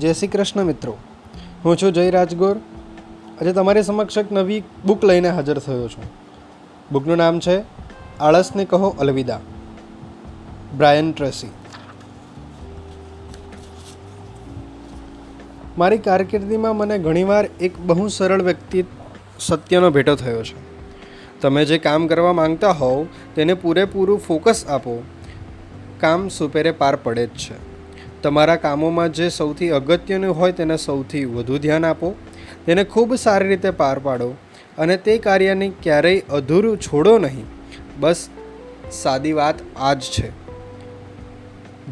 જય શ્રી કૃષ્ણ મિત્રો. હું છું જય રાજગોર. આજે તમારી સમક્ષ એક નવી બુક લઈને હાજર થયો છું. બુકનું નામ છે આળસને કહો અલવિદા. Brian Tracy. મારી કારકિર્દીમાં મને ઘણીવાર એક બહુ સરળ વ્યક્તિ સત્યનો ભેટો થયો છે. તમે જે કામ કરવા માંગતા હોવ તેને પૂરેપૂરું ફોકસ આપો. કામ સુપેરે પાર પડે જ છે. તમારા કામોમાં જે સૌથી અગત્યનું હોય તેને સૌથી વધુ ધ્યાન આપો, તેને ખૂબ સારી રીતે પાર પાડો અને તે કાર્યને ક્યારેય અધૂરું છોડો નહીં. બસ, સાદી વાત આ જ છે.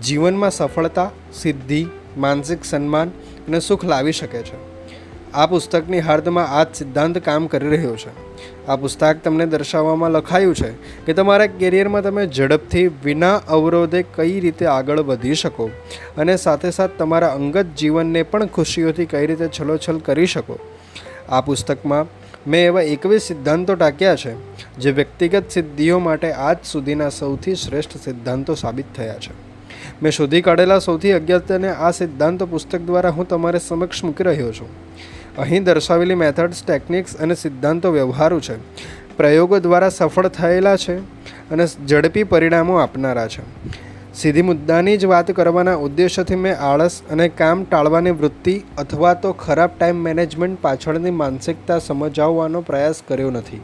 જીવનમાં સફળતા, સિદ્ધિ, માનસિક સન્માન અને સુખ લાવી શકે છે. આ પુસ્તકની હાર્દમાં આ જ સિદ્ધાંત કામ કરી રહ્યો છે. આ પુસ્તક તમને દર્શાવવામાં લખાયું છે કે તમારા કેરિયરમાં તમે ઝડપથી વિના અવરોધે કઈ રીતે આગળ વધી શકો અને સાથે સાથે તમારા અંગત જીવનને પણ ખુશીઓથી કઈ રીતે છલોછલ કરી શકો. આ પુસ્તકમાં મેં એવા એકવીસ સિદ્ધાંતો ટાંક્યા છે જે વ્યક્તિગત સિદ્ધિઓ માટે આજ સુધીના સૌથી શ્રેષ્ઠ સિદ્ધાંતો સાબિત થયા છે. મેં શોધી કાઢેલા સૌથી અગત્યને આ સિદ્ધાંતો પુસ્તક દ્વારા હું તમારે સમક્ષ મૂકી રહ્યો છું. અહીં દર્શાવેલી મેથડ્સ ટેકનિક્સ અને સિદ્ધાંતો વ્યવહારુ છે. પ્રયોગો દ્વારા સફળ થયેલા છે અને ઝડપી પરિણામો આપનારા છે. સીધી મુદ્દાની જ વાત કરવાના ઉદ્દેશ્યથી મેં આળસ અને કામ ટાળવાની વૃત્તિ અથવા તો ખરાબ ટાઈમ મેનેજમેન્ટ પાછળની માનસિકતા સમજાવવાનો પ્રયાસ કર્યો નથી.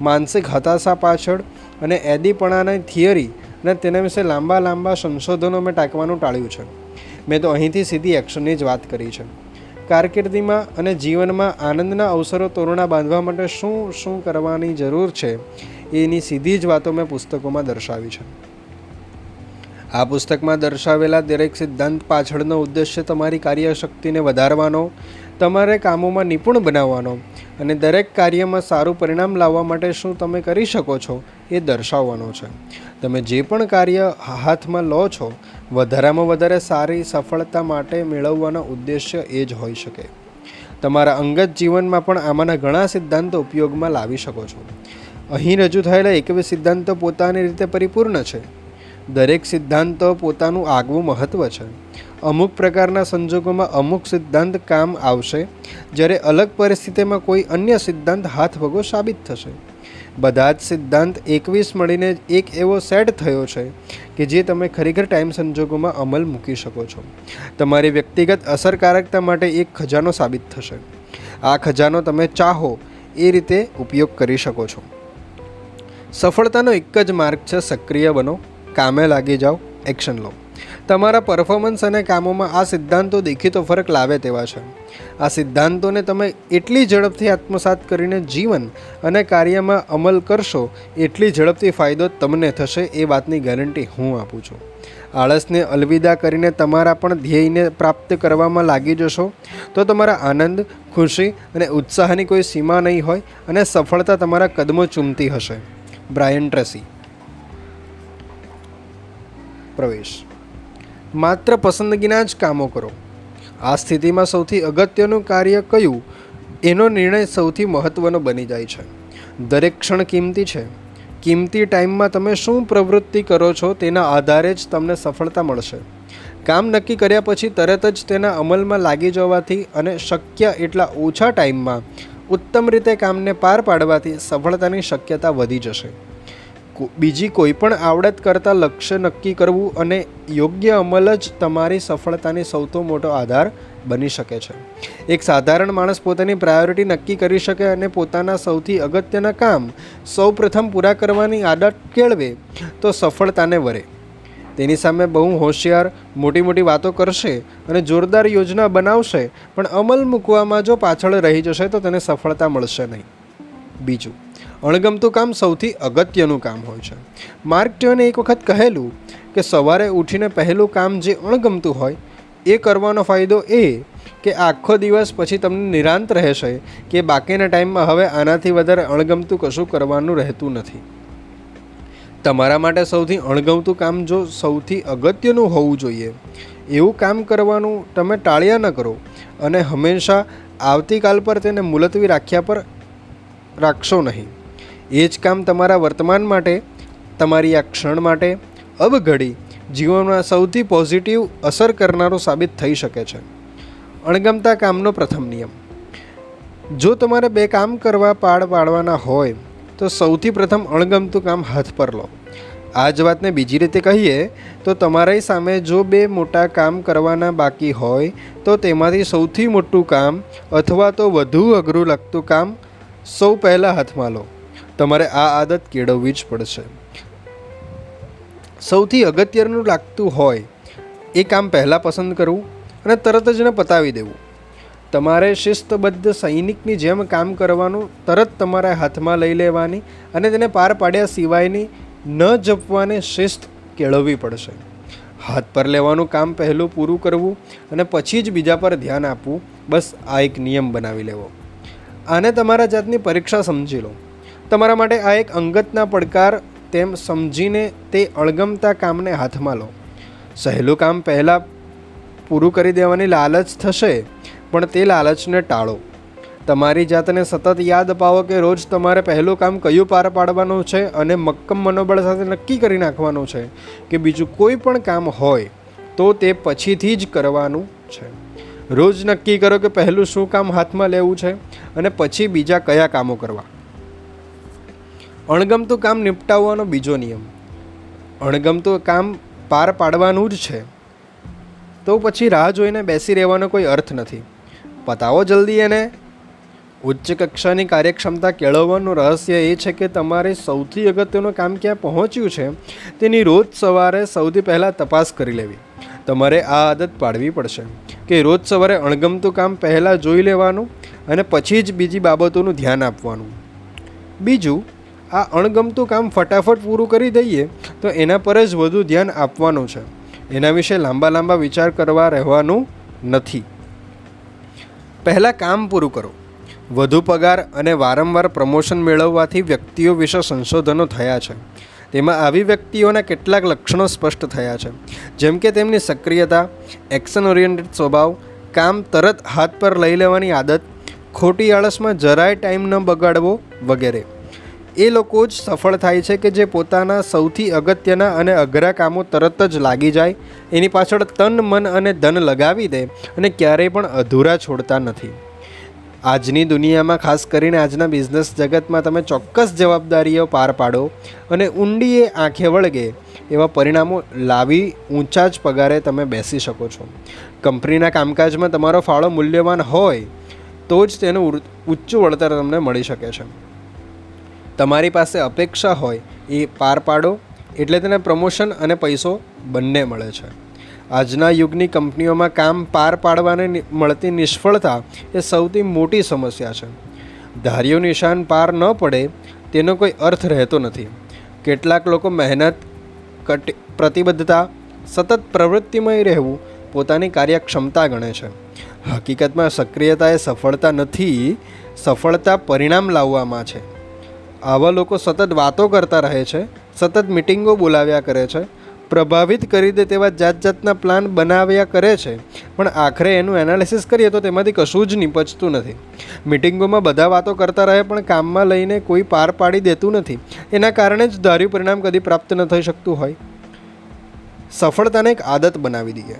માનસિક હતાશા પાછળ અને એદીપણાની થિયરી અને તેના વિશે લાંબા લાંબા સંશોધનો મેં ટાંકવાનું ટાળ્યું છે. મેં તો અહીંથી સીધી એક્શનની જ વાત કરી છે. કારકિર્દીમાં અને જીવનમાં આનંદના અવસરો તોરણા બાંધવા માટે શું શું કરવાની જરૂર છે? એની સીધી જ વાતો મેં પુસ્તકોમાં દર્શાવી છે. આ પુસ્તકમાં દર્શાવેલા દરેક સિદ્ધાંત પાછળનો ઉદ્દેશ્ય તમારી કાર્યશક્તિને વધારવાનો, તમારે કામોમાં નિપુણ બનાવવાનો અને દરેક કાર્યમાં સારું પરિણામ લાવવા માટે શું તમે કરી શકો છો એ દર્શાવવાનો છે. તમે જે પણ કાર્ય હાથમાં લો છો વધારામાં વધારે સારી સફળતા માટે મેળવવાનો ઉદ્દેશ્ય એ જ હોઈ શકે. તમારા અંગત જીવનમાં પણ આમાંના ઘણા સિદ્ધાંતો ઉપયોગમાં લાવી શકો છો. અહીં રજૂ થયેલા એકવીસ સિદ્ધાંતો પોતાની રીતે પરિપૂર્ણ છે. દરેક સિદ્ધાંતો પોતાનું આગવું મહત્ત્વ છે. અમુક પ્રકારના સંજોગોમાં અમુક સિદ્ધાંત કામ આવશે, જ્યારે અલગ પરિસ્થિતિમાં કોઈ અન્ય સિદ્ધાંત હાથ વગો સાબિત થશે. બધા જ સિદ્ધાંત એકવીસ મળીને એક એવો સેટ થયો છે કે જે તમે ખરેખર ટાઈમ સંજોગોમાં અમલ મૂકી શકો છો. તમારી વ્યક્તિગત અસરકારકતા માટે એક ખજાનો સાબિત થશે. આ ખજાનો તમે ચાહો એ રીતે ઉપયોગ કરી શકો છો. સફળતાનો એક જ માર્ગ છે સક્રિય બનો, કામે લાગી જાઓ, એક્શન લો. તમારા પરફોર્મન્સ અને કામોમાં આ સિદ્ધાંતો દેખીતો ફરક લાવે તેવા છે. આ સિદ્ધાંતોને તમે એટલી ઝડપથી આત્મસાત કરીને જીવન અને કાર્યમાં અમલ કરશો, એટલી ઝડપથી ફાયદો તમને થશે એ વાતની ગેરંટી હું આપું છું. આળસને અલવિદા કરીને તમારા પણ ધ્યેયને પ્રાપ્ત કરવામાં લાગી જશો, તો તમારા આનંદ, ખુશી અને ઉત્સાહની કોઈ સીમા નહીં હોય અને સફળતા તમારા કદમો ચૂમતી હશે. Brian Tracy. પ્રવેશ. માત્ર પસંદગીના જ કામો કરો. આ સ્થિતિમાં સૌથી અગત્યનું કાર્ય કયું? એનો નિર્ણય સૌથી મહત્ત્વનો બની જાય છે. દરેક ક્ષણ કિંમતી છે. કિંમતી ટાઈમમાં તમે શું પ્રવૃત્તિ કરો છો તેના આધારે જ તમને સફળતા મળશે. કામ નક્કી કર્યા પછી તરત જ તેના અમલમાં લાગી જવાથી અને શક્ય એટલા ઓછા ટાઈમમાં ઉત્તમ રીતે કામને પાર પાડવાથી સફળતાની શક્યતા વધી જશે. બીજી કોઈ પણ આવડત કરતાં લક્ષ્ય નક્કી કરવું અને યોગ્ય અમલ જ તમારી સફળતાની સૌથી મોટો આધાર બની શકે છે. એક સાધારણ માણસ પોતાની પ્રાયોરિટી નક્કી કરી શકે અને પોતાના સૌથી અગત્યના કામ સૌ પ્રથમ પૂરા કરવાની આદત કેળવે તો સફળતાને વરે. તેની સામે બહુ હોશિયાર, મોટી મોટી વાતો કરશે અને જોરદાર યોજના બનાવશે, પણ અમલ મૂકવામાં જો પાછળ રહી જશે તો તેને સફળતા મળશે નહીં. બીજું અણગમતું કામ સૌથી અગત્યનું કામ હોય છે. માર્ક ટ્વેને એક વખત કહેલું કે સવારે ઉઠીને પહેલું કામ જે અણગમતું હોય, એ કરવાનો ફાયદો એ કે આખો દિવસ પછી તમને નિરાંત રહેશે કે બાકીના ટાઈમમાં હવે આનાથી વધારે અણગમતું કશું કરવાનું રહેતું નથી. તમારા માટે સૌથી અણગમતું કામ જો સૌથી અગત્યનું હોવું જોઈએ, એવું કામ કરવાનું તમે ટાળ્યા ન કરો અને હંમેશા આવતીકાલ પર તેને મુલતવી રાખ્યા પર રાખશો નહીં. એ જ કામ તમારા વર્તમાન માટે, તમારી આ ક્ષણ માટે અબઘડી જીવનમાં સૌથી પોઝિટિવ અસર કરનારો સાબિત થઈ શકે છે. અણગમતા કામનો પ્રથમ નિયમ. જો તમારે બે કામ કરવા પાડ પાડવાના હોય, તો સૌથી પ્રથમ અણગમતું કામ હાથ પર લો. આ જ વાતને બીજી રીતે કહીએ, તો તમારી સામે જો બે મોટા કામ કરવાના બાકી હોય, તો તેમાંથી સૌથી મોટું કામ અથવા તો વધુ અઘરું લાગતું કામ સૌ પહેલાં હાથમાં લો. તમારે આ આદત કેળવવી જ પડશે. સૌથી અગત્યનું લાગતું હોય, એ કામ પહેલાં પસંદ કરવું અને તરત જ ને પતાવી દેવું. તમારે શિસ્તબદ્ધ સૈનિકની જેમ કામ કરવાનું, તરત તમારા હાથમાં લઈ લેવાની અને તેને પાર પાડ્યા સિવાયની ન જપવાની શિસ્ત કેળવવી પડશે. હાથ પર લેવાનું કામ પહેલું પૂરું કરવું અને પછી જ બીજા પર ધ્યાન આપવું, બસ આ એક નિયમ બનાવી લેવો. આને તમારા જાતની પરીક્ષા સમજી લો. તમારા માટે આ એક અંગતના પડકાર તેમ સમજીને તે અણગમતા કામને હાથમાં લો. સહેલું કામ પહેલાં પૂરું કરી દેવાની લાલચ થશે, પણ તે લાલચને ટાળો. તમારી જાતને સતત યાદ અપાવો કે રોજ તમારે પહેલું કામ કયું પાર પાડવાનું છે અને મક્કમ મનોબળ સાથે નક્કી કરી નાખવાનું છે કે બીજું કોઈ પણ કામ હોય તો તે પછીથી જ કરવાનું છે. રોજ નક્કી કરો કે પહેલું શું કામ હાથમાં લેવું છે અને પછી બીજા કયા કામો કરવા. અણગમતું કામ નિપટાવવાનો બીજો નિયમ. અણગમતું કામ પાર પાડવાનું જ છે. તો પછી રાહ જોઈને બેસી રહેવાનો કોઈ અર્થ નથી. પતાવો જલ્દી એને. ઉચ્ચ કક્ષાની કાર્યક્ષમતા કેળવવાનું રહસ્ય એ છે કે તમારે સૌથી અગત્યનું કામ ક્યાં પહોંચ્યું છે, તેની રોજ સવારે સૌથી પહેલાં તપાસ કરી લેવી. તમારે આ આદત પાડવી પડશે કે રોજ સવારે અણગમતું કામ પહેલાં જોઈ લેવાનું અને પછી જ બીજી બાબતોનું ધ્યાન આપવાનું. બીજું આ અણગમતું કામ ફટાફટ પૂરું કરી દઈએ, તો એના પર જ વધુ ધ્યાન આપવાનું છે. એના વિશે લાંબા લાંબા વિચાર કરવા રહેવાનું નથી. પહેલાં કામ પૂરું કરો. વધુ પગાર અને વારંવાર પ્રમોશન મેળવવાથી વ્યક્તિઓ વિશે સંશોધનો થયા છે. તેમાં આવી વ્યક્તિઓના કેટલાક લક્ષણો સ્પષ્ટ થયા છે. જેમ કે તેમની સક્રિયતા એક્શન ઓરિએન્ટેડ સ્વભાવ, કામ તરત હાથ પર લઈ લેવાની આદત, ખોટી આળસમાં જરાય ટાઈમ ન બગાડવો વગેરે. એ લોકો જ સફળ થાય છે કે જે પોતાના સૌથી અગત્યના અને અઘરા કામો તરત જ લાગી જાય. એની પાછળ તન, મન અને ધન લગાવી દે અને ક્યારેય પણ અધૂરા છોડતા નથી. આજની દુનિયામાં ખાસ કરીને આજના બિઝનેસ જગતમાં તમે ચોક્કસ જવાબદારીઓ પાર પાડો અને ઊંડીએ આંખે વળગે એવા પરિણામો લાવી ઊંચા જ પગારે તમે બેસી શકો છો. કંપનીના કામકાજમાં તમારો ફાળો મૂલ્યવાન હોય તો જ તેનું ઊંચું વળતર તમને મળી શકે છે. તમારી પાસે અપેક્ષા હોય એ પાર પાડો એટલે તેને પ્રમોશન અને પૈસો બંને મળે છે. આજના યુગની કંપનીઓમાં કામ પાર પાડવાને મળતી નિષ્ફળતા એ સૌથી મોટી સમસ્યા છે. ધાર્યું નિશાન પાર ન પડે તેનો કોઈ અર્થ રહેતો નથી. કેટલાક લોકો મહેનત, કટ, પ્રતિબદ્ધતા, સતત પ્રવૃત્તિમય રહેવું પોતાની કાર્યક્ષમતા ગણે છે. હકીકતમાં સક્રિયતા એ સફળતા નથી, સફળતા પરિણામ લાવવામાં છે. આવા લોકો સતત વાતો કરતા રહે છે, સતત મિટિંગો બોલાવ્યા કરે છે, પ્રભાવિત કરી દે તેવા જાત જાતના પ્લાન બનાવ્યા કરે છે. પણ આખરે એનું એનાલિસિસ કરીએ તો તેમાંથી કશું જ નિપજતું નથી. મિટિંગોમાં બધા વાતો કરતા રહે પણ કામમાં લઈને કોઈ પાર પાડી દેતું નથી. એના કારણે જ ધાર્યું પરિણામ કદી પ્રાપ્ત ન થઈ શકતું હોય. સફળતાને એક આદત બનાવી દઈએ.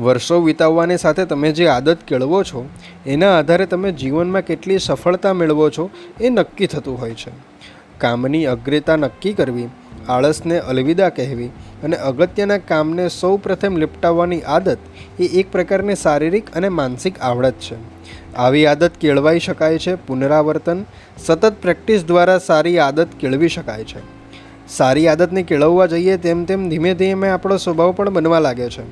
વર્ષો વિતાવવાની સાથે તમે જે આદત કેળવો છો, એના આધારે તમે જીવનમાં કેટલી સફળતા મેળવો છો, એ નક્કી થતું હોય છે. કામની અગ્રતા નક્કી કરવી, આળસને અલવિદા કહેવી અને અગત્યના કામને સૌ પ્રથમ લિપટાવવાની આદત એ એક પ્રકારની શારીરિક અને માનસિક આવડત છે. આવી આદત કેળવાઈ શકાય છે પુનરાવર્તન, સતત પ્રેક્ટિસ દ્વારા સારી આદત કેળવી શકાય છે. સારી આદતને કેળવવા જઈએ તેમ તેમ ધીમે ધીમે આપણો સ્વભાવ પણ બનવા લાગે છે.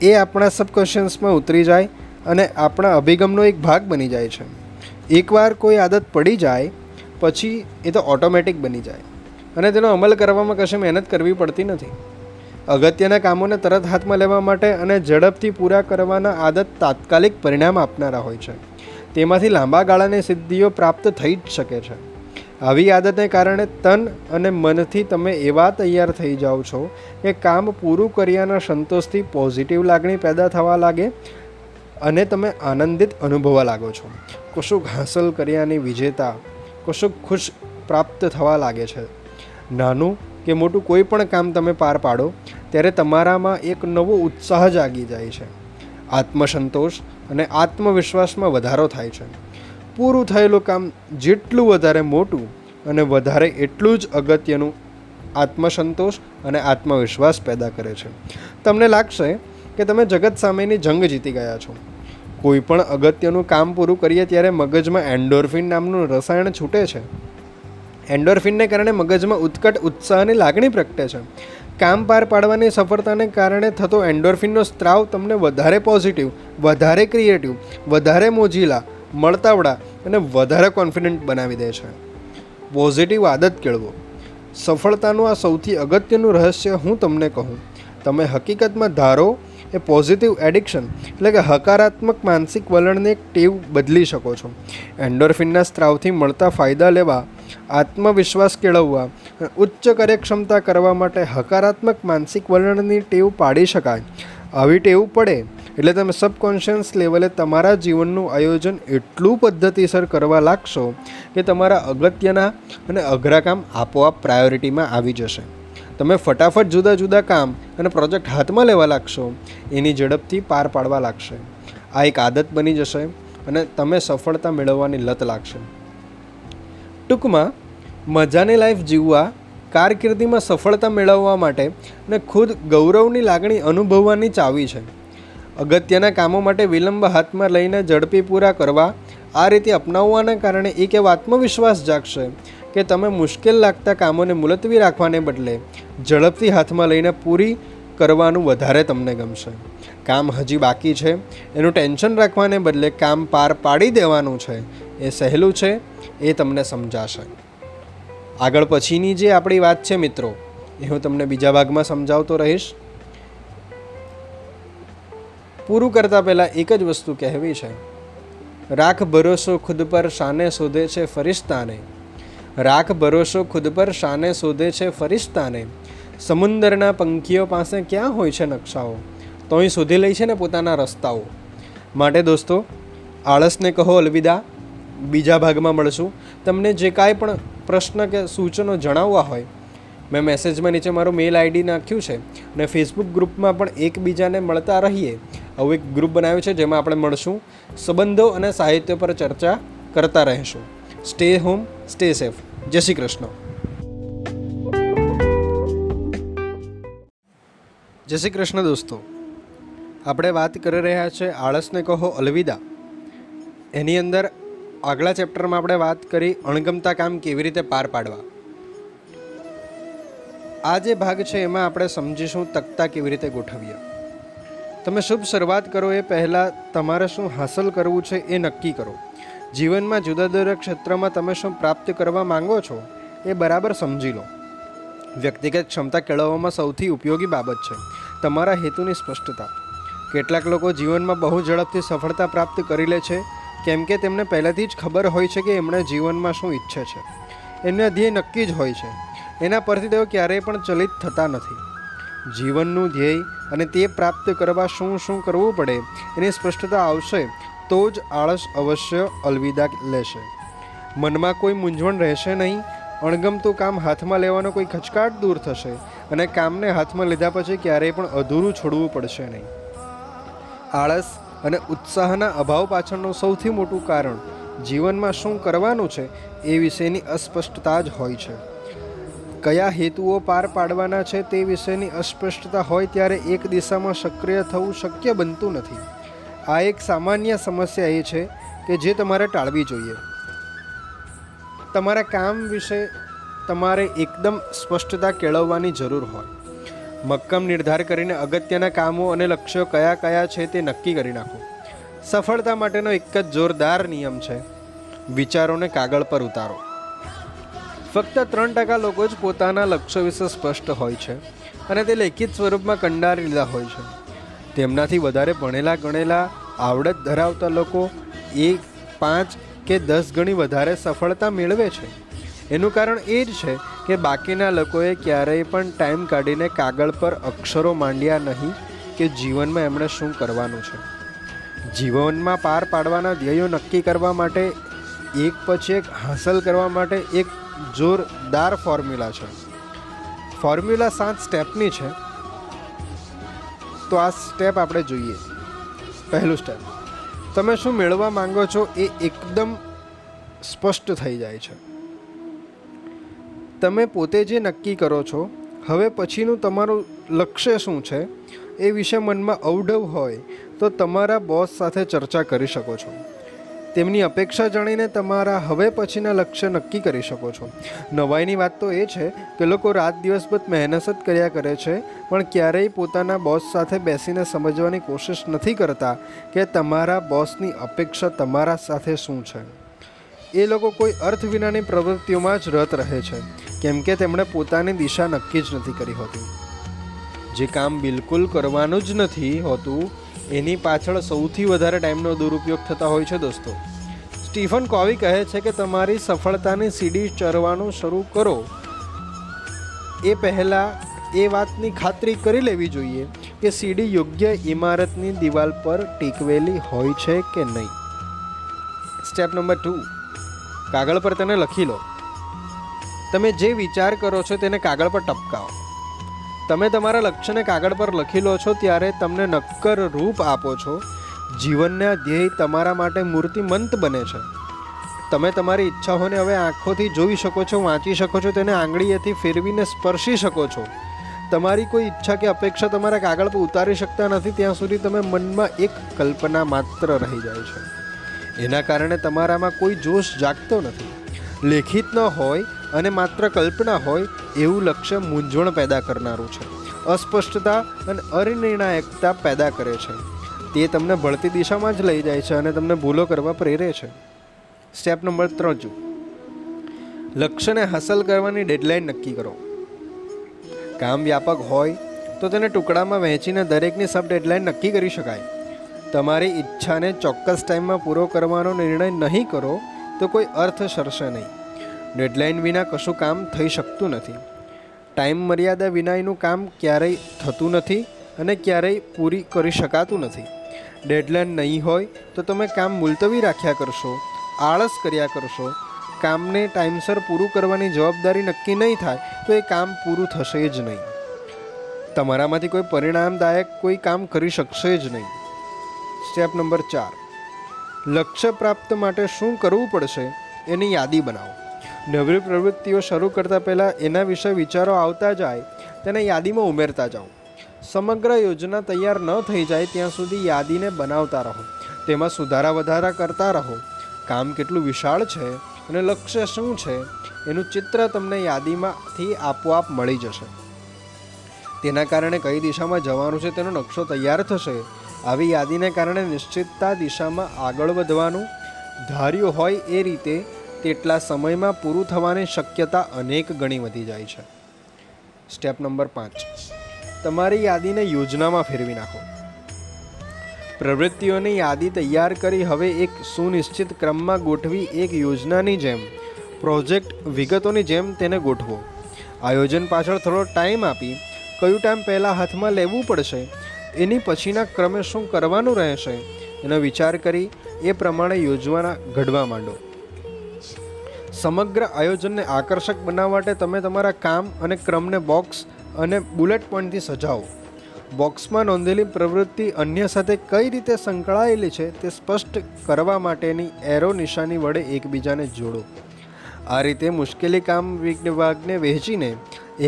એ આપણા સબકોન્શિયસમાં ઉતરી જાય અને આપણા અભિગમનો એક ભાગ બની જાય છે. એકવાર કોઈ આદત પડી જાય, પછી એ તો ઓટોમેટિક બની જાય અને તેનો અમલ કરવામાં કશે મહેનત કરવી પડતી નથી. અગત્યના કામોને તરત હાથમાં લેવા માટે અને ઝડપથી પૂરા કરવાના આદત તાત્કાલિક પરિણામ આપનારા હોય છે. તેમાંથી લાંબા ગાળાની સિદ્ધિઓ પ્રાપ્ત થઈ જ શકે છે. આવી આદતને કારણે તન અને મનથી તમે એવા તૈયાર થઈ જાઓ છો કે કામ પૂરું કર્યાના સંતોષથી પોઝિટિવ લાગણી પેદા થવા લાગે અને તમે આનંદિત અનુભવવા લાગો છો. કશુંક હાંસલ કર્યાની વિજેતા, કશુંક ખુશ પ્રાપ્ત થવા લાગે છે. નાનું કે મોટું કોઈ પણ કામ તમે પાર પાડો, ત્યારે તમારામાં એક નવો ઉત્સાહ જાગી જાય છે. આત્મસંતોષ અને આત્મવિશ્વાસમાં વધારો થાય છે. પૂરું થયેલું કામ જેટલું વધારે મોટું અને વધારે એટલું જ અગત્યનું આત્મસંતોષ અને આત્મવિશ્વાસ પેદા કરે છે. તમને લાગશે કે તમે જગત સામેની જંગ જીતી ગયા છો. કોઈ પણ અગત્યનું કામ પૂરું કરીએ ત્યારે મગજમાં એન્ડોર્ફિન નામનું રસાયણ છૂટે છે. એન્ડોર્ફિનને કારણે મગજમાં ઉત્કટ ઉત્સાહની લાગણી પ્રગટે છે. કામ પાર પાડવાની સફળતાને કારણે થતો એન્ડોર્ફિનનો સ્ત્રાવ તમને વધારે પોઝિટિવ, વધારે ક્રિએટિવ, વધારે મોજીલા મળતાવડા અને વધારે કોન્ફિડન્ટ બનાવી દે છે. પોઝિટિવ આદત કેળવો. સફળતાનું આ સૌથી અગત્યનું રહસ્ય હું તમને કહું. તમે હકીકતમાં ધારો એ પોઝિટિવ એડિક્શન એટલે કે હકારાત્મક માનસિક વલણને એક ટેવ બદલી શકો છો. એન્ડોરફિનના સ્ત્રાવથી મળતા ફાયદા લેવા, આત્મવિશ્વાસ કેળવવા, ઉચ્ચ કાર્યક્ષમતા કરવા માટે હકારાત્મક માનસિક વલણની ટેવ પાડી શકાય. આવી ટેવ પડે એટલે તમે સબકોન્શિયસ લેવલે તમારા જીવનનું આયોજન એટલું પદ્ધતિસર કરવા લાગશો કે તમારા અગત્યના અને અઘરા કામ આપોઆપ પ્રાયોરિટીમાં આવી જશે. તમે ફટાફટ જુદા જુદા કામ અને પ્રોજેક્ટ હાથમાં લેવા લાગશો, એની ઝડપથી પાર પાડવા લાગશે. આ એક આદત બની જશે અને તમે સફળતા મેળવવાની લત લાગશે. ટૂંકમાં, મજાની લાઈફ જીવવા, કારકિર્દીમાં સફળતા મેળવવા માટે અને ખુદ ગૌરવની લાગણી અનુભવવાની ચાવી છે. અગત્યના કામો માટે વિલંબ હાથમાં લઈને ઝડપી પૂરા કરવા, આ રીતે અપનાવવાના કારણે એક એવો આત્મવિશ્વાસ જાગશે કે તમે મુશ્કેલ લાગતા કામોને મુલતવી રાખવાને બદલે ઝડપથી હાથમાં લઈને પૂરી કરવાનું વધારે તમને ગમશે. કામ હજી બાકી છે, એનું ટેન્શન રાખવાને બદલે કામ પાર પાડી દેવાનું છે, એ સહેલું છે, એ તમને સમજાશે. આગળ પછીની જે આપણી વાત છે મિત્રો, એ હું તમને બીજા ભાગમાં સમજાવતો રહીશ. પૂરું કરતાં પહેલાં એક જ વસ્તુ કહેવી છે. રાખ ભરોસો ખુદ પર શાને શોધે છે ફરિશ્તાને રાખ ભરોસો ખુદ પર શાને શોધે છે ફરિશ્તાને સમુંદરના પંખીઓ પાસે ક્યાં હોય છે નકશાઓ? તોય શોધી લે છે ને પોતાના રસ્તાઓ. માટે દોસ્તો, આળસને કહો અલવિદા. બીજા ભાગમાં મળશું. તમને જે કાંઈ પણ પ્રશ્ન કે સૂચનો જણાવવા હોય મેં મેસેજમાં નીચે મારું મેલ આઈડી નાખ્યું છે અને ફેસબુક ગ્રુપમાં પણ એકબીજાને મળતા રહીએ. આવું એક ગ્રુપ બનાવ્યું છે જેમાં આપણે મળશું, સંબંધો અને સાહિત્ય પર ચર્ચા કરતા રહીશું. સ્ટે હોમ સ્ટે સેફ જય શ્રી કૃષ્ણ. જય શ્રી કૃષ્ણ દોસ્તો. આપણે વાત કરી રહ્યા છે આળસને કહો અલવિદા. એની અંદર આગલા ચેપ્ટરમાં આપણે વાત કરી અણગમતા કામ કેવી રીતે પાર પાડવા. આ જે ભાગ છે એમાં આપણે સમજીશું તકતા કેવી રીતે ગોઠવીએ. તમે શુભ શરૂઆત કરો એ પહેલાં તમારે શું હાંસલ કરવું છે એ નક્કી કરો. જીવનમાં જુદા જુદા ક્ષેત્રમાં તમે શું પ્રાપ્ત કરવા માંગો છો એ બરાબર સમજી લો. વ્યક્તિગત ક્ષમતા કેળવવામાં સૌથી ઉપયોગી બાબત છે તમારા હેતુની સ્પષ્ટતા. કેટલાક લોકો જીવનમાં બહુ ઝડપથી સફળતા પ્રાપ્ત કરી લે છે, કેમ કે તેમને પહેલાંથી જ ખબર હોય છે કે એમણે જીવનમાં શું ઈચ્છે છે. એમના ધ્યેય નક્કી જ હોય છે. એના પરથી તેઓ ક્યારેય પણ ચલિત થતા નથી. જીવનનું ધ્યેય અને તે પ્રાપ્ત કરવા શું શું કરવું પડે એની સ્પષ્ટતા આવશે, તો જ આળસ અવશ્ય અલવિદા લેશે. મનમાં કોઈ મૂંઝવણ રહેશે નહીં, અણગમતું કામ હાથમાં લેવાનો કોઈ ખચકાટ દૂર થશે અને કામને હાથમાં લીધા પછી ક્યારેય પણ અધૂરું છોડવું પડશે નહીં. આળસ અને ઉત્સાહના અભાવ પાછળનું સૌથી મોટું કારણ જીવનમાં શું કરવાનું છે એ વિશેની અસ્પષ્ટતા જ હોય છે. કયા હેતુઓ પાર પાડવાના છે તે વિશેની અસ્પષ્ટતા હોય ત્યારે એક દિશામાં સક્રિય થવું શક્ય બનતું નથી. આ એક સામાન્ય સમસ્યા એ છે કે જે તમારે ટાળવી જોઈએ. તમારા કામ વિશે તમારે એકદમ સ્પષ્ટતા કેળવવાની જરૂર હોય. મક્કમ નિર્ધાર કરીને અગત્યના કામો અને લક્ષ્યો કયા કયા છે તે નક્કી કરી નાખો. સફળતા માટેનો એક જ જોરદાર નિયમ છે. વિચારોને કાગળ પર ઉતારો. ફક્ત ત્રણ ટકા લોકો જ પોતાના લક્ષ્યો વિશે સ્પષ્ટ હોય છે અને તે લેખિત સ્વરૂપમાં કંડારી લીધા હોય છે. તેમનાથી વધારે ભણેલા ગણેલા, આવડત ધરાવતા લોકો એક, પાંચ કે દસ ગણી વધારે સફળતા મેળવે છે. એનું કારણ એ જ છે કે બાકીના લોકોએ ક્યારેય પણ ટાઈમ કાઢીને કાગળ પર અક્ષરો માંડ્યા નહીં કે જીવનમાં એમણે શું કરવાનું છે. જીવનમાં પાર પાડવાના ધ્યેયો નક્કી કરવા માટે, એક પછી એક હાંસલ કરવા માટે એક જોરદાર ફોર્મ્યુલા છે. ફોર્મ્યુલા સાત સ્ટેપની છે. તો આ સ્ટેપ આપણે જોઈએ. પહેલું સ્ટેપ. તમે શું મેળવવા માંગો છો એ એકદમ સ્પષ્ટ થઈ જાય છે. તમે પોતે જે નક્કી કરો છો, હવે પછીનું તમારું લક્ષ્ય શું છે એ વિશે મનમાં અવઢવ હોય તો તમારા બોસ સાથે ચર્ચા કરી શકો છો. તેમની અપેક્ષા જાણીને તમારા હવે પછીના લક્ષ્ય નક્કી કરી શકો છો. નવાઈની વાત તો એ છે કે લોકો રાત દિવસભર મહેનત જ કર્યા કરે છે, પણ ક્યારેય પોતાના બોસ સાથે બેસીને સમજવાની કોશિશ નથી કરતા કે તમારા બોસની અપેક્ષા તમારા સાથે શું છે. એ લોકો કોઈ અર્થ વિનાની પ્રવૃત્તિઓમાં જ રત રહે છે, કેમ કે તેમણે પોતાની દિશા નક્કી જ નથી કરી હોતી. જે કામ બિલકુલ કરવાનું જ નથી હોતું એની પાછળ સૌથી વધારે ટાઈમનો દુરુપયોગ થતા હોય છે દોસ્તો. સ્ટીફન કોવી કહે છે કે તમારી સફળતાની સીડી ચરવાનું શરૂ કરો. એ પહેલાં એ વાતની ખાતરી કરી લેવી જોઈએ કે સીડી યોગ્ય ઇમારતની દિવાલ પર ટીકવેલી હોય છે કે નહીં. Step number two. કાગળ પર તેને લખી લો. તમે જે વિચાર કરો છો તેને કાગળ પર ટપકાવો. તમે તમારા લક્ષ્યને કાગળ પર લખી લો છો ત્યારે તમને નક્કર રૂપ આપો છો. જીવનના ધ્યેય તમારા માટે મૂર્તિમંત બને છે. તમે તમારી ઈચ્છાઓને હવે આંખોથી જોઈ શકો છો, વાંચી શકો છો, તેને આંગળીએથી ફેરવીને સ્પર્શી શકો છો. તમારી કોઈ ઈચ્છા કે અપેક્ષા તમારા કાગળ પર ઉતારી શકતા નથી, ત્યાં સુધી તમે મનમાં એક કલ્પના માત્ર રહી જાય છે. એના કારણે તમારામાં કોઈ જોશ જાગતો નથી. લેખિત ન હોય અને માત્ર કલ્પના હોય, એવું લક્ષ્ય મૂંઝવણ પેદા કરનારું છે. અસ્પષ્ટતા અને અનિર્ણાયકતા પેદા કરે છે. તે તમને ભળતી દિશામાં જ લઈ જાય છે અને તમને ભૂલો કરવા પ્રેરે છે. સ્ટેપ નંબર ત્રણ લક્ષ્યને હાંસલ કરવાની ડેડલાઇન નક્કી કરો. કામ વ્યાપક હોય, તો તેને ટુકડામાં વહેંચીને દરેકની સબ ડેડલાઇન નક્કી કરી શકાય. તમારી ઈચ્છાને ચોક્કસ ટાઈમમાં પૂરો કરવાનો નિર્ણય નહીં કરો, તો કોઈ અર્થ સરશે નહીં. ડેડલાઇન વિના કશું કામ થઈ શકતું નથી. ટાઈમ મર્યાદા વિનાનું કામ ક્યારેય થતું નથી અને ક્યારેય પૂરી કરી શકાતું નથી. ડેડલાઇન નહીં હોય તો તમે કામ મુલતવી રાખ્યા કરશો, આળસ કર્યા કરશો. કામને ટાઈમસર પૂરું કરવાની જવાબદારી નક્કી નહીં થાય તો એ કામ પૂરું થશે જ નહીં. તમારામાંથી કોઈ પરિણામદાયક કોઈ કામ કરી શકશે જ નહીં. સ્ટેપ નંબર ચાર. લક્ષ્ય પ્રાપ્ત માટે શું કરવું પડશે એની યાદી બનાવો. નવી પ્રવૃત્તિઓ શરૂ કરતાં પહેલાં એના વિશે વિચારો આવતા જાય, તેને યાદીમાં ઉમેરતા જાઓ. સમગ્ર યોજના તૈયાર ન થઈ જાય ત્યાં સુધી યાદીને બનાવતા રહો. તેમાં સુધારા વધારા કરતા રહો. કામ કેટલું વિશાળ છે અને લક્ષ્ય શું છે, એનું ચિત્ર તમને યાદીમાંથી આપોઆપ મળી જશે. તેના કારણે કઈ દિશામાં જવાનું છે તેનો નકશો તૈયાર થશે. આવી યાદીને કારણે નિશ્ચિતતા દિશામાં આગળ વધવાનું ધાર્યું હોય એ રીતે તેટલા સમયમાં પૂરું થવાની શક્યતા અનેક ગણી વધી જાય છે. સ્ટેપ નંબર પાંચ. તમારી યાદીને યોજનામાં ફેરવી નાખો. પ્રવૃત્તિઓની યાદી તૈયાર કરી હવે એક સુનિશ્ચિત ક્રમમાં ગોઠવી એક યોજનાની જેમ, પ્રોજેક્ટ વિગતોની જેમ તેને ગોઠવો. આયોજન પાછળ થોડો ટાઈમ આપી, કયું ટાઈમ પહેલાં હાથમાં લેવું પડશે, એની પછીના ક્રમે શું કરવાનું રહેશે, એનો વિચાર કરી એ પ્રમાણે યોજવાના ઘડવા માંડો. સમગ્ર આયોજનને આકર્ષક બનાવવા માટે તમે તમારા કામ અને ક્રમને બોક્સ અને બુલેટ પોઈન્ટથી સજાવો. બોક્સમાં નોંધેલી પ્રવૃત્તિ અન્ય સાથે કઈ રીતે સંકળાયેલી છે તે સ્પષ્ટ કરવા માટેની એરો નિશાની વડે એકબીજાને જોડો. આ રીતે મુશ્કેલી કામ વિભાગને વહેંચીને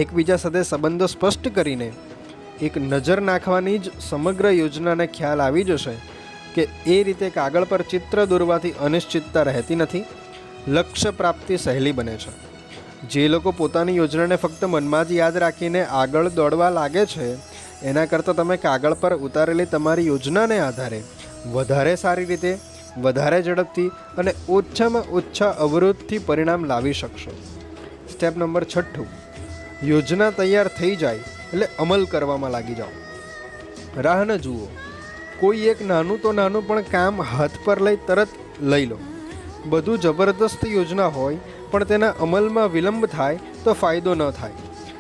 એકબીજા સાથે સંબંધો સ્પષ્ટ કરીને એક નજર નાખવાની જ સમગ્ર યોજનાને ખ્યાલ આવી જશે કે એ રીતે કાગળ પર ચિત્ર દોરવાથી અનિશ્ચિતતા રહેતી નથી લક્ષ્ય પ્રાપ્તિ સહેલી બને છે. જે લોકો પોતાની યોજનાને ફક્ત મનમાં જ યાદ રાખીને આગળ દોડવા લાગે છે, એના કરતાં તમે કાગળ પર ઉતારેલી તમારી યોજનાને આધારે વધારે સારી રીતે, વધારે ઝડપથી અને ઓછામાં ઓછા અવરોધથી પરિણામ લાવી શકશો. સ્ટેપ નંબર છઠ્ઠું. યોજના તૈયાર થઈ જાય એટલે અમલ કરવામાં લાગી જાઓ. રાહ ન જુઓ. કોઈ એક નાનું તો નાનું પણ કામ હાથ પર લઈ તરત લઈ લો. બધું જબરદસ્ત યોજના હોય, પણ તેના અમલમાં વિલંબ થાય તો ફાયદો ન થાય.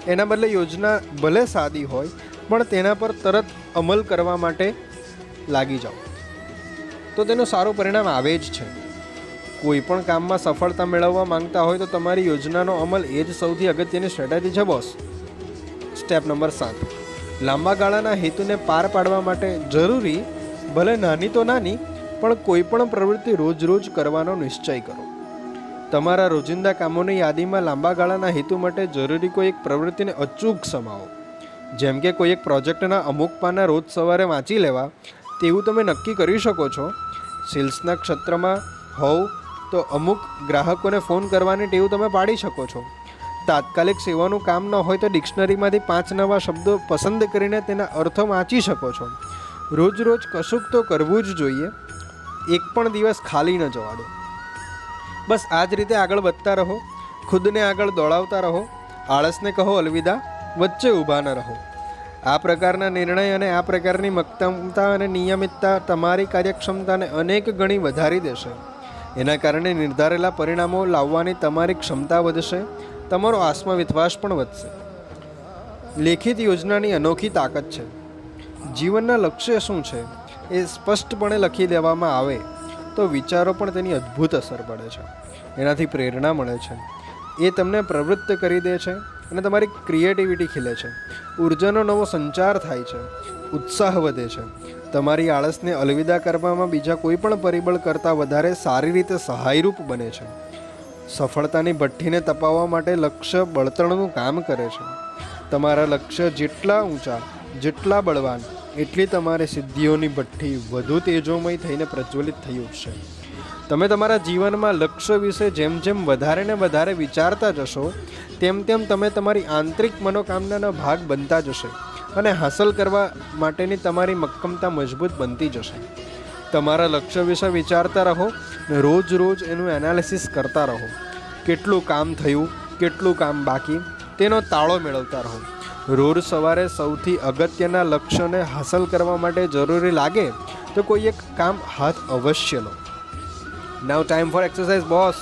એના બદલે યોજના ભલે સાદી હોય, પણ તેના પર તરત અમલ કરવા માટે લાગી જાઓ. તો તેનું સારું પરિણામ આવે જ છે. કોઈ પણ કામમાં સફળતા મેળવવા માંગતા હોય તો તમારી યોજનાનો અમલ એ જ સૌથી અગત્યની સ્ટ્રેટેજી છે, બોસ. સ્ટેપ નંબર સાત. લાંબા ગાળાના હેતુને પાર પાડવા માટે જરૂરી, ભલે નાની તો નાની પણ કોઈ પણ પ્રવૃત્તિ રોજ રોજ કરવાનો નિશ્ચય કરો. તમારા રોજિંદા કામોની યાદીમાં લાંબા ગાળાના હેતુ માટે જરૂરી કોઈ એક પ્રવૃત્તિને અચૂક સમાવો. જેમ કે કોઈ એક પ્રોજેક્ટના અમુક પાના રોજ સવારે વાંચી લેવા, તેવું તમે નક્કી કરી શકો છો. સેલ્સના ક્ષેત્રમાં હોવ તો અમુક ગ્રાહકોને ફોન કરવાની ટેવ તમે પાડી શકો છો. તાત્કાલિક સેવાનું કામ ન હોય તો ડિક્શનરીમાંથી પાંચ નવા શબ્દો પસંદ કરીને તેના અર્થ વાંચી શકો છો. રોજ રોજ કશુંક તો કરવું જ જોઈએ. એક પણ દિવસ ખાલી ન જવા દો બસ આ જ રીતે આગળ વધતા રહો, ખુદને આગળ દોડાવતા રહો, આળસને કહો અલવિદા, વચ્ચે ઊભા ન રહો. આ પ્રકારના નિર્ણય અને આ પ્રકારની મક્તમતા અને નિયમિતતા તમારી કાર્યક્ષમતાને અનેક ગણી વધારી દેશે. એના કારણે નિર્ધારેલા પરિણામો લાવવાની તમારી ક્ષમતા વધશે, તમારો આત્મવિશ્વાસ પણ વધશે. લેખિત યોજનાની અનોખી તાકાત છે. જીવનના લક્ષ્ય શું છે? એ સ્પષ્ટપણે લખી દેવામાં આવે તો વિચારો પણ તેની અદ્ભુત અસર પડે છે. એનાથી પ્રેરણા મળે છે. એ તમને પ્રવૃત્ત કરી દે છે અને તમારી ક્રિએટિવિટી ખીલે છે. ઉર્જાનો નવો સંચાર થાય છે. ઉત્સાહ વધે છે. તમારી આળસને અલવિદા કરવામાં બીજા કોઈ પણ પરિબળ કરતાં વધારે સારી રીતે સહાયરૂપ બને છે. સફળતાની ભઠ્ઠીને તપાવવા માટે લક્ષ્ય બળતણનું કામ કરે છે. તમારા લક્ષ્ય જેટલા ઊંચા, જેટલા બળવાન એટલી તમારી સિદ્ધિઓની ભઠ્ઠી વધુ તેજોમય થઈને પ્રજ્વલિત થઈ ઉઠશે તમે તમારા જીવનમાં લક્ષ્ય વિશે જેમ જેમ વધારે ને વધારે વિચારતા જશો, તેમ તેમ તમે તમારી આંતરિક મનોકામનાનો ભાગ બનતા જશે અને હાંસલ કરવા માટેની તમારી મક્કમતા મજબૂત બનતી જશે. તમારા લક્ષ્ય વિશે વિચારતા રહો ને રોજ રોજ એનું એનાલિસિસ કરતા રહો. કેટલું કામ થયું, કેટલું કામ બાકી, તેનો તાળો મેળવતા રહો. રોજ સવારે સૌથી અગત્યના લક્ષ્યોને હાંસલ કરવા માટે જરૂરી લાગે તો કોઈ એક કામ હાથ અવશ્ય લો. Now time for exercise boss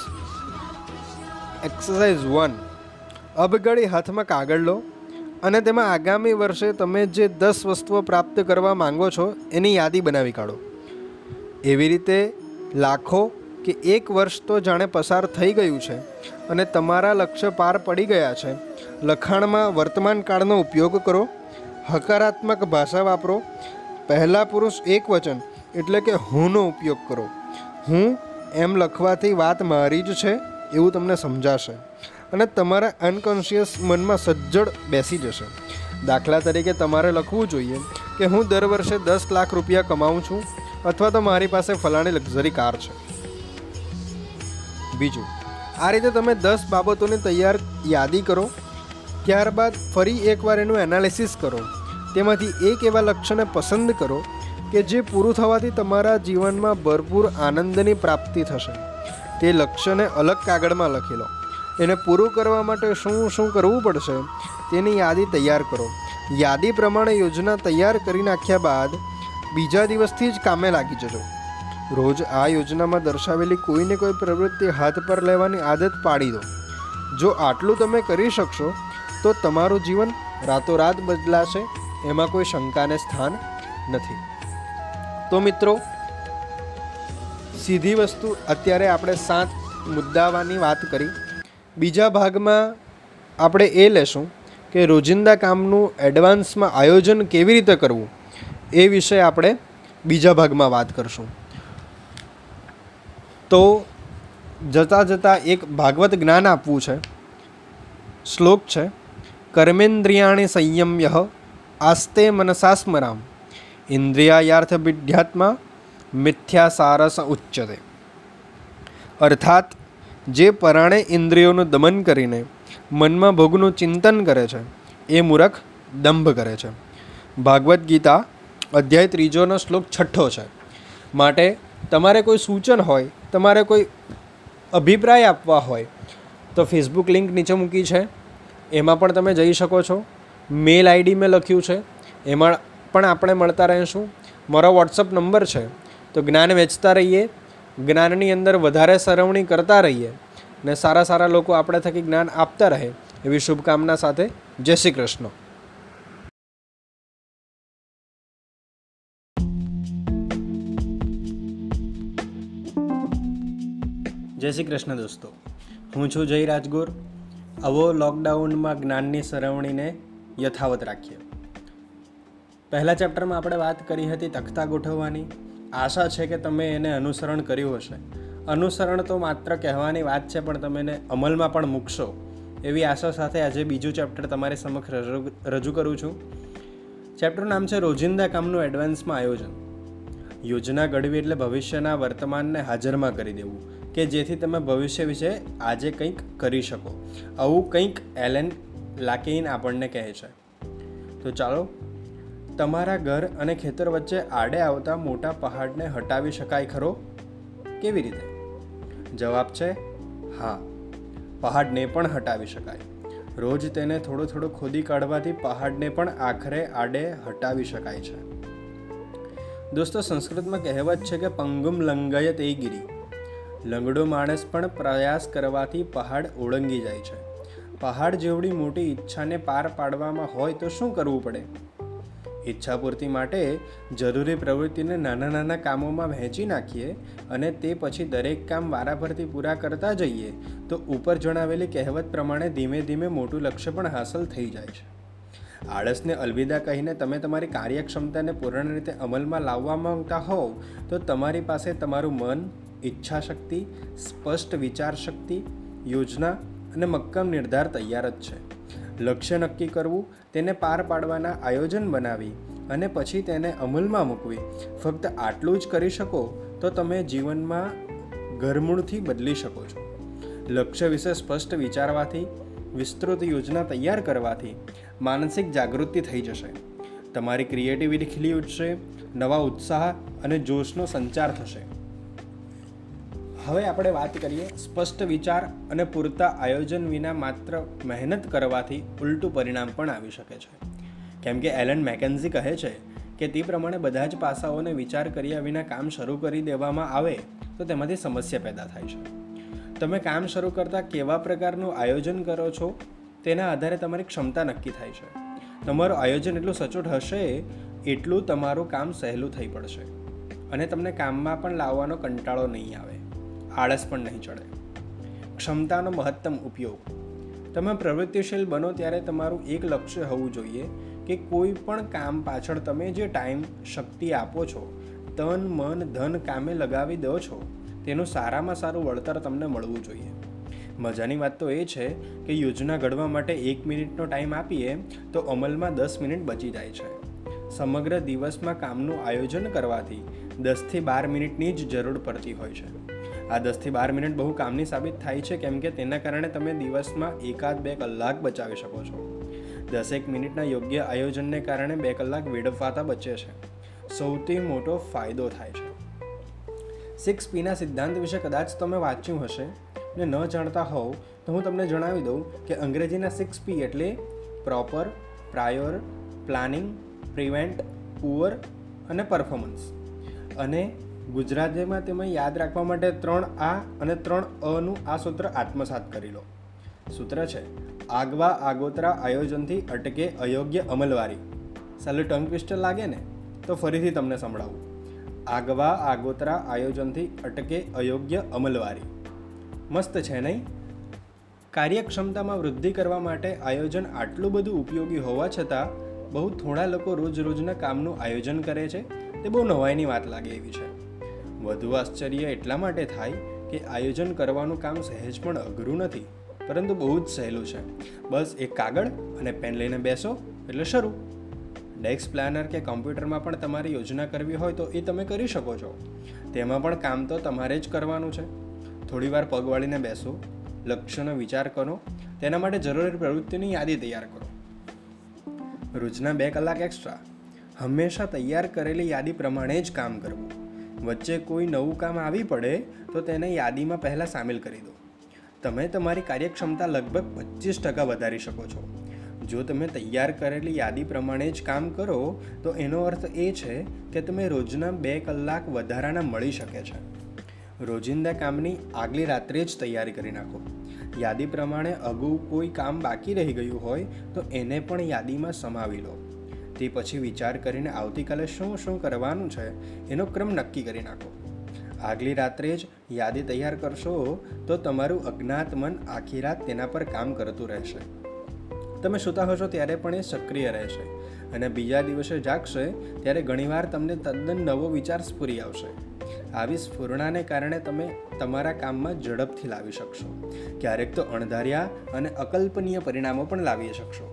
exercise one અબગડી હાથમાં કાગળ લો અને તેમાં આગામી વર્ષે તમે જે દસ વસ્તુઓ પ્રાપ્ત કરવા માંગો છો એની યાદી બનાવી કાઢો. એવી રીતે લાખો કે એક વર્ષ તો જાણે પસાર થઈ ગયું છે અને તમારા લક્ષ્ય પાર પડી ગયા છે. લખાણમાં વર્તમાન કાળનો ઉપયોગ કરો, હકારાત્મક ભાષા વાપરો, પહેલા પુરુષ એક વચન, એટલે કે હુંનો ઉપયોગ કરો. હું એમ લખવાથી વાત મારી જ છે, એવું તમને સમજાશે. અને તમારા અનકોન્શિયસ મનમાં સજ્જડ બેસી જશે. દાખલા તરીકે તમારે લખવું જોઈએ કે હું દર વર્ષે દસ લાખ રૂપિયા કમાઉં છું, અથવા તો મારી પાસે ફલાણી લક્ઝરી કાર છે. બીજું, આ રીતે તમે દસ બાબતોની તૈયાર યાદી કરો ત્યારબાદ ફરી એકવાર એનું એનાલિસિસ કરો. તેમાંથી એક એવા લક્ષ્યને પસંદ કરો કે જે પૂરું થવાથી તમારા જીવનમાં ભરપૂર આનંદની પ્રાપ્તિ થશે. તે લક્ષ્યને અલગ કાગળમાં લખી લો. એને પૂરું કરવા માટે શું શું કરવું પડશે તેની યાદી તૈયાર કરો. યાદી પ્રમાણે યોજના તૈયાર કરી નાખ્યા બાદ બીજા દિવસથી જ કામે લાગી જજો. રોજ આ યોજનામાં દર્શાવેલી કોઈને કોઈ પ્રવૃત્તિ હાથ પર લેવાની આદત પાડી દો. જો આટલું તમે કરી શકશો તો તમારું જીવન રાતોરાત બદલાશે, એમાં કોઈ શંકાને સ્થાન નથી. તો મિત્રો, સીધી વસ્તુ અત્યારે આપણે સાત મુદ્દાવાની વાત કરી. બીજા ભાગમાં આપણે એ લેશું કે રોજિંદા કામનું એડવાન્સમાં આયોજન કેવી રીતે કરવું, એ વિશે આપણે બીજા ભાગમાં વાત કરશું. તો જતાં જતાં એક ભાગવત જ્ઞાન આપવું છે. શ્લોક છે કર્મેન્દ્રિયાણી સંયમ્ય આસ્તે મનસાસ્મરામ ઇન્દ્રિયાયાર્થ વિઢ્યાત્મા મિથ્યા સારસ ઉચ્ચતે અર્થાત જે પરાણે ઇન્દ્રિયોનું દમન કરીને મનમાં ભોગનું ચિંતન કરે છે એ મૂરખ દંભ કરે છે ભાગવદ્ ગીતા અધ્યાય ત્રીજોનો શ્લોક છઠ્ઠો છે માટે તમારે કોઈ સૂચન હોય તમારે કોઈ અભિપ્રાય આપવા હોય તો ફેસબુક લિંક નીચે મૂકી છે એમાં પણ તમે જઈ શકો છો. મેલ આઈડી મેં લખ્યું છે. એમાં પણ આપણે મળતા રહીશું. મારો વોટ્સઅપ નંબર છે. તો જ્ઞાન વેચતા રહીએ. જ્ઞાનની અંદર વધારે સરવણી કરતા રહીએ. ને સારા સારા લોકો આપણે થકી જ્ઞાન આપતા રહે. એવી શુભકામના સાથે જય શ્રી કૃષ્ણ. જય શ્રી કૃષ્ણ દોસ્તો. હું છું જય રાજગોર. આવો લોકડાઉનમાં જ્ઞાનની સરવણીને યથાવત રાખીએ. પહેલા ચેપ્ટરમાં આપણે વાત કરી હતી તખતા ગોઠવવાની. આશા છે કે તમે એને અનુસરણ કર્યું હશે. અનુસરણ તો માત્ર કહેવાની વાત છે, પણ તમે એને અમલમાં પણ મૂકશો. એવી આશા સાથે આજે બીજું ચેપ્ટર તમારી સમક્ષ રજૂ કરું છું. ચેપ્ટરનું નામ છે રોજિંદા કામનું એડવાન્સમાં આયોજન. યોજના ઘડવી એટલે ભવિષ્યના વર્તમાનને હાજરમાં કરી દેવું. કે જેથી તમે ભવિષ્ય વિશે આજે કંઈક કરી શકો. આવું કંઈક એલેન લાકેઇન આપણને કહે છે. તો ચાલો, તમારા ઘર અને ખેતર વચ્ચે આડે આવતા મોટા પહાડને હટાવી શકાય ખરો? કેવી રીતે? જવાબ છે, હા. પહાડને પણ હટાવી શકાય. રોજ તેને થોડો થોડું ખોદી કાઢવાથી પહાડને પણ આખરે આડે હટાવી શકાય છે. દોસ્તો, સંસ્કૃતમાં કહેવત છે કે પંગુમ લંગાયત એ ગીરી. લંગડો માણસ પણ પ્રયાસ કરવાથી પહાડ ઓળંગી જાય છે. પહાડ જેવડી મોટી ઈચ્છાને પાર પાડવામાં હોય તો શું કરવું પડે? ઈચ્છા પૂર્તિ માટે જરૂરી પ્રવૃત્તિને નાના નાના કામોમાં વહેંચી નાખીએ અને તે પછી દરેક કામ વારાફરતી પૂરા કરતા જઈએ તો ઉપર જણાવેલી કહેવત પ્રમાણે ધીમે ધીમે મોટું લક્ષ્ય પણ હાંસલ થઈ જાય છે. આળસને અલવિદા કહીને તમે તમારી કાર્યક્ષમતાને પૂર્ણ રીતે અમલમાં લાવવા માંગતા હોવ, તો તમારી પાસે તમારું મન, ઈચ્છાશક્તિ, સ્પષ્ટ વિચારશક્તિ, યોજના અને મક્કમ નિર્ધાર તૈયાર જ છે. લક્ષ્ય નક્કી કરવું, તેને પાર પાડવાના આયોજન બનાવી અને પછી તેને અમલમાં મૂકવી. ફક્ત આટલું જ કરી શકો, તો તમે જીવનમાં ઘરમૂળથી બદલી શકો છો. લક્ષ્ય વિશે સ્પષ્ટ વિચારવાથી વિસ્તૃત યોજના તૈયાર કરવાથી માનસિક જાગૃતિ થઈ જશે. તમારી ક્રિએટિવિટી ખીલી ઉઠશે, નવા ઉત્સાહ અને જોશનો સંચાર થશે. હવે આપણે વાત કરીએ સ્પષ્ટ વિચાર અને પૂરતા આયોજન વિના માત્ર મહેનત કરવાથી ઉલટું પરિણામ પણ આવી શકે છે. કેમ કે એલન મેકેન્ઝી કહે છે કે તે પ્રમાણે બધા જ પાસાઓને વિચાર કર્યા વિના કામ શરૂ કરી દેવામાં આવે તો તેમાંથી સમસ્યા પેદા થાય છે. તમે કામ શરૂ કરતાં કેવા પ્રકારનું આયોજન કરો છો તેના આધારે તમારી ક્ષમતા નક્કી થાય છે. તમારું આયોજન એટલું સચોટ હશે, એટલું તમારું કામ સહેલું થઈ પડશે. અને તમને કામમાં પણ લાવવાનો કંટાળો નહીં આવે, આળસ પણ નહીં ચડે. ક્ષમતાનો મહત્તમ ઉપયોગ. તમે પ્રવૃત્તિશીલ બનો ત્યારે તમારું એક લક્ષ્ય હોવું જોઈએ કે કોઈ પણ કામ પાછળ તમે જે ટાઈમ, શક્તિ આપો છો, તન, મન, ધન કામે લગાવી દો છો. તેનું સારામાં સારું વળતર તમને મળવું જોઈએ. મજાની વાત તો એ છે કે યોજના ઘડવા માટે એક મિનિટનો ટાઈમ આપીએ તો અમલમાં દસ મિનિટ બચી જાય છે. સમગ્ર દિવસમાં કામનું આયોજન કરવાથી દસથી બાર મિનિટની જ જરૂર પડતી હોય છે. આ દસથી બાર મિનિટ બહુ કામની સાબિત થાય છે કેમ કે તેના કારણે તમે દિવસમાં એકાદ બે કલાક બચાવી શકો છો. દસેક મિનિટના યોગ્ય આયોજનને કારણે બે કલાક વેડફવાતા બચે છે. સૌથી મોટો ફાયદો થાય છે. સિક્સ પીના સિદ્ધાંત વિશે કદાચ તમે વાંચ્યું હશે ને ન જાણતા હોવ, તો હું તમને જણાવી દઉં કે અંગ્રેજીના સિક્સ પી એટલે proper, prior, planning, prevent, poor અને પરફોર્મન્સ. અને ગુજરાતીમાં તેમાં યાદ રાખવા માટે ત્રણ આ અને ત્રણ અનું આ સૂત્ર આત્મસાત કરી લો. સૂત્ર છે, આગવા આગોતરા આયોજનથી અટકે અયોગ્ય અમલવારી. સાલું ટંગ ટ્વિસ્ટર લાગે ને? તો ફરીથી તમને સંભળાવું. આગવા આગોતરા આયોજનથી અટકે અયોગ્ય અમલવારી. મસ્ત છે નહીં? કાર્યક્ષમતામાં વૃદ્ધિ કરવા માટે આયોજન આટલું બધું ઉપયોગી હોવા છતાં, બહુ થોડા લોકો રોજ રોજના કામનું આયોજન કરે છે, તે બહુ નવાઈની વાત લાગે એવી છે. વધુ આશ્ચર્ય એટલા માટે થાય કે આયોજન કરવાનું કામ સહેજ પણ અઘરું નથી, પરંતુ બહુ જ સહેલું છે. બસ એક કાગળ અને પેન લઈને બેસો, એટલે શરૂ. ડેસ્ક પ્લાનર કે કમ્પ્યુટરમાં પણ તમારી યોજના કરવી હોય તો એ તમે કરી શકો છો. તેમાં પણ કામ તો તમારે જ કરવાનું છે. થોડીવાર પગવાળીને બેસો લક્ષ્યનો વિચાર કરો, તેના માટે જરૂરી પ્રવૃત્તિની યાદી તૈયાર કરો. રોજના બે કલાક એક્સ્ટ્રા હંમેશા તૈયાર કરેલી યાદી પ્રમાણે જ કામ કરવું. વચ્ચે કોઈ નવું કામ આવી પડે તો તેને યાદીમાં પહેલાં સામેલ કરી દો. તમે તમારી કાર્યક્ષમતા લગભગ પચીસ ટકા વધારી શકો છો. જો તમે તૈયાર કરેલી યાદી પ્રમાણે જ કામ કરો, તો એનો અર્થ એ છે કે તમે રોજના બે કલાક વધારાના મળી શકે છે. રોજિંદા કામની આગલી રાત્રે જ તૈયારી કરી નાખો. યાદી પ્રમાણે અગાઉ કોઈ કામ બાકી રહી ગયું હોય, તો એને પણ યાદીમાં સમાવી લો. તે પછી વિચાર કરીને આવતીકાલે શું શું કરવાનું છે, એનો ક્રમ નક્કી કરી નાખો. આગલી રાત્રે જ યાદી તૈયાર કરશો, તો તમારું અજ્ઞાત મન આખી રાત તેના પર કામ કરતું રહેશે. તમે સૂતા હશો ત્યારે પણ એ સક્રિય રહેશે. અને બીજા દિવસે જાગશે ત્યારે ઘણીવાર તમને તદ્દન નવો વિચાર સ્ફૂરી આવશે. આવી સ્ફૂરણાને કારણે તમે તમારા કામમાં ઝડપથી લાવી શકશો. ક્યારેક તો અણધાર્યા અને અકલ્પનીય પરિણામો પણ લાવી શકશો.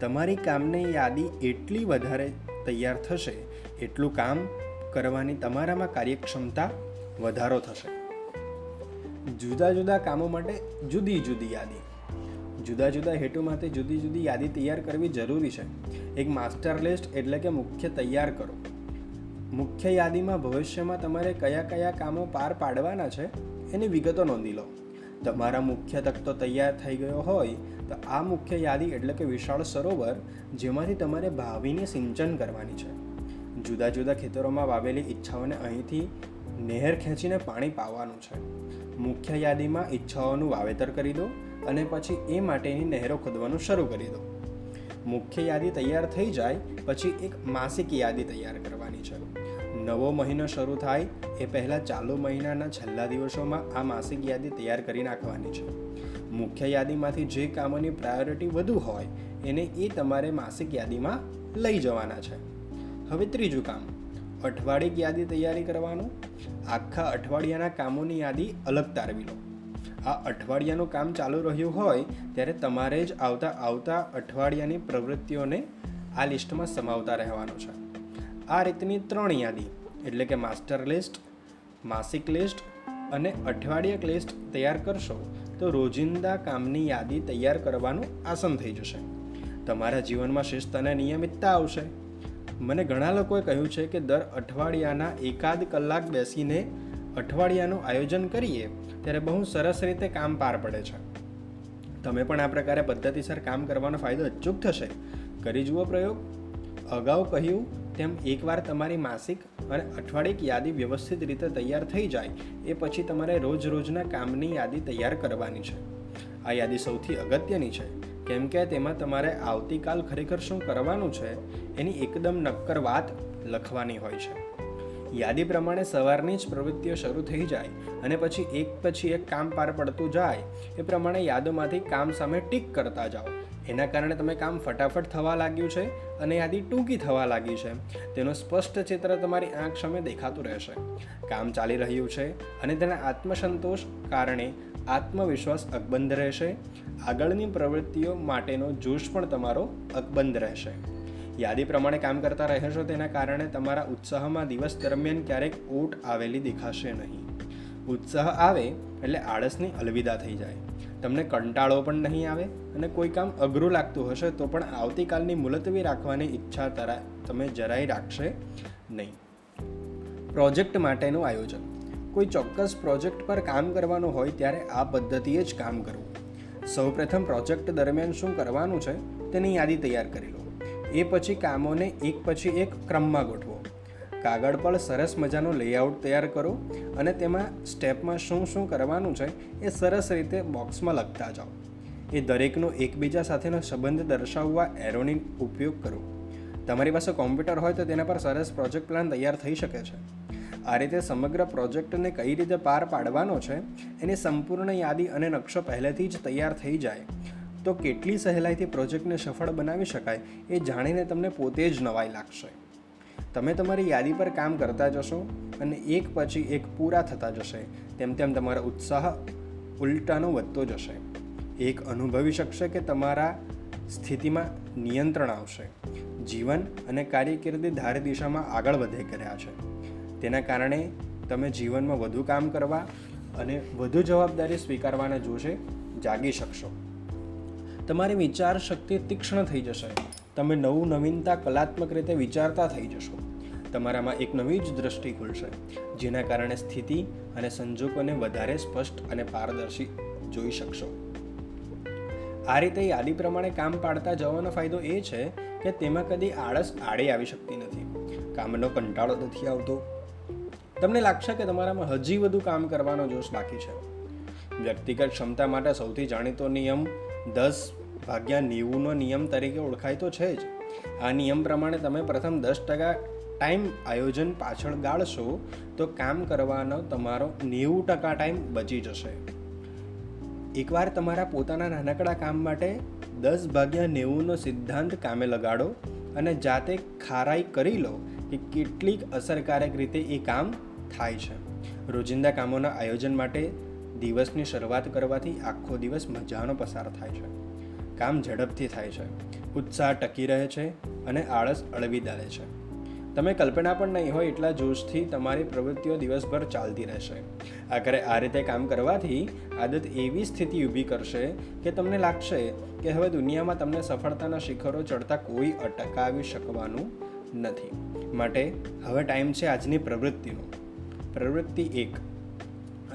તમારી કામની યાદી એટલી વધારે તૈયાર થશે, એટલું કામ કરવાની તમારામાં કાર્યક્ષમતા વધારો થશે. જુદા જુદા કામો માટે જુદી જુદી યાદી. જુદા જુદા હેતુ માટે જુદી જુદી યાદી તૈયાર કરવી જરૂરી છે. એક માસ્ટર લિસ્ટ એટલે કે મુખ્ય તૈયાર કરો. મુખ્ય યાદીમાં ભવિષ્યમાં તમારે કયા કયા કામો પાર પાડવાના છે એની વિગતો નોંધી લો. તમારા મુખ્ય તકતો તૈયાર થઈ ગયો હોય તો આ મુખ્ય યાદી એટલે કે વિશાળ સરોવર જેમાંથી તમારે ભાવિને સિંચન કરવાની છે. જુદા જુદા ખેતરોમાં વાવેલી ઈચ્છાઓને અહીંથી નહેર ખેંચીને પાણી પાવાનું છે. મુખ્ય યાદીમાં ઈચ્છાઓનું વાવેતર કરી દો. અને પછી એ માટેની નહેરો ખોદવાનું શરૂ કરી દો. મુખ્ય યાદી તૈયાર થઈ જાય, પછી એક માસિક યાદી તૈયાર કરવાની છે. નવો મહિનો શરૂ થાય, એ પહેલાં ચાલુ મહિનાના છેલ્લા દિવસોમાં આ માસિક યાદી તૈયાર કરી નાખવાની છે. મુખ્ય યાદીમાંથી જે કામોની પ્રાયોરિટી વધુ હોય, એને એ તમારે માસિક યાદીમાં લઈ જવાના છે. હવે ત્રીજું કામ, અઠવાડિક યાદી તૈયારી કરવાનું. આખા અઠવાડિયાના કામોની યાદી અલગ તારવી લો. આ અઠવાડિયાનું કામ ચાલુ રહ્યું હોય, ત્યારે તમારે જ આવતા આવતા અઠવાડિયાની પ્રવૃત્તિઓને આ લિસ્ટમાં સમાવતા રહેવાનું છે. આ રીતની ત્રણ યાદી, એટલે કે માસ્ટર લિસ્ટ, માસિક લિસ્ટ અને અઠવાડિયક લિસ્ટ તૈયાર કરશો, તો રોજિંદા કામની યાદી તૈયાર કરવાનું આસન થઈ જશે. તમારા જીવનમાં શિસ્ત અને નિયમિતતા આવશે. મને ઘણા લોકોએ કહ્યું છે કે દર અઠવાડિયાના એકાદ કલાક બેસીને અઠવાડિયાનું આયોજન કરીએ, ત્યારે બહુ સરસ રીતે કામ પાર પડે છે. તમે પણ આ પ્રકારે પદ્ધતિસર કામ કરવાનો ફાયદો અચૂક થશે. કરી જુઓ પ્રયોગ. અગાઉ કહ્યું તેમ એકવાર તમારી માસિક અને અઠવાડિક યાદી વ્યવસ્થિત રીતે તૈયાર થઈ જાય, એ પછી તમારે રોજ રોજના કામની યાદી તૈયાર કરવાની છે. આ યાદી સૌથી અગત્યની છે. કેમ કે તેમાં તમારે આવતીકાલ ખરેખર શું કરવાનું છે, એની એકદમ નક્કર વાત લખવાની હોય છે. યાદી પ્રમાણે સવારની જ પ્રવૃત્તિઓ શરૂ થઈ જાય અને પછી એક પછી એક કામ પાર પડતું જાય, એ પ્રમાણે યાદોમાંથી કામ સામે ટીક કરતા જાઓ. એના કારણે તમે કામ ફટાફટ થવા લાગ્યું છે અને યાદી ટૂંકી થવા લાગી છે. તેનું સ્પષ્ટ ચિત્ર તમારી આંખ સામે દેખાતું રહેશે. કામ ચાલી રહ્યું છે અને તેના આત્મસંતોષ કારણે આત્મવિશ્વાસ અકબંધ રહેશે. આગળની પ્રવૃત્તિઓ માટેનો જોશ પણ તમારો અકબંધ રહેશે. યાદી પ્રમાણે કામ કરતા રહેશો તેના કારણે તમારા ઉત્સાહમાં દિવસ દરમિયાન ક્યારેક ઓટ આવેલી દેખાશે નહીં. ઉત્સાહ આવે એટલે આળસની અલવિદા થઈ જાય. તમને કંટાળો પણ નહીં આવે અને કોઈ કામ અઘરું લાગતું હશે તો પણ આવતીકાલની મુલતવી રાખવાની ઈચ્છા તરા તમે જરાય રાખશે નહીં. પ્રોજેક્ટ માટેનું આયોજન. કોઈ ચોક્કસ પ્રોજેક્ટ પર કામ કરવાનું હોય ત્યારે આ પદ્ધતિએ જ કામ કરવું. સૌપ્રથમ પ્રોજેક્ટ દરમિયાન શું કરવાનું છે તેની યાદી તૈયાર કરી લો. એ પછી કામોને એક પછી એક ક્રમમાં ગોઠવો. કાગળ પર સરસ મજાનો લેઆઉટ તૈયાર કરો અને તેમાં સ્ટેપમાં શું શું કરવાનું છે એ સરસ રીતે બોક્સમાં લખતા જાઓ. એ દરેકનો એકબીજા સાથેનો સંબંધ દર્શાવવા એરોની ઉપયોગ કરો. તમારી પાસે કોમ્પ્યુટર હોય તો તેના પર સરસ પ્રોજેક્ટ પ્લાન તૈયાર થઈ શકે છે. આ રીતે સમગ્ર પ્રોજેક્ટને કઈ રીતે પાર પાડવાનો છે એની સંપૂર્ણ યાદી અને નકશો પહેલેથી જ તૈયાર થઈ જાય. તો કેટલી સહેલાઈથી પ્રોજેક્ટને સફળ બનાવી શકાય એ જાણીને તમને પોતે જ નવાઈ લાગશે. તમે તમારી યાદી પર કામ કરતા જશો અને એક પછી એક પૂરા થતા જશે. તેમ તેમ તમારો ઉત્સાહ ઉલટાનો વધતો જશે. એક અનુભવી શકશે કે તમારા સ્થિતિમાં નિયંત્રણ આવશે. જીવન અને કાર્યકિર્દી ધારી દિશામાં આગળ વધે કર્યા છે. તેના કારણે તમે જીવનમાં વધુ કામ કરવા અને વધુ જવાબદારી સ્વીકારવાના જોશે, જાગી શકશો. તમારી વિચાર શક્તિ તીક્ષ્ણ થઈ જશે. તમે નવું નવીનતા કલાત્મક રીતે વિચારતા થઈ જશો. તમારામાં એક નવી જ દ્રષ્ટિ ખુલશે. જેના કારણે સ્થિતિ અને સંજોગોને વધારે સ્પષ્ટ અને પારદર્શી જોઈ શકશો. આ રીતે યાદી પ્રમાણે કામ પાડતા જવાનો ફાયદો એ છે કે તેમાં કદી આળસ આડે આવી શકતી નથી. કામનો કંટાળો નથી આવતો. તમને લાગશે કે તમારામાં હજી વધુ કામ કરવાનો જોશ બાકી છે. વ્યક્તિગત ક્ષમતા માટે સૌથી જાણીતો નિયમ દસ ભાગ્યા નેવુંનો નિયમ તરીકે ઓળખાય તો છે જ. આ નિયમ પ્રમાણે તમે પ્રથમ દસ ટકા ટાઈમ આયોજન પાછળ ગાળશો, તો કામ કરવાનો તમારો નેવું ટકા ટાઈમ બચી જશે. એકવાર તમારા પોતાના નાનકડા કામ માટે દસ ભાગ્યા નેવુંનો સિદ્ધાંત કામે લગાડો અને જાતે ખારાઈ કરી લો કે કેટલીક અસરકારક રીતે એ કામ થાય છે. રોજિંદા કામોના આયોજન માટે દિવસની શરૂઆત કરવાથી આખો દિવસ મજાનો પસાર થાય છે. કામ ઝડપથી થાય છે. ઉત્સાહ ટકી રહે છે અને આળસ અળવી દાળે છે. તમે કલ્પના પણ નહીં હોય એટલા જોશથી તમારી પ્રવૃત્તિઓ દિવસભર ચાલતી રહેશે. આખરે આ રીતે કામ કરવાથી આદત એવી સ્થિતિ ઊભી કરશે કે તમને લાગશે કે હવે દુનિયામાં તમને સફળતાના શિખરો ચડતા કોઈ અટકાવી શકવાનું નથી. માટે હવે ટાઈમ છે આજની પ્રવૃત્તિનો. પ્રવૃત્તિ એક.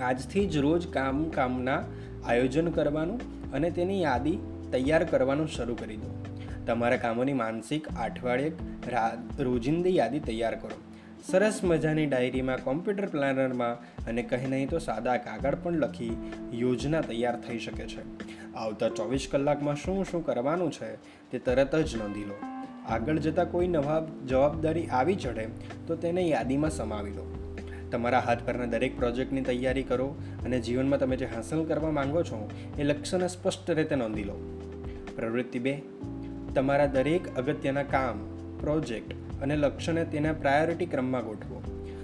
આજથી જ રોજ કામ કામના આયોજન કરવાનું અને તેની યાદી તૈયાર કરવાનું શરૂ કરી દો. તમારા કામોની માનસિક અઠવાડિયે રોજિંદી યાદી તૈયાર કરો. સરસ મજાની ડાયરીમાં, કોમ્પ્યુટર પ્લાનરમાં અને કહી નહીં તો સાદા કાગળ પણ લખી યોજના તૈયાર થઈ શકે છે. આવતા ચોવીસ કલાકમાં શું શું કરવાનું છે તે તરત જ નોંધી લો. આગળ જતાં કોઈ નવા જવાબદારી આવી ચઢે તો તેને યાદીમાં સમાવી લો. તમારા હાથ પરના દરેક પ્રોજેક્ટની તૈયારી કરો અને જીવનમાં તમે જે હાંસલ કરવા માંગો છો એ લક્ષ્યને સ્પષ્ટ રીતે નોંધી લો. પ્રવૃત્તિ બે. તમારા દરેક અગત્યના કામ, પ્રોજેક્ટ અને લક્ષ્યને તેના પ્રાયોરિટી ક્રમમાં ગોઠવો.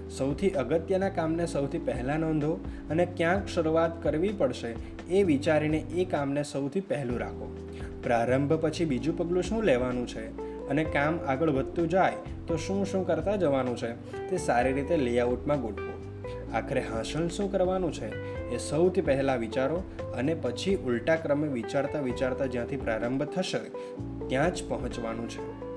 સૌથી અગત્યના કામને સૌથી પહેલાં નોંધો અને ક્યાંક શરૂઆત કરવી પડશે એ વિચારીને એ કામને સૌથી પહેલું રાખો. પ્રારંભ પછી બીજું પગલું શું લેવાનું છે અને કામ આગળ વધતું જાય તો શું શું કરતા જવાનું છે તે સારી રીતે લેઆઉટમાં ગોઠવો. આખરે હાંસલ શું કરવાનું છે? એ સૌથી પહેલાં વિચારો અને પછી ઉલટા ક્રમે વિચારતા વિચારતા જ્યાંથી પ્રારંભ થશે, ત્યાં જ પહોંચવાનું છે.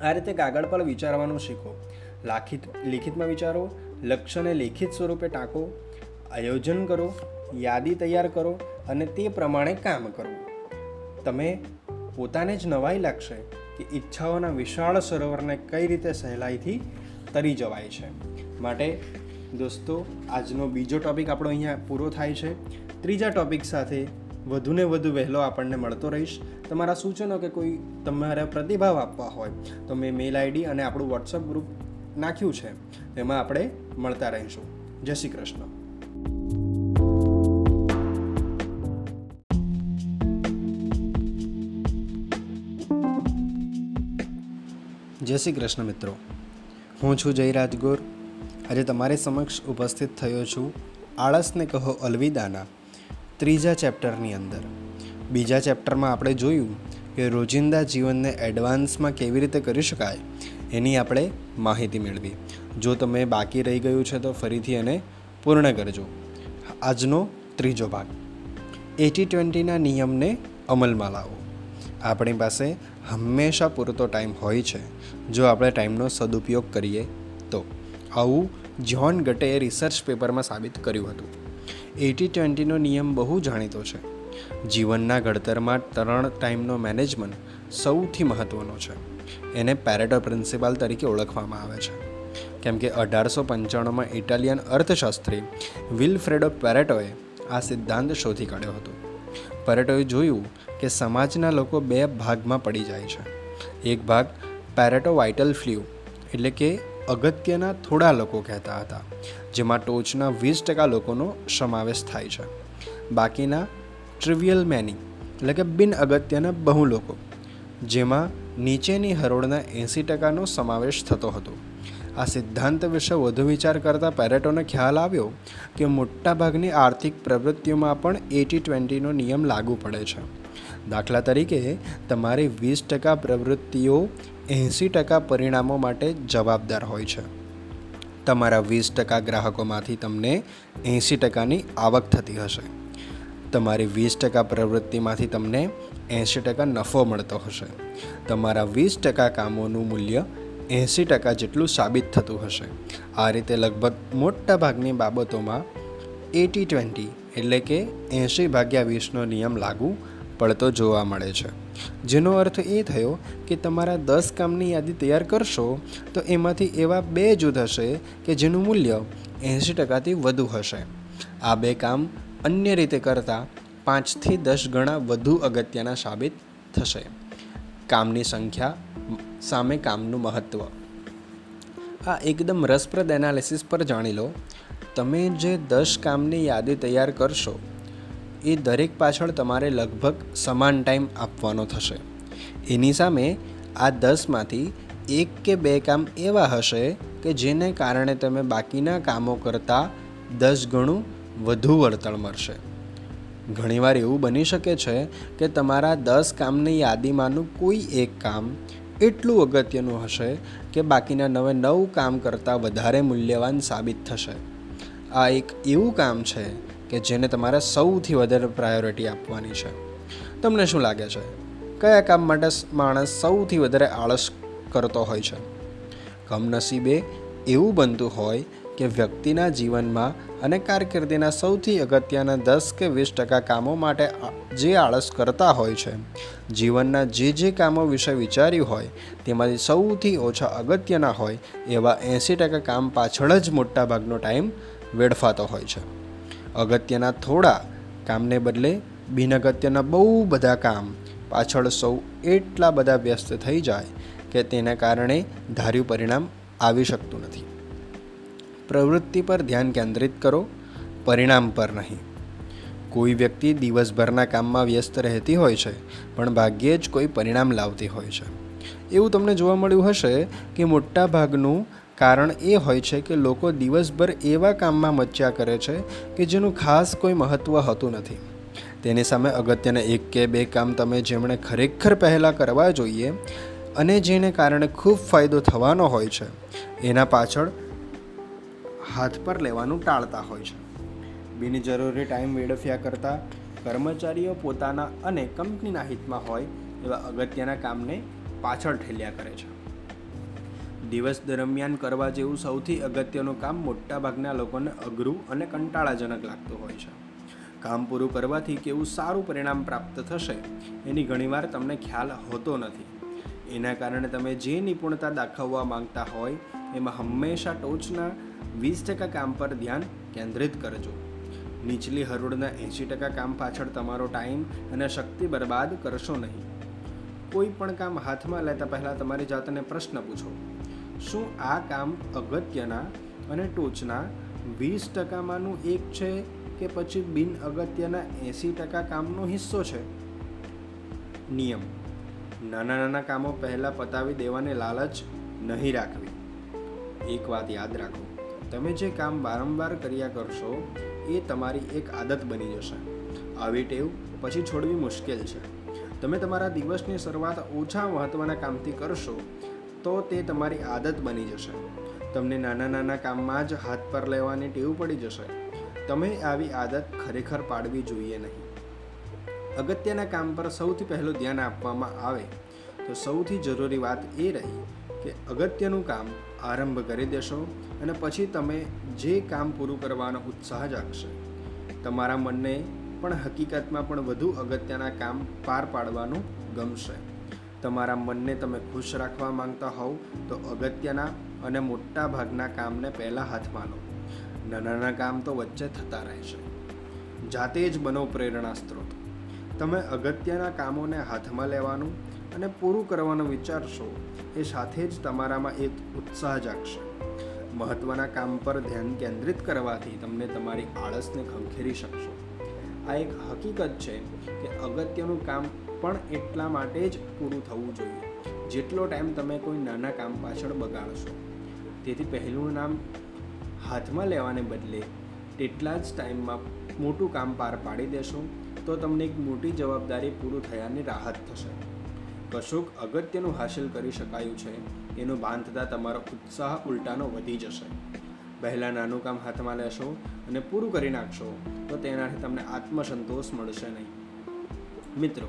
આ રીતે કાગળ પર વિચારવાનું શીખો. લાખિત, લિખિતમાં વિચારો, લક્ષ્યને લેખિત સ્વરૂપે ટાંકો, આયોજન કરો, યાદી તૈયાર કરો અને તે પ્રમાણે કામ કરો. તમે પોતાને જ નવાઈ લાગશે કે ઈચ્છાઓના વિશાળ સરોવરને કઈ રીતે સહેલાઈથી તરી જવાય છે. માટે દોસ્તો, આજનો બીજો ટોપિક આપણો અહીંયા પૂરો થાય છે. ત્રીજા ટોપિક સાથે વધુને વધુ વહેલો આપણને મળતો રહીશ. તમારા સૂચનો કે કોઈ તમારા પ્રતિભાવ આપવા હોય, તો મેં મેલ આઈડી અને આપણું વોટ્સઅપ ગ્રુપ નાખ્યું છે. તેમાં આપણે મળતા રહીશું. જય શ્રી કૃષ્ણ. જય શ્રી કૃષ્ણ મિત્રો. હું છું જયરાજ રાજગોર. આજે તમારી સમક્ષ ઉપસ્થિત થયો છું આળસને કહો અલવિદાના ત્રીજા ચેપ્ટરની અંદર. બીજા ચેપ્ટરમાં આપણે જોયું કે રોજિંદા જીવનને એડવાન્સમાં કેવી રીતે કરી શકાય એની આપણે માહિતી મેળવી. જો તમે બાકી રહી ગયું છે તો ફરીથી એને પૂર્ણ કરજો. આજનો ત્રીજો ભાગ. એટી ટ્વેન્ટીના નિયમને અમલમાં લાવો. આપણી પાસે હંમેશા પૂરતો ટાઈમ હોય છે. જો આપણે ટાઈમનો સદુપયોગ કરીએ તો. આવું જ્હોન ગટેએ રિસર્ચ પેપરમાં સાબિત કર્યું હતું. એટી ટ્વેન્ટીનો નિયમ બહુ જાણીતો છે. જીવનના ઘડતરમાં ત્રણ ટાઈમનો મેનેજમેન્ટ સૌથી મહત્ત્વનો છે. એને પેરેટો પ્રિન્સિપાલ તરીકે ઓળખવામાં આવે છે. કેમ કે અઢારસો પંચાણુંમાં ઇટાલિયન અર્થશાસ્ત્રી વિલફ્રેડો પેરેટોએ આ સિદ્ધાંત શોધી કાઢ્યો હતો. પેરેટોએ જોયું કે સમાજના લોકો બે ભાગમાં પડી જાય છે. એક ભાગ પેરેટો વાઇટલ ફ્લ્યુ, એટલે કે અગત્યના થોડા લોકો કહેતા હતા, જેમાં ટોચના વીસ ટકા લોકોનો સમાવેશ થાય છે. બાકીના ટ્રિવિયલ મેની એટલે કે બિન અગત્યના બહુ લોકો, જેમાં નીચેની હરોળના એંસી ટકાનો સમાવેશ થતો હતો. આ સિદ્ધાંત વિશે વધુ વિચાર કરતાં પેરેટોને ખ્યાલ આવ્યો કે મોટાભાગની આર્થિક પ્રવૃત્તિઓમાં પણ એટી ટ્વેન્ટીનો નિયમ લાગુ પડે છે. દાખલા તરીકે, તમારી વીસ ટકા પ્રવૃત્તિઓ એંસી ટકા પરિણામો માટે જવાબદાર હોય છે. તમારા વીસ ટકા ગ્રાહકોમાંથી તમને એંસી ટકાની આવક થતી હશે. તમારી વીસ ટકા પ્રવૃત્તિમાંથી તમને એંસી ટકા નફો મળતો હશે. તમારા વીસ ટકા કામોનું મૂલ્ય એંસી ટકા જેટલું સાબિત થતું હશે. આ રીતે લગભગ મોટા ભાગની બાબતોમાં એટી ટ્વેન્ટી એટલે કે એંશી ભાગ્યા વીસનો નિયમ લાગુ પડતો જોવા મળે છે. જેનો અર્થ એ થયો કે તમારા દસ કામની યાદી તૈયાર કરશો, તો એમાંથી એવા બે જૂથ હશે કે જેનું મૂલ્ય એંશી ટકાથી વધુ હશે. આ બે કામ અન્ય રીતે કરતાં પાંચથી દસ ગણા વધુ અગત્યના સાબિત થશે. કામની સંખ્યા સામે કામનું મહત્ત્વ આ એકદમ રસપ્રદ એનાલિસિસ પર જાણી લો. તમે જે દસ કામની યાદી તૈયાર કરશો એ દરેક પાછળ તમારે લગભગ સમાન ટાઈમ આપવાનો થશે. એની સામે આ દસમાંથી એક કે બે કામ એવા હશે કે જેને કારણે તમે બાકીના કામો કરતાં દસ ગણું વધુ વળતર મળશે. ઘણીવાર એવું બની શકે છે કે તમારા દસ કામની યાદીમાંનું કોઈ એક કામ એટલું અગત્યનું હશે કે બાકીના નવે નવ કામ કરતાં વધારે મૂલ્યવાન સાબિત થશે. આ એક એવું કામ છે કે જેને તમારે સૌથી વધારે પ્રાયોરિટી આપવાની છે. તમને શું લાગે છે? કયા કામ માટે માણસ સૌથી વધારે આળસ કરતો હોય છે? કમનસીબે એવું બનતું હોય કે વ્યક્તિના જીવનમાં અને કારકિર્દીના સૌથી અગત્યના દસ કે વીસ ટકા કામો માટે જે આળસ કરતા હોય છે, જીવનના જે જે કામો વિશે વિચાર્યું હોય, તેમાંથી સૌથી ઓછા અગત્યના હોય એવા એંસી ટકા કામ પાછળ જ મોટાભાગનો ટાઈમ વેડફાતો હોય છે. અગત્યના થોડા કામને બદલે બિનઅગત્યના બહુ બધા કામ પાછળ સૌ એટલા બધા વ્યસ્ત થઈ જાય કે તેના કારણે ધાર્યું પરિણામ આવી શકતું નથી. પ્રવૃત્તિ પર ધ્યાન કેન્દ્રિત કરો, પરિણામ પર નહીં. કોઈ વ્યક્તિ દિવસભરના કામમાં વ્યસ્ત રહેતી હોય છે, પણ ભાગ્યે જ કોઈ પરિણામ લાવતી હોય છે. એવું તમને જોવા મળ્યું હશે કે મોટા ભાગનું કારણ એ હોય છે કે લોકો દિવસભર એવા કામમાં મચ્યા કરે છે કે જેનું ખાસ કોઈ મહત્ત્વ હોતું નથી. તેની સામે અગત્યના એક કે બે કામ તમે જેમણે ખરેખર પહેલાં કરવા જોઈએ અને જેને કારણે ખૂબ ફાયદો થવાનો હોય છે, એના પાછળ હાથ પર લેવાનું ટાળતા હોય છે. બિનજરૂરી ટાઈમ વેડફ્યા કરતાં કર્મચારીઓ પોતાના અને કંપનીના હિતમાં હોય એવા અગત્યના કામને પાછળ ઠેલ્યા કરે છે. દિવસ દરમિયાન કરવા જેવું સૌથી અગત્યનું કામ મોટાભાગના લોકોને અઘરું અને કંટાળાજનક લાગતું હોય છે. કામ પૂરું કરવાથી કેવું સારું પરિણામ પ્રાપ્ત થશે, એની ઘણીવાર તમને ખ્યાલ હોતો નથી. એના કારણે તમે જે નિપુણતા દાખવવા માંગતા હોય, એમાં હંમેશા ટોચના વીસ ટકા કામ પર ધ્યાન કેન્દ્રિત કરજો. નીચલી હરોળના એંશી ટકા કામ પાછળ તમારો ટાઈમ અને શક્તિ બરબાદ કરશો નહીં. કોઈ પણ કામ હાથમાં લેતા પહેલાં તમારી જાતને પ્રશ્ન પૂછો. શું આ કામ અગત્યના અને ટોચના વીસ ટકામાંનું એક છે કે પછી બિન અગત્યના એંસી ટકા કામનો હિસ્સો છે? નિયમ. નાના નાના કામો પહેલાં પતાવી દેવાને લાલચ નહીં રાખવી. એક વાત યાદ રાખો, તમે જે કામ વારંવાર કર્યા કરશો, એ તમારી એક આદત બની જશે. આવી ટેવ પછી છોડવી મુશ્કેલ છે. તમે તમારા દિવસની શરૂઆત ઓછા મહત્ત્વના કામથી કરશો તો તે તમારી આદત બની જશે. તમને નાના નાના કામમાં જ હાથ પર લેવાની ટેવ પડી જશે. તમે આવી આદત ખરેખર પાડવી જોઈએ નહીં. અગત્યના કામ પર સૌથી પહેલું ધ્યાન આપવામાં આવે તો સૌથી જરૂરી વાત એ રહી કે અગત્યનું કામ આરંભ કરી દેશો અને પછી તમે જે કામ પૂરું કરવાનો ઉત્સાહ જાગશે. તમારા મનને પણ હકીકતમાં પણ વધુ અગત્યના કામ પાર પાડવાનું ગમશે. તમારા મનને તમે ખુશ રાખવા માંગતા હોવ, તો અગત્યના અને મોટા ભાગના કામને પહેલાં હાથમાં લો. નાના નાના કામ તો વચ્ચે થતા રહેશે. જાતે જ બનો પ્રેરણા સ્ત્રોત. તમે અગત્યના કામોને હાથમાં લેવાનું અને પૂરું કરવાનું વિચારશો, એ સાથે જ તમારામાં એક ઉત્સાહ જાગશે. મહત્ત્વના કામ પર ધ્યાન કેન્દ્રિત કરવાથી તમને તમારી આળસને ખંખેરી શકશો. આ એક હકીકત છે કે અગત્યનું કામ પણ એટલા માટે જ પૂરું થવું જોઈએ. જેટલો ટાઈમ તમે કોઈ નાના કામ પાછળ બગાડશો. તેથી પહેલું નામ હાથમાં લેવાને બદલે તેટલા જ ટાઈમમાં મોટું કામ પાર પાડી દેશો, તો તમને એક મોટી જવાબદારી પૂરું થયાની રાહત થશે. કશુંક અગત્યનું હાંસલ કરી શકાયું છે, એનું ભાન થતાં તમારો ઉત્સાહ ઉલટાનો વધી જશે. પહેલાં નાનું કામ હાથમાં લેશો અને પૂરું કરી નાખશો, તો તેનાથી તમને આત્મસંતોષ મળશે નહીં. મિત્રો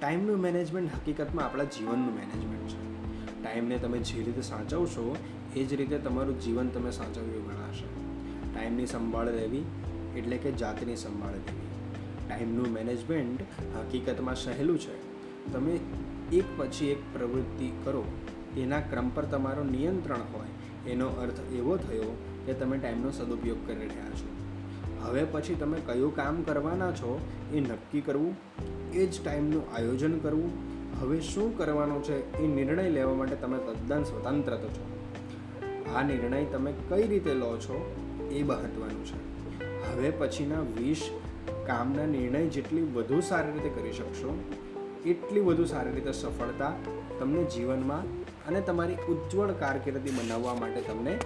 ટાઈમનું મેનેજમેન્ટ હકીકતમાં આપણા જીવનનું મેનેજમેન્ટ છે. ટાઈમને તમે જે રીતે સાચવશો, એ જ રીતે તમારું જીવન તમે સાચવ્યું ગણાશે. ટાઈમની સંભાળ લેવી, એટલે કે જાતની સંભાળ લેવી. ટાઈમનું મેનેજમેન્ટ હકીકતમાં સહેલું છે. તમે એક પછી એક પ્રવૃત્તિ કરો તેના ક્રમ પર તમારો નિયંત્રણ હોય, એનો અર્થ એવો થયો કે તમે ટાઈમનો સદુપયોગ કરી રહ્યા છો. હવે પછી તમે કયું કામ કરવાના છો એ નક્કી કરવું, એ જ ટાઈમનું આયોજન કરવું. હવે શું કરવાનું છે એ નિર્ણય લેવા માટે તમે તદ્દન સ્વતંત્ર છો. આ નિર્ણય તમે કઈ રીતે લો છો એ મહત્ત્વનું છે. હવે પછીના વીસ કામના નિર્ણય જેટલી વધુ સારી રીતે કરી શકશો, એટલી વધુ સારી રીતે સફળતા તમને જીવનમાં અને તમારી ઉજ્જવળ કારકિર્દી બનાવવા માટે તમને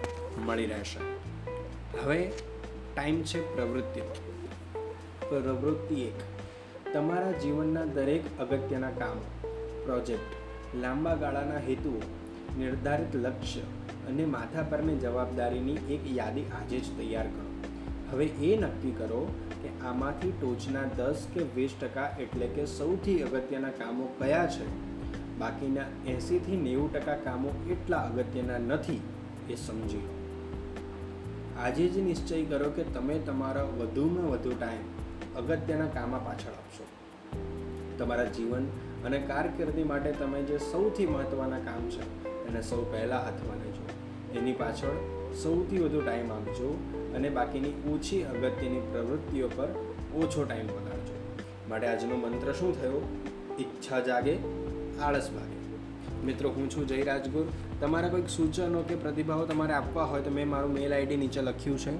મળી રહેશે. હવે ટાઈમ છે પ્રવૃત્તિનો પ્રવૃત્તિ એક. તમારા જીવનના દરેક અગત્યના કામો, પ્રોજેક્ટ, લાંબા ગાળાના હેતુઓ, નિર્ધારિત લક્ષ્ય અને માથા પરની જવાબદારીની એક યાદી આજે જ તૈયાર કરો. હવે એ નક્કી કરો કે આમાંથી ટોચના દસ કે વીસ ટકા એટલે કે સૌથી અગત્યના કામો કયા છે? બાકીના એંસીથી નેવું ટકા કામો એટલા અગત્યના નથી, એ સમજી લો આજે જ નિશ્ચય કરો કે તમે તમારા વધુમાં વધુ ટાઈમ અગત્યના કામમાં પાછળ આપશો. તમારા જીવન અને કારકિર્દી માટે તમે જે સૌથી મહત્ત્વના કામ છે એને સૌ પહેલાં હાથમાં લેજો. એની પાછળ સૌથી વધુ ટાઈમ આપજો અને બાકીની ઓછી અગત્યની પ્રવૃત્તિઓ પર ઓછો ટાઈમ બનાવજો માટે આજનો મંત્ર શું થયો? ઈચ્છા જાગે, આળસ ભાગે મિત્રો, હું છું જય રાજગુર. તમારા કોઈક સૂચનો કે પ્રતિભાવો તમારે આપવા હોય તો મેં મારું મેલ આઈડી નીચે લખ્યું છે.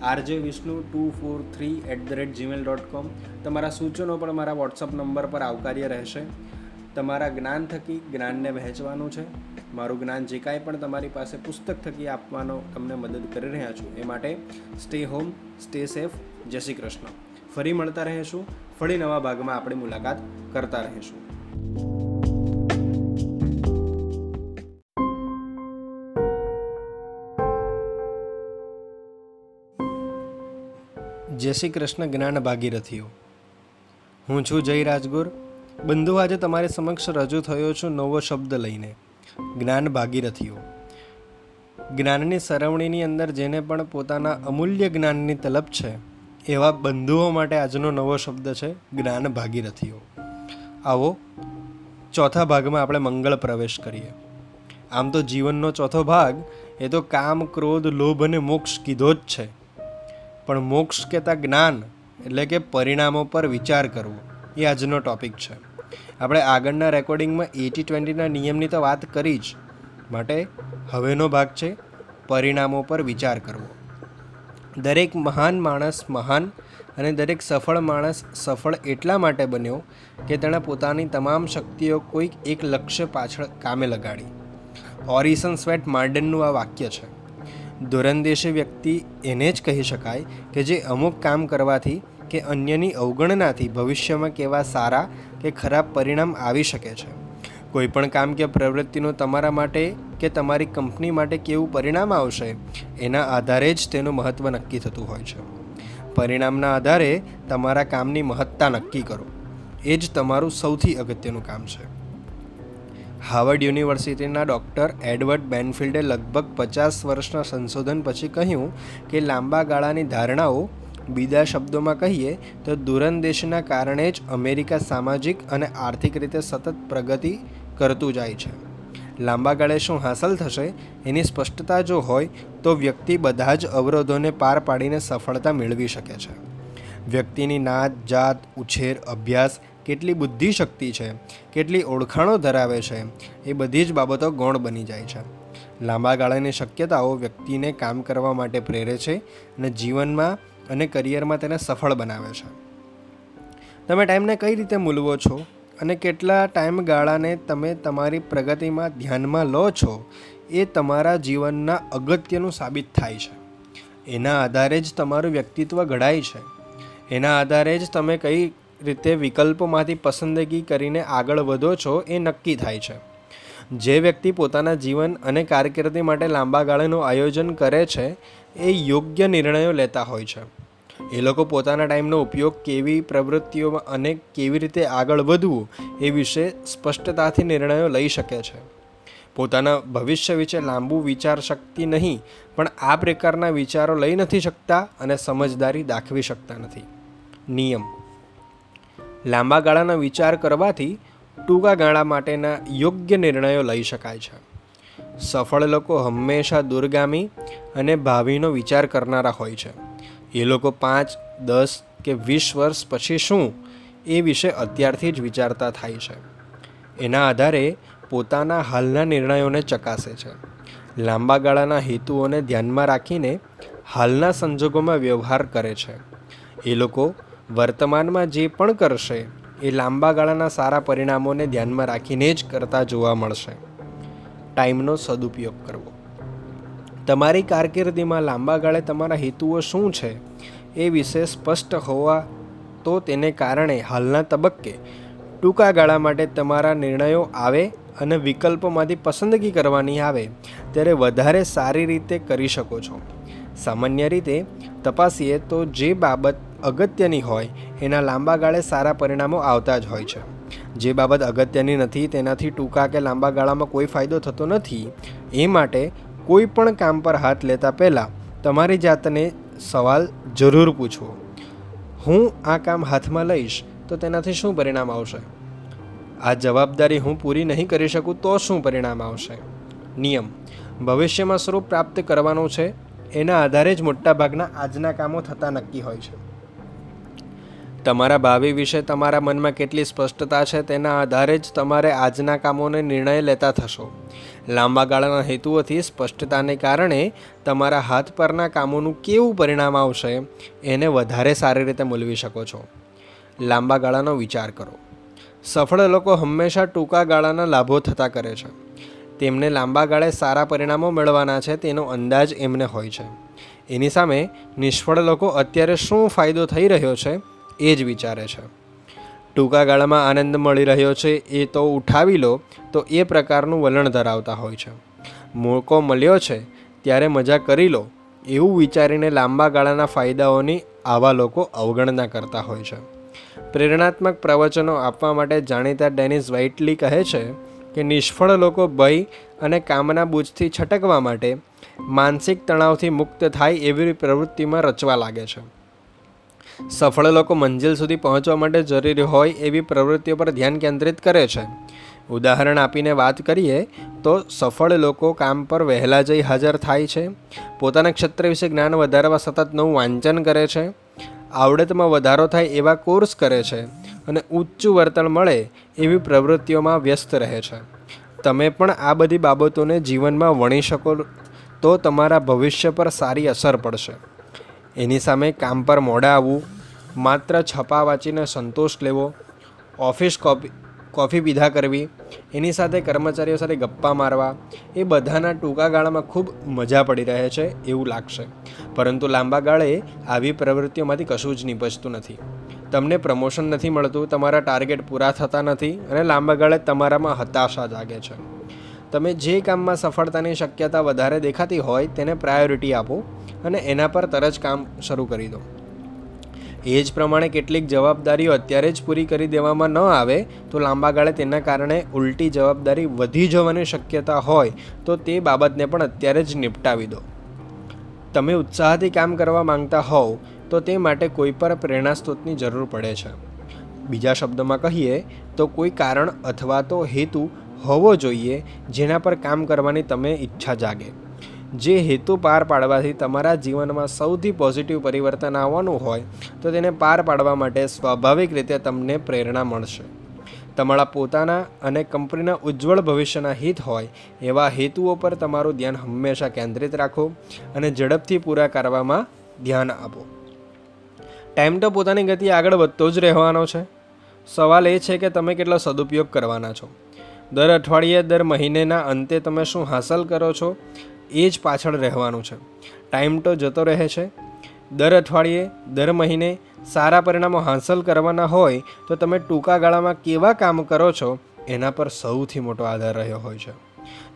RJ Vishnu two four three at the rate Gmail dot com. તમારા સૂચનો પણ મારા વોટ્સઅપ નંબર પર આવકાર્ય રહેશે. તમારા જ્ઞાન થકી જ્ઞાનને વહેંચવાનું છે. મારું જ્ઞાન જે કાંઈ પણ તમારી પાસે પુસ્તક થકી આપવાનો તમને મદદ કરી રહ્યા છું. એ માટે સ્ટે હોમ સ્ટે સેફ જય શ્રી કૃષ્ણ. ફરી મળતા રહીશું. ફરી નવા ભાગમાં આપણે મુલાકાત કરતા રહીશું. જય શ્રી કૃષ્ણ જ્ઞાન ભાગીરથીઓ. હું છું જય રાજગુર. બંધુ આજે તમારી સમક્ષ રજૂ થયો છું નવો શબ્દ લઈને. જ્ઞાન ભાગીરથીઓ. જ્ઞાનની સરવણીની અંદર જેને પણ પોતાના અમૂલ્ય જ્ઞાનની તલબ છે, એવા બંધુઓ માટે આજનો નવો શબ્દ છે જ્ઞાન ભાગીરથીઓ. આવો, ચોથા ભાગમાં આપણે મંગળ પ્રવેશ કરીએ. આમ તો જીવનનો ચોથો ભાગ, એ તો કામ, ક્રોધ, લોભ અને મોક્ષ કીધો જ છે. પણ મોક્ષ કહેતા જ્ઞાન એટલે કે પરિણામો પર વિચાર કરવો, એ આજનો ટોપિક છે. આપણે આગળના રેકોર્ડિંગમાં એટી ટ્વેન્ટીના નિયમની તો વાત કરી જ. માટે હવેનો ભાગ છે, પરિણામો પર વિચાર કરવો. દરેક મહાન માણસ મહાન અને દરેક સફળ માણસ સફળ એટલા માટે બન્યો કે તેણે પોતાની તમામ શક્તિઓ કોઈક એક લક્ષ્ય પાછળ કામે લગાડી. ઓરિસન સ્વેટ માર્ડનનું આ વાક્ય છે. ધુરંદેશી વ્યક્તિ એને જ કહી શકાય કે જે અમુક કામ કરવાથી કે અન્યની અવગણનાથી ભવિષ્યમાં કેવા સારા કે ખરાબ પરિણામ આવી શકે છે. કોઈપણ કામ કે પ્રવૃત્તિનું તમારા માટે કે તમારી કંપની માટે કેવું પરિણામ આવશે, એના આધારે જ તેનું મહત્ત્વ નક્કી થતું હોય છે. પરિણામના આધારે તમારા કામની મહત્તા નક્કી કરો. એ જ તમારું સૌથી અગત્યનું કામ છે. હાર્વર્ડ યુનિવર્સિટીના ડૉક્ટર એડવર્ડ બેનફિલ્ડે લગભગ પચાસ વર્ષના સંશોધન પછી કહ્યું કે લાંબા ગાળાની ધારણાઓ બીજા શબ્દોમાં કહીએ તો દૂરંદેશના કારણે જ અમેરિકા સામાજિક અને આર્થિક રીતે સતત પ્રગતિ કરતું જાય છે. લાંબા ગાળે શું હાંસલ થશે? એની સ્પષ્ટતા જો હોય તો વ્યક્તિ બધા જ અવરોધોને પાર પાડીને સફળતા મેળવી શકે છે. વ્યક્તિની નાત, જાત, ઉછેર, અભ્યાસ કેટલી બુદ્ધિશક્તિ છે, કેટલી ઓળખાણો ધરાવે છે, એ બધી જ બાબતો ગૌણ બની જાય છે. લાંબા ગાળાની શક્યતાઓ વ્યક્તિને કામ કરવા માટે પ્રેરે છે અને જીવનમાં અને કરિયરમાં તેને સફળ બનાવે છે. તમે ટાઈમને કઈ રીતે મૂલવો છો અને કેટલા ટાઈમ ગાળાને તમે તમારી પ્રગતિમાં ધ્યાનમાં લો છો એ તમારા જીવનના અગત્યનું સાબિત થાય છે. એના આધારે જ તમારું વ્યક્તિત્વ ઘડાય છે. એના આધારે જ તમે કઈ રીતે વિકલ્પોમાંથી પસંદગી કરીને આગળ વધો છો એ નક્કી થાય છે. જે વ્યક્તિ પોતાના જીવન અને કારકિર્દી માટે લાંબા ગાળાનું આયોજન કરે છે, એ યોગ્ય નિર્ણયો લેતા હોય છે. એ લોકો પોતાના ટાઈમનો ઉપયોગ કેવી પ્રવૃત્તિઓમાં અને કેવી રીતે આગળ વધવું એ વિશે સ્પષ્ટતાથી નિર્ણયો લઈ શકે છે. પોતાના ભવિષ્ય વિશે લાંબુ વિચાર શક્તિ નહીં, પણ આ પ્રકારના વિચારો લઈ નથી શકતા અને સમજદારી દાખવી શકતા નથી. નિયમ લાંબા ગાળાના વિચાર કરવાથી ટૂંકા ગાળા માટેના યોગ્ય નિર્ણયો લઈ શકાય છે. સફળ લોકો હંમેશા દૂરગામી અને ભાવિનો વિચાર કરનારા હોય છે. એ લોકો પાંચ, દસ કે વીસ વર્ષ પછી શું એ વિશે અત્યારથી જ વિચારતા થાય છે. એના આધારે પોતાના હાલના નિર્ણયોને ચકાસે છે. લાંબા ગાળાના હેતુઓને ધ્યાનમાં રાખીને હાલના સંજોગોમાં વ્યવહાર કરે છે. એ લોકો વર્તમાનમાં જે પણ કરશે, એ લાંબા ગાળાના સારા પરિણામોને ધ્યાનમાં રાખીને જ કરતા જોવા મળશે. ટાઈમનો સદુપયોગ કરવો. તમારી કારકિર્દીમાં લાંબા ગાળે તમારા હેતુઓ શું છે, એ વિશે સ્પષ્ટ હોવા તો તેને કારણે હાલના તબક્કે ટૂંકા ગાળા માટે તમારા નિર્ણયો આવે અને વિકલ્પોમાંથી પસંદગી કરવાની આવે, ત્યારે વધારે સારી રીતે કરી શકો છો. સામાન્ય રીતે તપાસીએ તો જે બાબત અગત્યની હોય, એના લાંબા ગાળે સારા પરિણામો આવતા જ હોય છે. જે બાબત અગત્યની નથી, તેનાથી ટૂંકા કે લાંબા ગાળામાં કોઈ ફાયદો થતો નથી, એ માટે કોઈ પણ કામ પર હાથ લેતા પહેલાં તમારી જાતને સવાલ જરૂર પૂછવો. હું આ કામ હાથમાં લઈશ, તો તેનાથી શું પરિણામ આવશે? આ જવાબદારી હું પૂરી નહીં કરી શકું, તો શું પરિણામ આવશે? નિયમ. ભવિષ્યમાં સ્વરૂપ પ્રાપ્ત કરવાનું છે એના આધારે જ મોટાભાગના આજના કામો થતા નક્કી હોય છે. તમારા ભાવિ વિશે તમારા મનમાં કેટલી સ્પષ્ટતા છે તેના આધારે જ તમારે આજના કામોને નિર્ણય લેતા થશો. લાંબા ગાળાના હેતુઓથી સ્પષ્ટતાને કારણે તમારા હાથ પરના કામોનું કેવું પરિણામ આવશે એને વધારે સારી રીતે મૂલવી શકો છો. લાંબા ગાળાનો વિચાર કરો. સફળ લોકો હંમેશા ટૂંકા ગાળાના લાભો થતા કરે છે. તેમને લાંબા ગાળે સારા પરિણામો મેળવવાના છે તેનો અંદાજ એમને હોય છે. એની સામે નિષ્ફળ લોકો અત્યારે શું ફાયદો થઈ રહ્યો છે એ જ વિચારે છે. ટૂંકા ગાળામાં આનંદ મળી રહ્યો છે એ તો ઉઠાવી લો તો એ પ્રકારનું વલણ ધરાવતા હોય છે. મોકો મળ્યો છે ત્યારે મજા કરી લો એવું વિચારીને લાંબા ગાળાના ફાયદાઓની આવા લોકો અવગણના કરતા હોય છે. પ્રેરણાત્મક પ્રવચનો આપવા માટે જાણીતા ડેનિસ વાઇટલી કહે છે કે નિષ્ફળ લોકો ભય અને કામના બૂજથી છટકવા માટે માનસિક તણાવથી મુક્ત થાય એવી પ્રવૃત્તિમાં રચવા લાગે છે. સફળ લોકો મંજિલ સુધી પહોંચવા માટે જરૂરી હોય એવી પ્રવૃત્તિઓ પર ધ્યાન કેન્દ્રિત કરે છે. ઉદાહરણ આપીને વાત કરીએ તો સફળ લોકો કામ પર વહેલા જઈ હાજર થાય છે. પોતાના ક્ષેત્ર વિશે જ્ઞાન વધારવા સતત નવું વાંચન કરે છે. આવડતમાં વધારો થાય એવા કોર્સ કરે છે. અને ઉચ્ચ વર્તન મળે એવી પ્રવૃત્તિઓમાં વ્યસ્ત રહે છે. તમે પણ આ બધી બાબતોને જીવનમાં વણી શકો તો તમારા ભવિષ્ય પર સારી અસર પડશે. એની સામે કામ પર મોડા આવવું, માત્ર છપા વાંચીને સંતોષ લેવો, ઓફિસ કોપી કોફી પીધા કરવી, એની સાથે કર્મચારીઓ સાથે ગપ્પા મારવા, એ બધાના ટૂંકા ગાળામાં ખૂબ મજા પડી રહે છે એવું લાગશે. પરંતુ લાંબા ગાળે આવી પ્રવૃત્તિઓમાંથી કશું જ નીપજતું નથી. તમને પ્રમોશન નથી મળતું, તમારા ટાર્ગેટ પૂરા થતા નથી અને લાંબા ગાળે તમારામાં હતાશા જાગે છે. તમે જે કામમાં સફળતાની શક્યતા વધારે દેખાતી હોય તેને પ્રાયોરિટી આપો અને એના પર તરત કામ શરૂ કરી દો. એ જ પ્રમાણે કેટલીક જવાબદારીઓ અત્યારે જ પૂરી કરી દેવામાં ન આવે તો લાંબા ગાળે તેના કારણે ઉલટી જવાબદારી વધી જવાની શક્યતા હોય તો તે બાબતને પણ અત્યારે જ નિપટાવી દો. તમે ઉત્સાહથી કામ કરવા માંગતા હોવ તો તે માટે કોઈ પર પ્રેરણા સ્ત્રોતની જરૂર પડે છે. બીજા શબ્દોમાં કહીએ તો કોઈ કારણ અથવા તો હેતુ હોવો જોઈએ જેના પર કામ કરવાની તમે ઈચ્છા જાગે. જે હેતુ પાર પાડવાથી તમારા જીવનમાં સૌથી પોઝિટિવ પરિવર્તન આવવાનું હોય તો તેને પાર પાડવા માટે સ્વાભાવિક રીતે તમને પ્રેરણા મળશે. તમારા પોતાના અને કંપનીના ઉજ્જવળ ભવિષ્યના હિત હોય એવા હેતુઓ પર તમારું ધ્યાન હંમેશા કેન્દ્રિત રાખો અને ઝડપથી પૂરા કરવામાં ધ્યાન આપો. ટાઈમ તો પોતાની ગતિ આગળ વધતો જ રહેવાનો છે. સવાલ એ છે કે તમે કેટલો સદુપયોગ કરવાના છો? દર અઠવાડિયે, દર મહિનેના અંતે તમે શું હાંસલ કરો છો? એ જ પાછળ રહેવાનું છે. ટાઈમ તો જતો રહે છે. દર અઠવાડિયે, દર મહિને સારા પરિણામો હાંસલ કરવાના હોય તો તમે ટૂંકા ગાળામાં કેવા કામ કરો છો એના પર સૌથી મોટો આધાર રહ્યો હોય છે.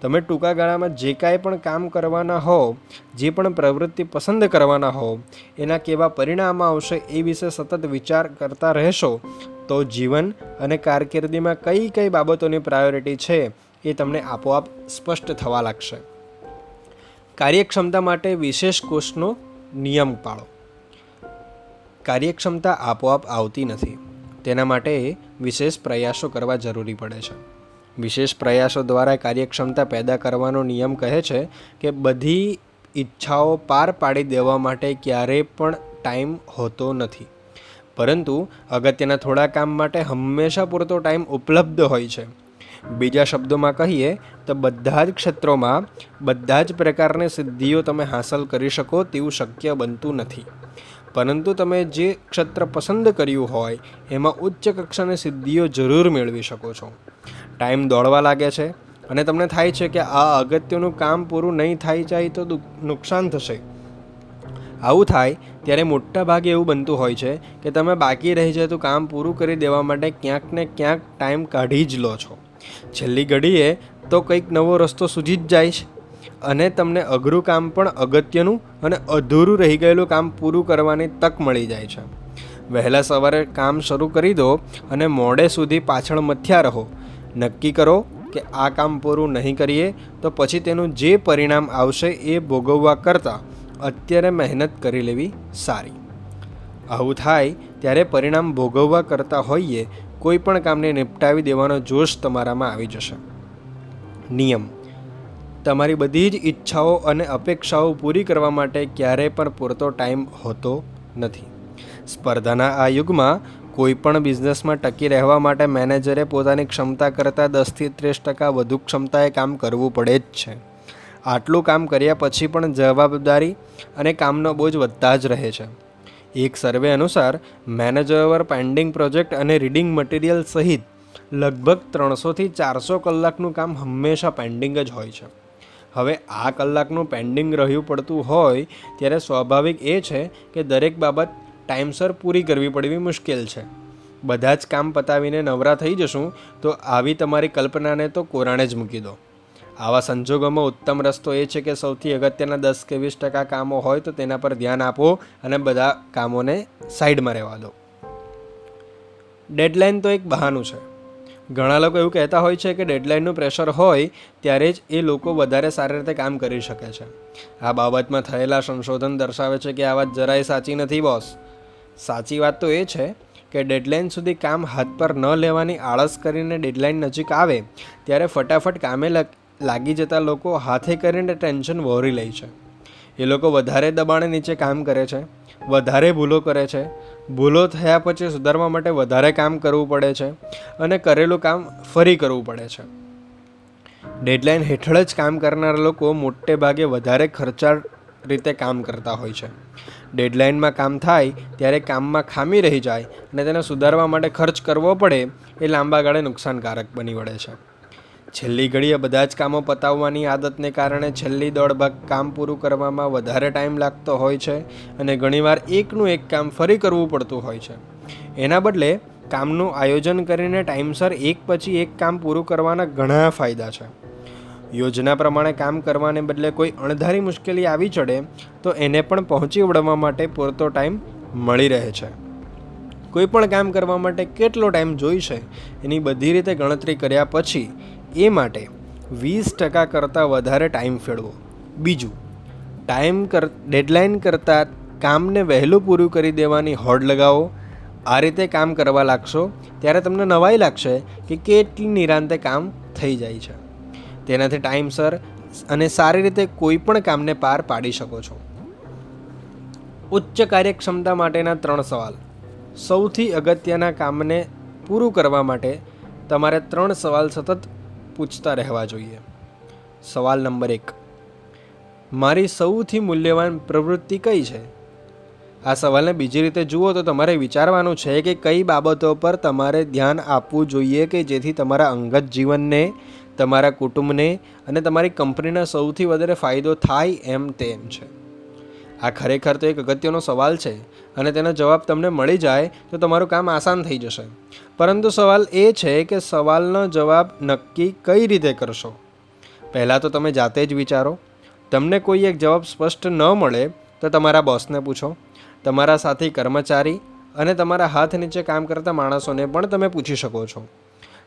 તમે ટૂંકા ગાળામાં જે કાંઈ પણ કામ કરવાના હો જે પણ પ્રવૃત્તિ પસંદ કરવાના હો એના કેવા પરિણામ આવશે એ વિશે સતત વિચાર કરતા રહેશો. તો જીવન અને કારકિર્દીમાં કઈ કઈ બાબતોની પ્રાયોરિટી છે એ તમને આપોઆપ સ્પષ્ટ થવા લાગશે. કાર્યક્ષમતા માટે વિશેષ કોષનો નિયમ પાળો. કાર્યક્ષમતા આપોઆપ આવતી નથી. તેના માટે વિશેષ પ્રયાસો કરવા જરૂરી પડે છે. વિશેષ પ્રયાસો દ્વારા કાર્યક્ષમતા પેદા કરવાનો નિયમ કહે છે કે બધી ઈચ્છાઓ પાર પાડી દેવા માટે ક્યારેય પણ ટાઈમ હોતો નથી. પરંતુ અગત્યના થોડા કામ માટે હંમેશા પૂરતો ટાઈમ ઉપલબ્ધ હોય છે. બીજા શબ્દોમાં કહીએ તો બધા જ ક્ષેત્રોમાં બધા જ પ્રકારની સિદ્ધિઓ તમે હાંસલ કરી શકો તેવું શક્ય બનતું નથી. પરંતુ તમે જે ક્ષેત્ર પસંદ કર્યું હોય, એમાં ઉચ્ચ કક્ષાની સિદ્ધિઓ જરૂર મેળવી શકો છો. ટાઈમ દોડવા લાગે છે અને તમને થાય છે કે આ અગત્યનું કામ પૂરું નહીં થાય જાય તો નુકસાન થશે. આવું થાય ત્યારે મોટા ભાગે એવું બનતું હોય છે કે તમે બાકી રહી જતું કામ પૂરું કરી દેવા માટે ક્યાંક ને ક્યાંક ટાઈમ કાઢી જ લો છો. છેલ્લી ઘડીએ તો કંઈક નવો રસ્તો સૂજી જ જાય છે અને તમને અઘરું કામ પણ અગત્યનું અને અધૂરું રહી ગયેલું કામ પૂરું કરવાની તક મળી જાય છે. વહેલા સવારે કામ શરૂ કરી દો અને મોડે સુધી પાછળ મથ્યા રહો. નક્કી કરો કે આ કામ પૂરું નહીં કરીએ તો પછી તેનું જે પરિણામ આવશે એ ભોગવવા કરતાં અત્યારે મહેનત કરી લેવી સારી. આવું થાય ત્યારે પરિણામ ભોગવવા કરતા હોઈએ કોઈ પણ કામને નિપટાવી દેવાનો જોશ તમારામાં આવી જશે. નિયમ. તમારી બધી જ ઈચ્છાઓ અને અપેક્ષાઓ પૂરી કરવા માટે ક્યારેય પણ પૂરતો ટાઈમ હોતો નથી. સ્પર્ધાના આ યુગમાં કોઈ પણ બિઝનેસમાં ટકી રહેવા માટે મેનેજરે પોતાની ક્ષમતા કરતાં દસથી ત્રીસ ટકા વધુ ક્ષમતાએ કામ કરવું પડે જ છે. આટલું કામ કર્યા પછી પણ જવાબદારી અને કામનો બોજ વધતા જ રહે છે. એક સર્વે અનુસાર, મેનેજર પેન્ડિંગ પ્રોજેક્ટ અને રીડિંગ મટીરિયલ સહિત લગભગ ત્રણસોથી ચારસો કલાકનું કામ હંમેશા પેન્ડિંગ જ હોય છે. હવે આ કલાકનું પેન્ડિંગ રહ્યું પડતું હોય, ત્યારે સ્વાભાવિક એ છે કે દરેક બાબત ટાઈમસર પૂરી કરવી પડવી મુશ્કેલ છે. બધા જ કામ પતાવીને નવરા થઈ જશું, તો આવી તમારી કલ્પનાને તો કોરાણે જ મૂકી દો. આવા સંજોગોમાં ઉત્તમ રસ્તો એ છે કે સૌથી અગત્યના દસ કે વીસ ટકા કામો હોય તો તેના પર ધ્યાન આપો અને બધા કામોને સાઈડમાં રહેવા દો. ડેડલાઇન તો એક બહાનું છે. ઘણા લોકો એવું કહેતા હોય છે કે ડેડલાઇનનું પ્રેશર હોય ત્યારે જ એ લોકો વધારે સારી રીતે કામ કરી શકે છે. આ બાબતમાં થયેલા સંશોધન દર્શાવે છે કે આ વાત જરાય સાચી નથી, બોસ. સાચી વાત તો એ છે કે ડેડલાઇન સુધી કામ હાથ પર ન લેવાની આળસ કરીને ડેડલાઇન નજીક આવે, ત્યારે ફટાફટ કામે લાગી જતા લોકો હાથે કરીને ટેન્શન વહોરી લે છે. એ લોકો વધારે દબાણે નીચે કામ કરે છે, વધારે ભૂલો કરે છે, ભૂલો થયા પછી સુધારવા માટે વધારે કામ કરવું પડે છે અને કરેલું કામ ફરી કરવું પડે છે. ડેડલાઇન હેઠળ જ કામ કરનારા લોકો મોટે ભાગે વધારે ખર્ચાળ રીતે કામ કરતા હોય છે. ડેડલાઇનમાં કામ થાય ત્યારે કામમાં ખામી રહી જાય અને તેને સુધારવા માટે ખર્ચ કરવો પડે એ લાંબા ગાળે નુકસાનકારક બની વળે છે. છેલ્લી ઘડીએ બધા જ કામો પતાવવાની આદતને કારણે છેલ્લી દોડભાગ કામ પૂરું કરવામાં વધારે ટાઈમ લાગતો હોય છે અને ઘણીવાર એકનું એક કામ ફરી કરવું પડતું હોય છે. એના બદલે કામનું આયોજન કરીને ટાઈમસર એક પછી એક કામ પૂરું કરવાના ઘણા ફાયદા છે. યોજના પ્રમાણે કામ કરવાને બદલે કોઈ અણધારી મુશ્કેલી આવી ચડે, તો એને પણ પહોંચી વળવા માટે પૂરતો ટાઈમ મળી રહે છે. કોઈ પણ કામ કરવા માટે કેટલો ટાઈમ જોઈશે, એની બધી રીતે ગણતરી કર્યા પછી એ માટે વીસ ટકા કરતાં વધારે ટાઈમ ફેળવો બીજું, ટાઈમ કર ડેડલાઇન કરતાં કામને વહેલું પૂરું કરી દેવાની હોડ લગાવો. આ રીતે કામ કરવા લાગશો, ત્યારે તમને નવાઈ લાગશે કે કેટલી નિરાંતે કામ થઈ જાય છે. તેનાથી ટાઈમસર અને સારી રીતે કોઈ પણ કામને પાર પાડી શકો છો. ઉચ્ચ કાર્યક્ષમતા માટેના ત્રણ સવાલ. સૌથી અગત્યના કામને પૂરું કરવા માટે તમારે ત્રણ સવાલ સતત પૂછતા રહેવા જોઈએ. સવાલ નંબર એક. મારી સૌથી મૂલ્યવાન પ્રવૃત્તિ કઈ છે? આ સવાલને બીજી રીતે જુઓ તો તમારે વિચારવાનું છે કે કઈ બાબતો પર તમારે ધ્યાન આપવું જોઈએ કે જેથી તમારા અંગત જીવનને તમારા કુટુંબને અને તમારી કંપનીને સૌથી વધારે ફાયદો થાય એમ તેમ છે. આ ખરેખર તો એક અગત્યનો સવાલ છે અને તેનો જવાબ તમને મળી જાય તો તમારું કામ આસાન થઈ જશે. પરંતુ સવાલ એ છે કે સવાલનો જવાબ નક્કી કઈ રીતે કરશો? પહેલાં તો તમે જાતે જ વિચારો. તમને કોઈ એક જવાબ સ્પષ્ટ ન મળે તો તમારા બોસને પૂછો, તમારા સાથી કર્મચારી અને તમારા હાથ નીચે કામ કરતા માણસોને પણ તમે પૂછી શકો છો.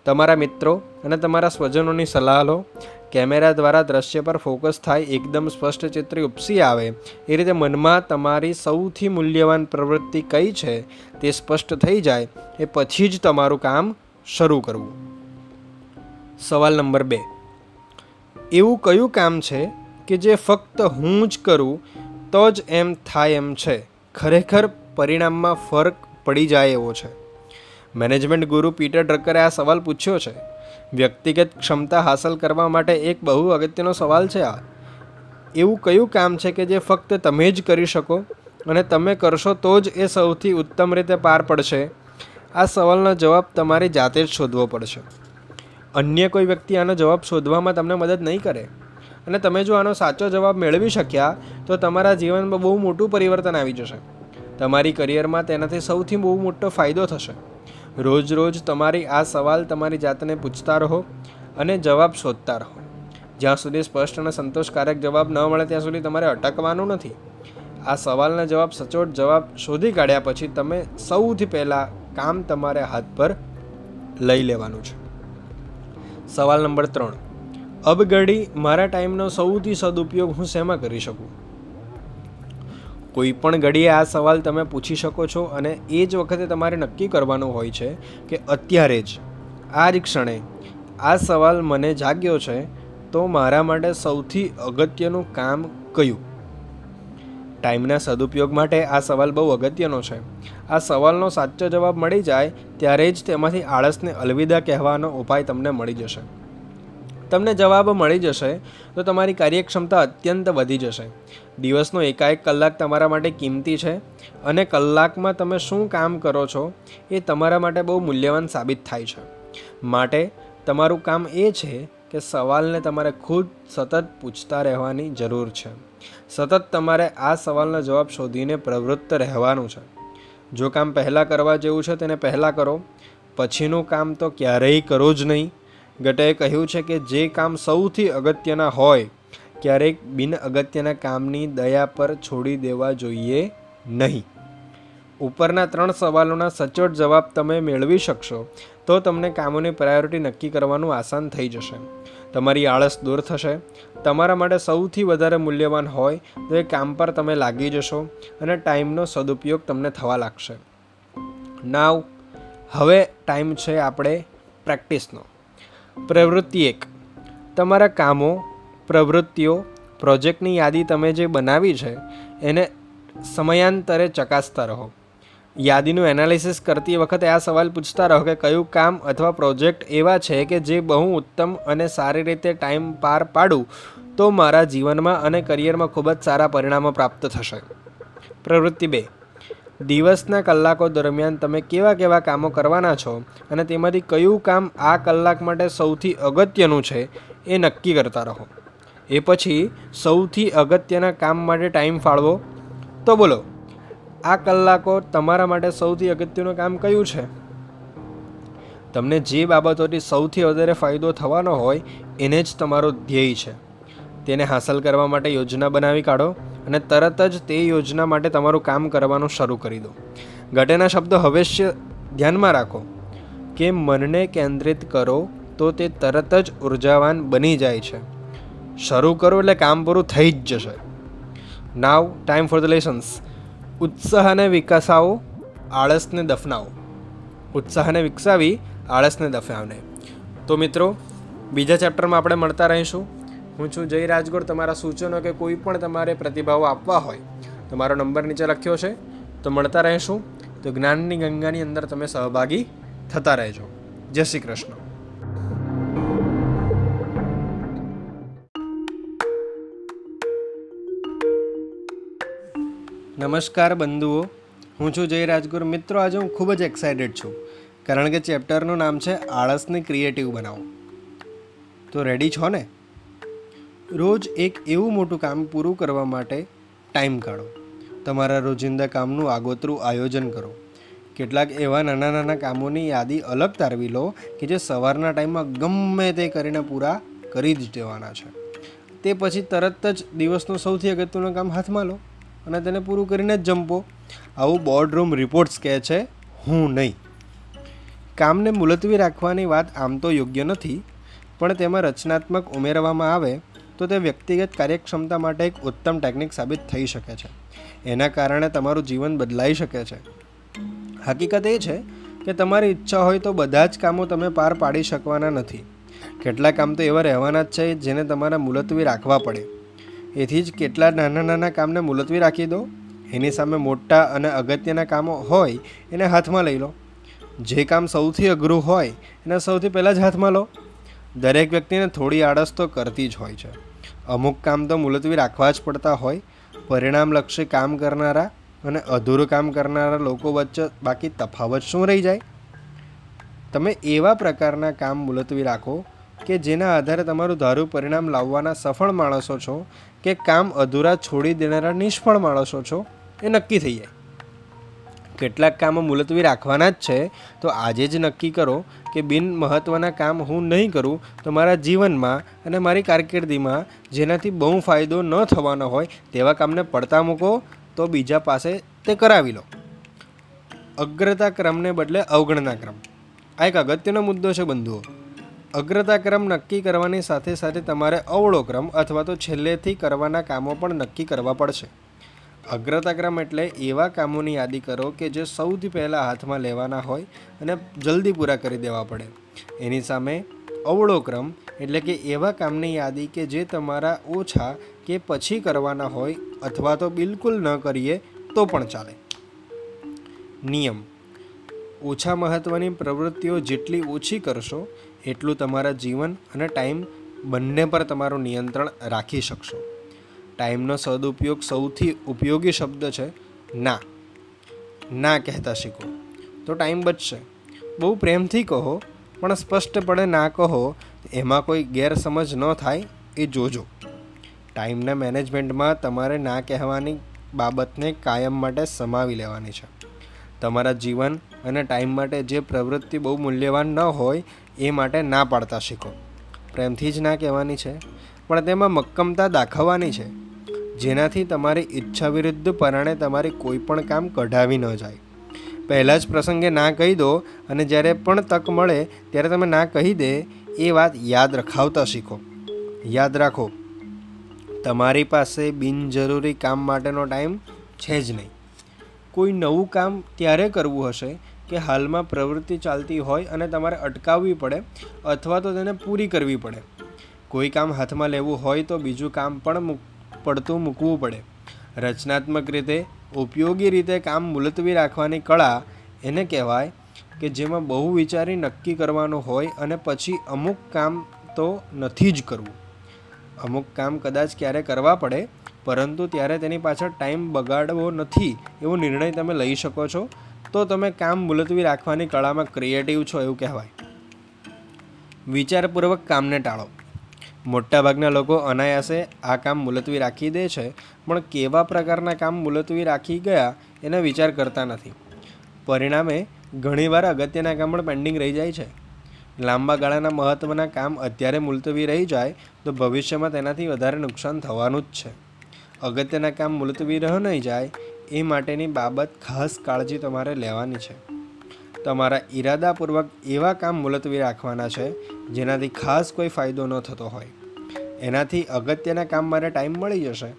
તમારા મિત્રો અને તમારા સ્વજનોની સલાહ લો. કેમેરા દ્વારા દ્રશ્ય પર ફોકસ થાય, એકદમ સ્પષ્ટ ચિત્ર ઉપસી આવે. એ રીતે મનમાં તમારી સૌથી મૂલ્યવાન પ્રવૃત્તિ કઈ છે તે સ્પષ્ટ થઈ જાય. એ પછી જ તમારું કામ શરૂ કરવું. સવાલ નંબર બે. એવું કયું કામ છે કે જે ફક્ત હું જ કરું, તો જ એમ થાય એમ છે? ખરેખર પરિણામમાં ફરક પડી જાય એવો છે. મેનેજમેન્ટ ગુરુ પીટર ડ્રકરે આ સવાલ પૂછ્યો છે. વ્યક્તિગત ક્ષમતા હાંસલ કરવા માટે એક બહુ અગત્યનો સવાલ છે આ. એવું કયું કામ છે કે જે ફક્ત તમે જ કરી શકો અને તમે કરશો તો જ એ સૌથી ઉત્તમ રીતે પાર પડશે? આ સવાલનો જવાબ તમારી જાતે જ શોધવો પડશે. અન્ય કોઈ વ્યક્તિ આનો જવાબ શોધવામાં તમને મદદ નહીં કરે. અને તમે જો આનો સાચો જવાબ મેળવી શક્યા, તો તમારા જીવનમાં બહુ મોટું પરિવર્તન આવી જશે. તમારી કરિયરમાં તેનાથી સૌથી બહુ મોટો ફાયદો થશે. રોજ રોજ તમારી આ સવાલ તમારી જાતને પૂછતા રહો અને જવાબ શોધતા રહો. જ્યાં સુધી સ્પષ્ટ અને સંતોષકારક જવાબ ન મળે ત્યાં સુધી તમારે અટકવાનું નથી. આ સવાલના જવાબ સચોટ જવાબ શોધી કાઢ્યા પછી તમે સૌથી પહેલાં કામ તમારે હાથ પર લઈ લેવાનું છે. સવાલ નંબર ત્રણ. અબગડી મારા ટાઈમનો સૌથી સદુપયોગ હું શેમાં કરી શકું? કોઈ પણ ઘડીએ આ સવાલ તમે પૂછી શકો છો અને એ જ વખતે તમારે નક્કી કરવાનું હોય છે કે અત્યારે જ, આ જ ક્ષણે આ સવાલ મને જાગ્યો છે, તો મારા માટે સૌથી અગત્યનું કામ કયું? ટાઈમના સદુપયોગ માટે આ સવાલ બહુ અગત્યનો છે. આ સવાલનો સાચો જવાબ મળી જાય ત્યારે જ તેમાંથી આળસને અલવિદા કહેવાનો ઉપાય તમને મળી જશે. તમને જવાબ મળી જશે, તો તમારી કાર્યક્ષમતા અત્યંત વધી જશે. દિવસનો એકાએક કલાક તમારા માટે કિંમતી છે અને કલાકમાં તમે શું કામ કરો છો એ તમારા માટે બહુ મૂલ્યવાન સાબિત થાય છે. માટે તમારું કામ એ છે કે સવાલને તમારે ખુદ સતત પૂછતા રહેવાની જરૂર છે. સતત તમારે આ સવાલનો જવાબ શોધીને પ્રવૃત્ત રહેવાનું છે. જો કામ પહેલાં કરવા જેવું છે તેને પહેલાં કરો, પછીનું કામ તો ક્યારેય કરો જ નહીં. ગટેએ કહ્યું છે કે જે કામ સૌથી અગત્યના હોય, ક્યારેક બિન અગત્યના કામની દયા પર છોડી દેવા જોઈએ નહીં. ઉપરના ત્રણ સવાલોના સચોટ જવાબ તમે મેળવી શકશો, તો તમને કામોની પ્રાયોરિટી નક્કી કરવાનું આસાન થઈ જશે. તમારી આળસ દૂર થશે. તમારા માટે સૌથી વધારે મૂલ્યવાન હોય તો એ કામ પર તમે લાગી જશો અને ટાઈમનો સદુપયોગ તમને થવા લાગશે. નાવ હવે ટાઈમ છે આપણે પ્રેક્ટિસનો. પ્રવૃત્તિ એક. તમારા કામો, પ્રવૃત્તિઓ, પ્રોજેક્ટની યાદી તમે જે બનાવી છે, એને સમયાંતરે ચકાસતા રહો. યાદીનું એનાલિસિસ કરતી વખતે આ સવાલ પૂછતા રહો કે કયું કામ અથવા પ્રોજેક્ટ એવા છે કે જે બહુ ઉત્તમ અને સારી રીતે ટાઈમ પાર પાડું, તો મારા જીવનમાં અને કરિયરમાં ખૂબ જ સારા પરિણામો પ્રાપ્ત થશે. પ્રવૃત્તિ બે. દિવસના કલાકો દરમિયાન તમે કેવા કેવા કામો કરવાના છો અને તેમાંથી કયું કામ આ કલાક માટે સૌથી અગત્યનું છે એ નક્કી કરતા રહો. એ પછી સૌથી અગત્યના કામ માટે ટાઈમ ફાળવો. તો બોલો, આ કલાકો તમારા માટે સૌથી અગત્યનું કામ કયું છે? તમને જે બાબતોથી સૌથી વધારે ફાયદો થવાનો હોય એને જ તમારો ધ્યેય છે. તેને હાંસલ કરવા માટે યોજના બનાવી કાઢો અને તરત જ તે યોજના માટે તમારું કામ કરવાનું શરૂ કરી દો. ઘટેના શબ્દો હવેશ્ય ધ્યાનમાં રાખો કે મનને કેન્દ્રિત કરો તો તે તરત જ ઉર્જાવાન બની જાય છે. શરૂ કરો એટલે કામ પૂરું થઈ જ જશે. Now time for the lessons ઉત્સાહને વિકસાવો, આળસને દફનાવો. ઉત્સાહને વિકસાવી, આળસને દફનાવને. તો મિત્રો, બીજા ચેપ્ટરમાં આપણે મળતા રહીશું. હું છું જય રાજગોર. તમારા સૂચનો કે કોઈ પણ તમારે પ્રતિભાવો આપવા હોય, તો મારો નંબર નીચે લખ્યો છે. તો મળતા રહેશું. તો જ્ઞાનની ગંગાની અંદર તમે સહભાગી થતા રહેજો. જય શ્રી કૃષ્ણ. નમસ્કાર બંધુઓ. હું છું જય રાજગુર. મિત્રો, આજે હું ખૂબ જ એક્સાઇટેડ છું. કારણ કે ચેપ્ટરનું નામ છે આળસને ક્રિએટિવ બનાવો. તો રેડી છો ને? રોજ એક એવું મોટું કામ પૂરું કરવા માટે ટાઈમ કાઢો. તમારા રોજિંદા કામનું આગોતરું આયોજન કરો. કેટલાક એવા નાના નાના કામોની યાદી અલગ તારવી લો કે જે સવારના ટાઈમમાં ગમે તે કરીને પૂરા કરી જ દેવાના છે. તે પછી તરત જ દિવસનું સૌથી અગત્યનું કામ હાથમાં લો અને તેને પૂરું કરીને જ જંપો આવું બોર્ડરૂમ રિપોર્ટ્સ કહે છે, હું નહીં. કામને મુલતવી રાખવાની વાત આમ તો યોગ્ય નથી, પણ તેમાં રચનાત્મક ઉમેરવામાં આવે તો તે વ્યક્તિગત કાર્યક્ષમતા માટે એક ઉત્તમ ટેકનિક સાબિત થઈ શકે છે. એના કારણે તમારું જીવન બદલાઈ શકે છે. હકીકત એ છે કે તમારી ઈચ્છા હોય તો બધા જ કામો તમે પાર પાડી શકવાના નથી. કેટલા કામ તો એવા રહેવાના જ છે જેને તમારે મુલતવી રાખવા પડે. એથી જ કેટલા નાના નાના કામને મુલતવી રાખી દો. એની સામે મોટા અને અગત્યના કામો હોય એને હાથમાં લઈ લો. જે કામ સૌથી અઘરું હોય એને સૌથી પહેલાં જ હાથમાં લો. દરેક વ્યક્તિને થોડી આળસ તો કરતી જ હોય છે. અમુક કામ તો મુલતવી રાખવા જ પડતા હોય. પરિણામલક્ષી કામ કરનારા અને અધૂરું કામ કરનારા લોકો વચ્ચે બાકી તફાવત શું રહી જાય? તમે એવા પ્રકારના કામ મુલતવી રાખો કે જેના આધારે તમારું ધારું પરિણામ લાવવાના સફળ માણસો છો કે કામ અધૂરા છોડી દેનારા નિષ્ફળ માણસો છો એ નક્કી થઈ જાય. કેટલાક કામો મુલતવી રાખવાના જ છે, તો આજે જ નક્કી કરો કે બિન મહત્ત્વના કામ હું નહીં કરું, તો મારા જીવનમાં અને મારી કારકિર્દીમાં જેનાથી બહુ ફાયદો ન થવાનો હોય તેવા કામને પડતા મૂકો, તો બીજા પાસે તે કરાવી લો. અગ્રતા ક્રમને બદલે અવગણના ક્રમ. આ એક અગત્યનો મુદ્દો છે બંધુઓ. અગ્રતા ક્રમ નક્કી કરવાની સાથે સાથે તમારે અવળો ક્રમ અથવા તો છેલ્લેથી કરવાના કામો પણ નક્કી કરવા પડશે. અગ્રતા ક્રમ એટલે એવા કામોની યાદી કરો કે જે સૌથી પહેલાં હાથમાં લેવાના હોય અને જલ્દી પૂરા કરી દેવા પડે. એની સામે અવળો ક્રમ એટલે કે એવા કામની યાદી કે જે તમારા ઓછા કે પછી કરવાના હોય અથવા તો બિલકુલ ન કરીએ તો પણ ચાલે. નિયમ. ઓછા મહત્ત્વની પ્રવૃત્તિઓ જેટલી ઓછી કરશો, એટલું તમારા જીવન અને ટાઈમ બંને પર તમારું નિયંત્રણ રાખી શકશો. ટાઈમનો સદુપયોગ સૌથી ઉપયોગી શબ્દ છે ના. ના કહેતા શીખો. તો ટાઈમ બચશે. બહુ પ્રેમથી કહો, પણ સ્પષ્ટપણે ના કહો, એમાં કોઈ ગેરસમજ ન થાય એ જોજો. ટાઈમના મેનેજમેન્ટમાં તમારે ના કહેવાની બાબતને કાયમ માટે સમાવી લેવાની છે. તમારા જીવન અને ટાઈમ માટે જે પ્રવૃત્તિ બહુ મૂલ્યવાન ન હોય, એ માટે ના પાડતા શીખો. પ્રેમથી જ ના કહેવાની છે, પણ તેમાં મક્કમતા દાખવવાની છે. જેનાથી તમારી ઈચ્છા વિરુદ્ધ પરાણે તમારે કોઈ પણ કામ કઢાવી ન જાય. પહેલાં જ પ્રસંગે ના કહી દો અને જ્યારે પણ તક મળે ત્યારે તમે ના કહી દે, એ વાત યાદ રખાવતા શીખો. યાદ રાખો, તમારી પાસે બિનજરૂરી કામ માટેનો ટાઈમ છે જ નહીં. કોઈ નવું કામ ત્યારે કરવું હશે કે હાલમાં પ્રવૃત્તિ ચાલતી હોય અને તમારે અટકાવવી પડે અથવા તો તેને પૂરી કરવી પડે. કોઈ કામ હાથમાં લેવું હોય તો બીજું કામ પણ પડતું મૂકવું પડે. રચનાત્મક રીતે, ઉપયોગી રીતે કામ મુલતવી રાખવાની કળા એને કહેવાય કે જેમાં બહુ વિચારી નક્કી કરવાનું હોય અને પછી અમુક કામ તો નથી જ કરવું. અમુક કામ કદાચ ક્યારે કરવા પડે, પરંતુ ત્યારે તેની પાછળ ટાઈમ બગાડવો નથી એવો નિર્ણય તમે લઈ શકો છો. તો તમે કામ મુલતવી રાખવાની કળામાં ક્રિએટિવ છો એવું કહેવાય. વિચારપૂર્વક કામને ટાળો. મોટાભાગના લોકો અનાયાસે આ કામ મુલતવી રાખી દે છે, પણ કેવા પ્રકારના કામ મુલતવી રાખી ગયા એનો વિચાર કરતા નથી. પરિણામે ઘણીવાર અગત્યના કામ પણ પેન્ડિંગ રહી જાય છે. લાંબા ગાળાના મહત્ત્વના કામ અત્યારે મુલતવી રહી જાય તો ભવિષ્યમાં તેનાથી વધારે નુકસાન થવાનું જ છે. અગત્યના કામ મુલતવી રહ્યો નહીં જાય એ માટેની બાબત ખાસ કાળજી તમારે લેવાની છે. તમારા ઈરાદાપૂર્વક એવા કામ મુલતવી રાખવાના છે, જેનાથી ખાસ કોઈ ફાયદો ન થતો હોય. એનાથી અગત્યના કામ માટે ટાઈમ મળી જશે.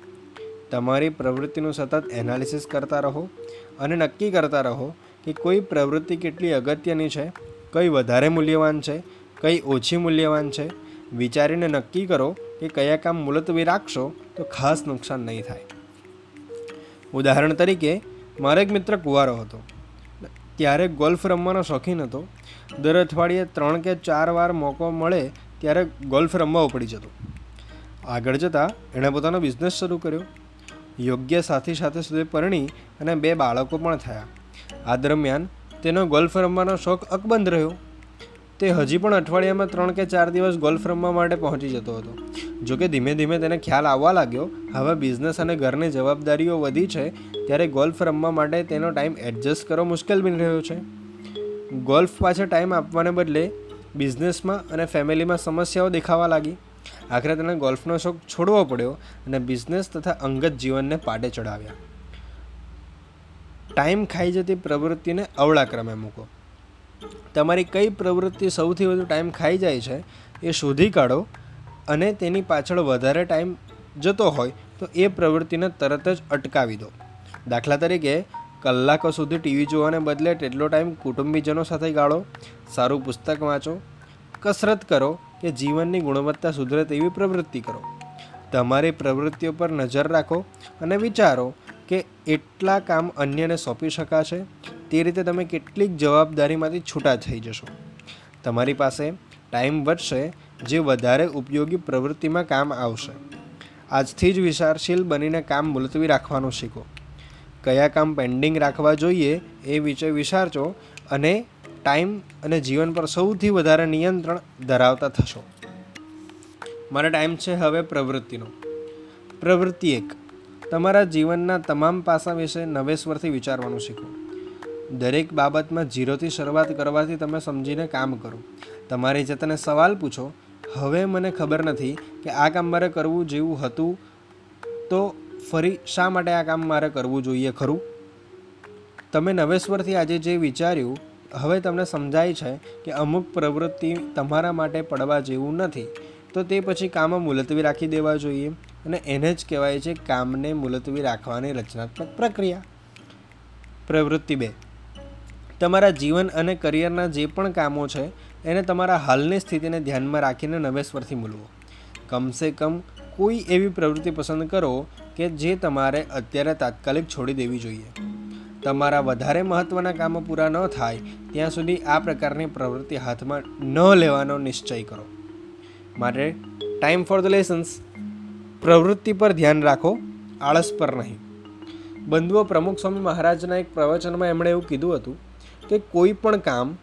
તમારી પ્રવૃત્તિનું સતત એનાલિસિસ કરતા રહો અને નક્કી કરતા રહો કે કોઈ પ્રવૃત્તિ કેટલી અગત્યની છે, કઈ વધારે મૂલ્યવાન છે, કઈ ઓછી મૂલ્યવાન છે. વિચારીને નક્કી કરો કે કયા કામ મુલતવી રાખશો તો ખાસ નુકસાન નહીં થાય. ઉદાહરણ તરીકે, મારો એક મિત્ર કુંવારો હતો. ત્યારે ગોલ્ફ રમવાનો શોખીન હતો. દર અઠવાડિયે ત્રણ કે ચાર વાર મોકો મળે ત્યારે ગોલ્ફ રમવા ઉપડી જતો. આગળ જતાં એણે પોતાનો બિઝનેસ શરૂ કર્યો. યોગ્ય સાથી સાથે સુધી પરણી અને બે બાળકો પણ થયા. આ દરમિયાન તેનો ગોલ્ફ રમવાનો શોખ અકબંધ રહ્યો. તે હજી પણ અઠવાડિયામાં ત્રણ કે ચાર દિવસ ગોલ્ફ રમવા માટે પહોંચી જતો હતો. જોકે ધીમે ધીમે તેને ખ્યાલ આવવા લાગ્યો, હવે બિઝનેસ અને ઘરની જવાબદારીઓ વધી છે, ત્યારે ગોલ્ફ રમવા માટે તેનો ટાઈમ એડજસ્ટ કરવો મુશ્કેલ બની રહ્યો છે. ગોલ્ફ પાછળ ટાઈમ આપવાને બદલે બિઝનેસમાં અને ફેમિલીમાં સમસ્યાઓ દેખાવા લાગી. આખરે તેને ગોલ્ફનો શોખ છોડવો પડ્યો અને બિઝનેસ તથા અંગત જીવનને પાટે ચડાવ્યા ટાઈમ ખાઈ જતી પ્રવૃત્તિને અવળા ક્રમે મૂકો. તમારી કઈ પ્રવૃત્તિ સૌથી વધુ ટાઈમ ખાઈ જાય છે એ શોધી કાઢો અને તેની પાછળ વધારે ટાઈમ જતો હોય તો એ પ્રવૃત્તિને તરત જ અટકાવી દો. દાખલા તરીકે, કલાકો સુધી ટીવી જોવાને બદલે તેટલો ટાઈમ કુટુંબીજનો સાથે ગાળો, સારું પુસ્તક વાંચો, કસરત કરો કે જીવનની ગુણવત્તા સુધરે તેવી પ્રવૃત્તિ કરો. તમારી પ્રવૃત્તિઓ પર નજર રાખો અને વિચારો કે એટલા કામ અન્યને સોંપી શકાશે, તે રીતે તમે કેટલીક જવાબદારીમાંથી છૂટા થઈ જશો. તમારી પાસે ટાઈમ વધશે, જે વધારે ઉપયોગી પ્રવૃત્તિમાં કામ આવશે. આજથી જ વિચારશીલ બનીને કામ મુલતવી રાખવાનું શીખો. કયા કામ પેન્ડિંગ રાખવા જોઈએ એ વિશે વિચારજો અને ટાઈમ અને જીવન પર સૌથી વધારે નિયંત્રણ ધરાવતા થશો. મારો ટાઈમ છે હવે પ્રવૃત્તિનો. પ્રવૃત્તિ એક. તમારા જીવનના તમામ પાસા વિશે નવેશ્વરથી વિચારવાનું શીખો. દરેક બાબતમાં ઝીરોથી શરૂઆત કરવાથી તમે સમજીને કામ કરો. તમારી જાતને સવાલ પૂછો, હવે મને ખબર નથી કે આ કામ મારે કરવું જેવું હતું, તો ફરી શા માટે આ કામ મારે કરવું જોઈએ ખરું? તમે નવેશ્વરથી આજે જે વિચાર્યું, હવે તમને સમજાય છે કે અમુક પ્રવૃત્તિ તમારા માટે પડવા જેવું નથી, તો તે પછી કામ મુલતવી રાખી દેવા જોઈએ. અને એને જ કહેવાય છે કામને મુલતવી રાખવાની રચનાત્મક પ્રક્રિયા. પ્રવૃત્તિ બે. તમારા જીવન અને કરિયરના જે પણ કામો છે, એને તમારા હાલની સ્થિતિને ધ્યાનમાં રાખીને નવેશ્વરથી મૂલવો. કમસે કમ કોઈ એવી પ્રવૃત્તિ પસંદ કરો કે જે તમારે અત્યારે તાત્કાલિક છોડી દેવી જોઈએ. તમારા વધારે મહત્ત્વના કામો પૂરા ન થાય, ત્યાં સુધી આ પ્રકારની પ્રવૃત્તિ હાથમાં ન લેવાનો નિશ્ચય કરો. માટે ટાઈમ ફોર ધ લેસન્સ પ્રવૃત્તિ પર ધ્યાન રાખો, આળસ પર નહીં. બંધુઓ પ્રમુખ સ્વામી મહારાજના એક પ્રવચનમાં એમણે એવું કીધું હતું કે કોઈ પણ કામ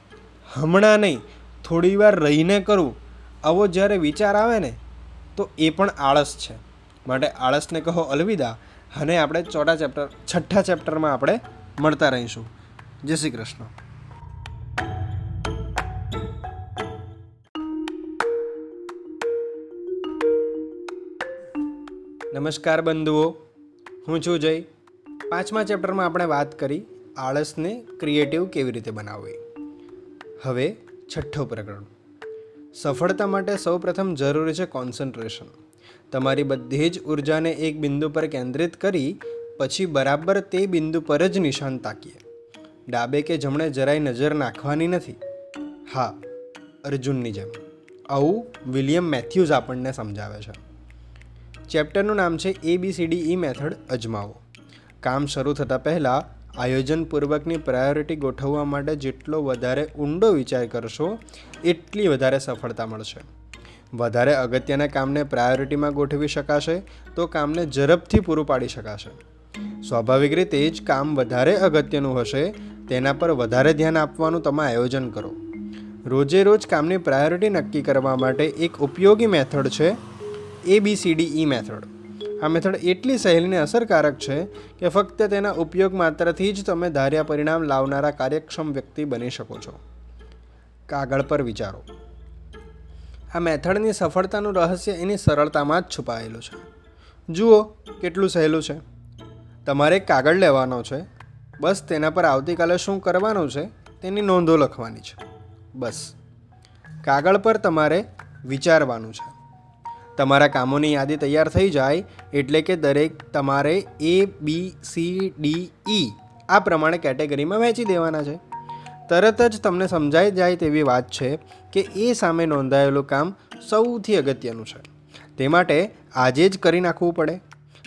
હમણાં નહીં, થોડી વાર રહીને કરવું આવો જ્યારે વિચાર આવે ને, તો એ પણ આળસ છે. માટે આળસને કહો અલવિદા અને આપણે ચોથા ચેપ્ટર છઠ્ઠા ચેપ્ટરમાં આપણે મળતા રહીશું. જય શ્રી કૃષ્ણ. નમસ્કાર બંધુઓ. હું છું જય. પાંચમા ચેપ્ટરમાં આપણે વાત કરી આળસને ક્રિએટિવ કેવી રીતે બનાવવી. હવે છઠ્ઠો પ્રકરણ. સફળતા માટે સૌપ્રથમ જરૂરી છે કોન્સન્ટ્રેશન તમારી બધી જ ઉર્જાને એક બિંદુ પર કેન્દ્રિત કરી, પછી બરાબર તે બિંદુ પર જ નિશાન તાકીએ. ડાબે કે જમણે જરાય નજર નાખવાની નથી. હા, અર્જુનની જેમ. આવું વિલિયમ મેથ્યુઝ આપણને સમજાવે છે. ચેપ્ટરનું નામ છે A B C D E method અજમાવો. કામ શરૂ થતાં પહેલાં આયોજનપૂર્વકની પ્રાયોરિટી ગોઠવવા માટે જેટલો વધારે ઊંડો વિચાર કરશો, એટલી વધારે સફળતા મળશે. વધારે અગત્યના કામને પ્રાયોરિટીમાં ગોઠવી શકાશે, તો કામને ઝડપથી પૂરું પાડી શકાશે. સ્વાભાવિક રીતે જ કામ વધારે અગત્યનું હશે, તેના પર વધારે ધ્યાન આપવાનું તમે આયોજન કરો. રોજે રોજ કામની પ્રાયોરિટી નક્કી કરવા માટે એક ઉપયોગી મેથડ છે A B C D E method આ મેથડ એટલી સહેલીને અસરકારક છે કે ફક્ત તેના ઉપયોગ માત્રથી જ તમે ધાર્યા પરિણામ લાવનારા કાર્યક્ષમ વ્યક્તિ બની શકો છો. કાગળ પર વિચારો. આ મેથડની સફળતાનું રહસ્ય એની સરળતામાં જ છુપાયેલું છે. જુઓ કેટલું સહેલું છે. તમારે કાગળ લેવાનો છે. બસ તેના પર આવતીકાલે શું કરવાનું છે તેની નોંધો લખવાની છે. બસ. કાગળ પર તમારે વિચારવાનું છે. તમારા કામોની યાદી તૈયાર થઈ જાય એટલે કે દરેક તમારે એ બી સી ડી ઈ આ પ્રમાણે કેટેગરીમાં વહેંચી દેવાના છે. તરત જ તમને સમજાઈ જાય તેવી વાત છે કે એ સામે નોંધાયેલું કામ સૌથી અગત્યનું છે. તે માટે આજે જ કરી નાખવું પડે.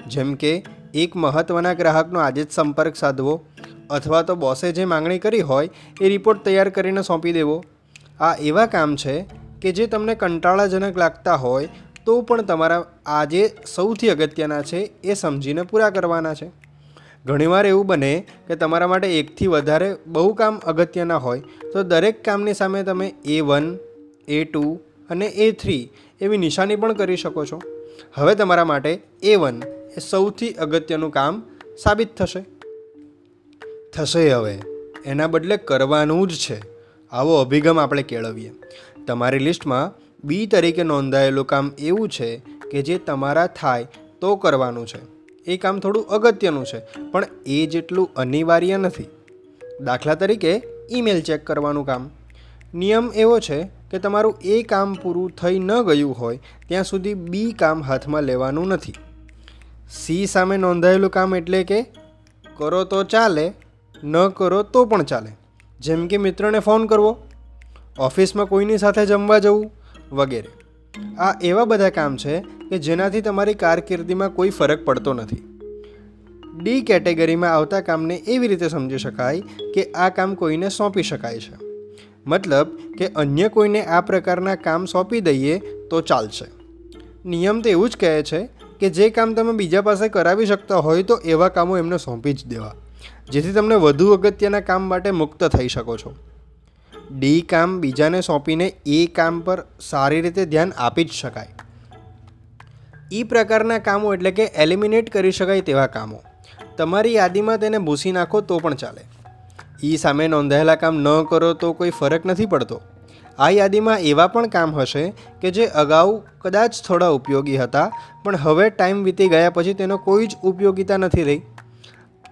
જેમ કે એક મહત્ત્વના ગ્રાહકનો આજે જ સંપર્ક સાધવો અથવા તો બોસે જે માંગણી કરી હોય એ રિપોર્ટ તૈયાર કરીને સોંપી દેવો. આ એવા કામ છે કે જે તમને કંટાળાજનક લાગતા હોય તો પણ તમારા આજે સૌથી અગત્યના છે એ સમજીને પૂરા કરવાના છે. ઘણીવાર એવું બને કે તમારા માટે એકથી વધારે બહુ કામ અગત્યના હોય, તો દરેક કામની સામે તમે એ વન એ ટુ અને એ થ્રી એવી નિશાની પણ કરી શકો છો. હવે તમારા માટે એ વન એ સૌથી અગત્યનું કામ સાબિત થશે. થશે હવે. એના બદલે કરવાનું જ છે. આવો અભિગમ આપણે કેળવીએ. તમારી લિસ્ટમાં બી તરીકે નોંધાયેલું કામ એવું છે કે જે તમારા થાય તો કરવાનું છે. એ કામ થોડું અગત્યનું છે, પણ એ જેટલું અનિવાર્ય નથી. દાખલા તરીકે ઈમેલ ચેક કરવાનું કામ. નિયમ એવો છે કે તમારું એ કામ પૂરું થઈ ન ગયું હોય, ત્યાં સુધી બી કામ હાથમાં લેવાનું નથી. સી સામે નોંધાયેલું કામ એટલે કે કરો તો ચાલે, ન કરો તો પણ ચાલે. જેમ કે મિત્રને ફોન કરવો. ઓફિસમાં કોઈની સાથે જમવા જવું વગેરે. આ એવા બધા કામ છે કે જેનાથી તમારી કારકિર્દીમાં કોઈ ફરક પડતો નથી. ડી કેટેગરીમાં આવતા કામને એવી રીતે સમજી શકાય કે આ કામ કોઈને સોંપી શકાય છે. મતલબ કે અન્ય કોઈને આ પ્રકારના કામ સોંપી દઈએ તો ચાલશે. નિયમ તો એવું જ કહે છે કે જે કામ તમે બીજા પાસે કરાવી શકતા હોય તો એવા કામો એમને સોંપી જ દેવા. જેથી તમને વધુ અગત્યના કામ માટે મુક્ત થઈ શકો છો. ડી કામ બીજાને સોંપીને એ કામ પર સારી રીતે ધ્યાન આપી જ શકાય. ઈ પ્રકારના કામો એટલે કે એલિમિનેટ કરી શકાય તેવા કામો. તમારી યાદીમાં તેને ભૂસી નાખો તો પણ ચાલે. ઈ સામે નોંધાયેલા કામ ન કરો તો કોઈ ફરક નથી પડતો. આ યાદીમાં એવા પણ કામ હશે કે જે અગાઉ કદાચ થોડા ઉપયોગી હતા, પણ હવે ટાઈમ વીતી ગયા પછી તેનો કોઈ જ ઉપયોગિતા નથી રહી.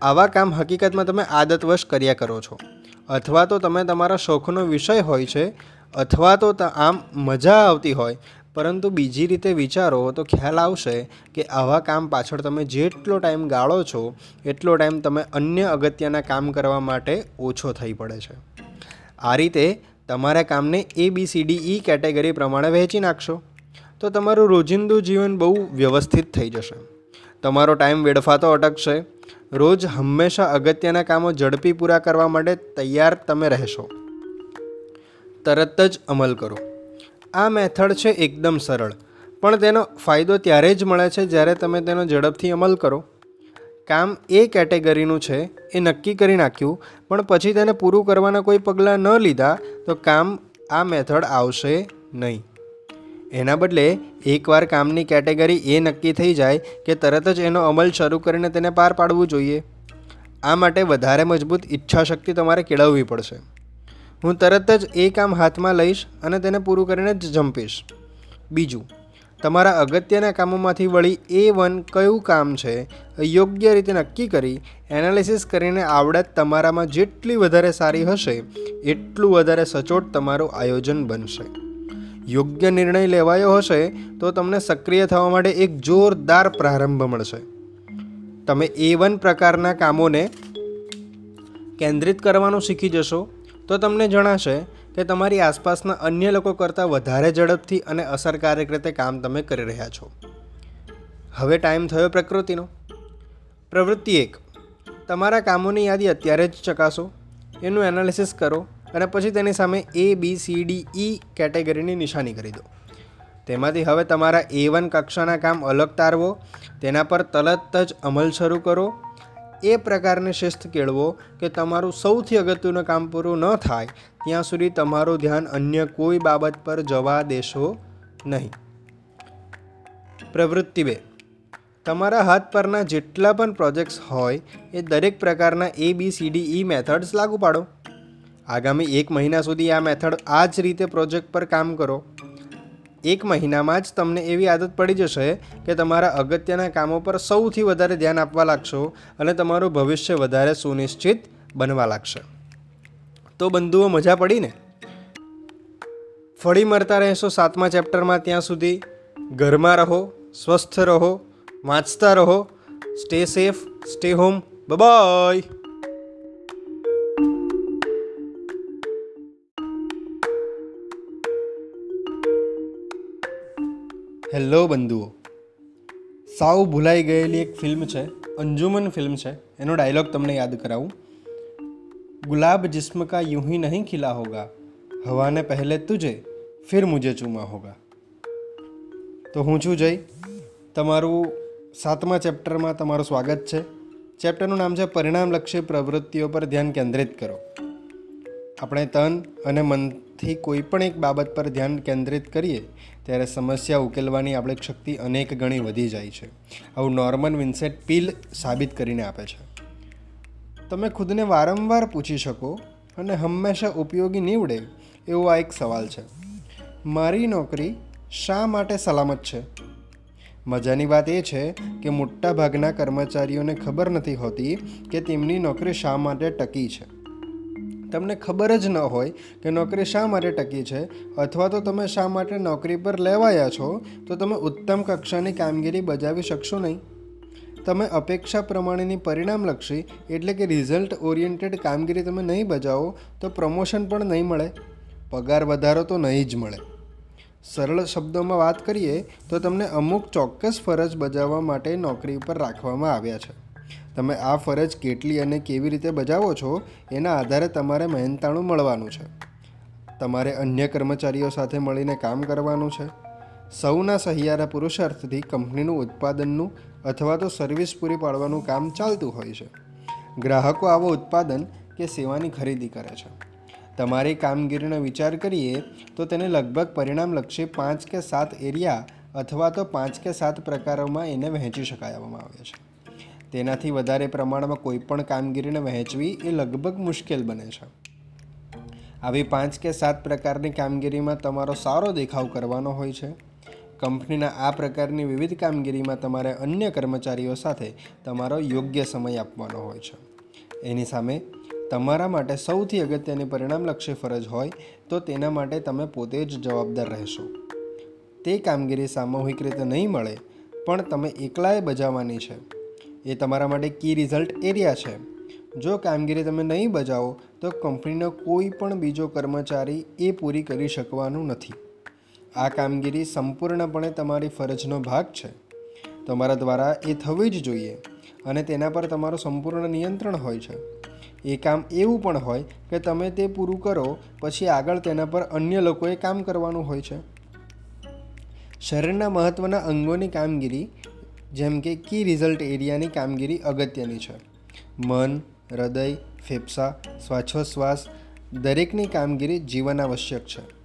આવા કામ હકીકતમાં તમે આદતવશ કર્યા કરો છો. અથવા તો તમે તમારા શોખનો વિષય હોય છે, અથવા તો આમ મજા આવતી હોય, પરંતુ બીજી રીતે વિચારો તો ખ્યાલ આવશે કે આવા કામ પાછળ તમે જેટલો ટાઈમ ગાળો છો, એટલો ટાઈમ તમે અન્ય અગત્યના કામ કરવા માટે ઓછો થઈ પડે છે. આ રીતે તમારા કામને A B C D E category પ્રમાણે વહેંચી નાખશો. તો તમારું રોજિંદુ જીવન બહુ વ્યવસ્થિત થઈ જશે. તમારો ટાઈમ વેડફાતો અટકશે. રોજ હંમેશા અગત્યના કામો ઝડપી પૂરા કરવા માટે તૈયાર તમે રહેશો. તરત જ અમલ કરો. આ મેથડ છે એકદમ સરળ. પણ તેનો ફાયદો ત્યારે જ મળે છે જ્યારે તમે તેનો ઝડપથી અમલ કરો. કામ એ કેટેગરીનું છે, એ નક્કી કરી નાખ્યું, પણ પછી તેને પૂરું કરવાના કોઈ પગલાં ન લીધા તો કામ આ મેથડ આવશે નહીં. એના બદલે, એકવાર કામની કેટેગરી એ નક્કી થઈ જાય કે તરત જ એનો અમલ શરૂ કરીને તેને પાર પાડવું જોઈએ. આ માટે વધારે મજબૂત ઈચ્છાશક્તિ તમારે કેળવવી પડશે. હું તરત જ એ કામ હાથમાં લઈશ અને તેને પૂરું કરીને જ જંપીશ. બીજું, તમારા અગત્યના કામોમાંથી વળી એ વન કયું કામ છે, યોગ્ય રીતે નક્કી કરી, એનાલિસિસ કરીને આવડત તમારામાં જેટલી વધારે સારી હશે, એટલું વધારે સચોટ તમારું આયોજન બનશે. યોગ્ય નિર્ણય લેવાયો હશે, તો તમને સક્રિય થવા માટે એક જોરદાર પ્રારંભ મળશે. તમે એ વન પ્રકારના કામોને કેન્દ્રિત કરવાનું શીખી જશો, તો તમને જણાશે કે તમારી આસપાસના અન્ય લોકો કરતાં વધારે ઝડપથી અને અસરકારક રીતે કામ તમે કરી રહ્યા છો. હવે ટાઈમ થયો પ્રકૃતિનો. પ્રવૃત્તિ એક. તમારા કામોની યાદી અત્યારે જ ચકાસો. એનું એનાલિસિસ કરો. અને પછી તેની સામે એ બી સી ડી ઈ કેટેગરીની નિશાની કરી દો. તેમાંથી હવે તમારા એ વન કક્ષાના કામ અલગ તારવો, તેના પર તરત જ અમલ શરૂ કરો. એ પ્રકારની શિસ્ત કેળવો કે તમારું સૌથી અગત્યનું કામ પૂરું ન થાય, ત્યાં સુધી તમારું ધ્યાન અન્ય કોઈ બાબત પર જવા દેશો નહીં. પ્રવૃત્તિ બે. તમારા હાથ પરના જેટલા પણ પ્રોજેક્ટ્સ હોય, એ દરેક પ્રકારના A B C D E methods લાગુ પાડો. આગામી એક મહિના સુધી આ મેથડ આ જ રીતે પ્રોજેક્ટ પર કામ કરો. એક મહિનામાં જ તમને એવી આદત પડી જશે કે તમારા અગત્યના કામો પર સૌથી વધારે ધ્યાન આપવા લાગશો અને તમારું ભવિષ્ય વધારે સુનિશ્ચિત બનવા લાગશે. તો બંધુઓ, મજા પડી ને? ફળી મળતા રહેશો સાતમા ચેપ્ટરમાં ત્યાં સુધી. ઘરમાં રહો, સ્વસ્થ રહો, વાંચતા રહો. Stay safe stay home bye hello બંધુઓ. સાવ ભૂલાઈ ગયેલી એક ફિલ્મ છે, અંજુમન ફિલ્મ છે, એનો ડાયલોગ તમને યાદ કરાવું. ગુલાબ જિસ્મ કા यूं ही નહીં ખીલા હોગા, હવાને પહેલે તુજે, ફિર મુજે ચૂમા હોગા. તો હું છું જય. તમારું સાતમા ચેપ્ટરમાં તમારું સ્વાગત છે. ચેપ્ટરનું નામ છે પરિણામલક્ષી પ્રવૃત્તિઓ પર ધ્યાન કેન્દ્રિત કરો. આપણે તન અને મનથી કોઈ પણ એક બાબત પર ધ્યાન કેન્દ્રિત કરીએ ત્યારે સમસ્યા ઉકેલવાની આપણે શક્તિ અનેક ગણી વધી જાય છે. આવું નોર્મન વિન્સેટ પીલ સાબિત કરીને આપે છે. તમે ખુદને વારંવાર પૂછી શકો અને હંમેશા ઉપયોગી નીવડે એવો આ એક સવાલ છે. મારી નોકરી શા માટે સલામત છે? મજાની વાત એ છે કે મોટાભાગના કર્મચારીઓને ખબર નથી હોતી કે તેમની નોકરી શા માટે ટકી છે. તમને ખબર જ ન હોય કે નોકરી શા માટે ટકી છે, અથવા તો તમે શા માટે નોકરી પર લેવાયા છો, તો તમે ઉત્તમ કક્ષાની કામગીરી બજાવી શકશો નહીં. તમે અપેક્ષા પ્રમાણેની પરિણામલક્ષી, એટલે કે રિઝલ્ટ ઓરિએન્ટેડ કામગીરી તમે નહીં બજાવો, તો પ્રમોશન પણ નહીં મળે. પગાર વધારો તો નહીં જ મળે. સરળ શબ્દોમાં વાત કરીએ, તો તમને અમુક ચોક્કસ ફરજ બજાવવા માટે નોકરી પર રાખવામાં આવ્યા છે. તમે આ ફરજ કેટલી અને કેવી રીતે બજાવો છો, એના આધારે તમારે મહેનતાણું મળવાનું છે. તમારે અન્ય કર્મચારીઓ સાથે મળીને કામ કરવાનું છે. સૌના સહિયારા પુરુષાર્થથી કંપનીનું ઉત્પાદનનું અથવા તો સર્વિસ પૂરી પાડવાનું કામ ચાલતું હોય છે. ગ્રાહકો આવો ઉત્પાદન કે સેવાની ખરીદી કરે છે. તમારી કામગીરીનો વિચાર કરીએ, તો તેને લગભગ પરિણામલક્ષી પાંચ કે સાત એરિયા અથવા તો પાંચ કે સાત પ્રકારોમાં એને વહેંચી શકાયવામાં આવે છે. તેનાથી વધારે પ્રમાણમાં કોઈ પણ કામગીરીને વહેંચવી એ લગભગ મુશ્કેલ બને છે. આવી પાંચ કે સાત પ્રકારની કામગીરીમાં તમારો સારો દેખાવ કરવાનો હોય છે. કંપનીના આ પ્રકારની વિવિધ કામગીરીમાં તમારે અન્ય કર્મચારીઓ સાથે તમારો યોગ્ય સમય આપવાનો હોય છે. એની સામે, તમારા માટે સૌથી અગત્યની પરિણામલક્ષી ફરજ હોય તો તેના માટે તમે પોતે જ જવાબદાર રહેશો. તે કામગીરી સામૂહિક રીતે નહીં મળે, પણ તમે એકલાએ બજાવવાની છે. એ તમારા માટે કી રિઝલ્ટ એરિયા છે. જો કામગીરી તમે નહીં બજાવો, તો કંપનીનો કોઈ પણ બીજો કર્મચારી એ પૂરી કરી શકવાનું નથી. આ કામગીરી સંપૂર્ણપણે તમારી ફરજનો ભાગ છે. તમારા દ્વારા એ થવી જ જોઈએ અને તેના પર તમારું સંપૂર્ણ નિયંત્રણ હોય છે. એ કામ એવું પણ હોય કે તમે તે પૂરું કરો, પછી આગળ તેના પર અન્ય લોકોએ કામ કરવાનું હોય છે. શરીરના મહત્ત્વના અંગોની કામગીરી જેમ કે કી રિઝલ્ટ એરિયાની કામગીરી અગત્યની છે. મન, હૃદય, ફેફસા, શ્વાસોશ્વાસ દરેકની કામગીરી જીવન આવશ્યક છે.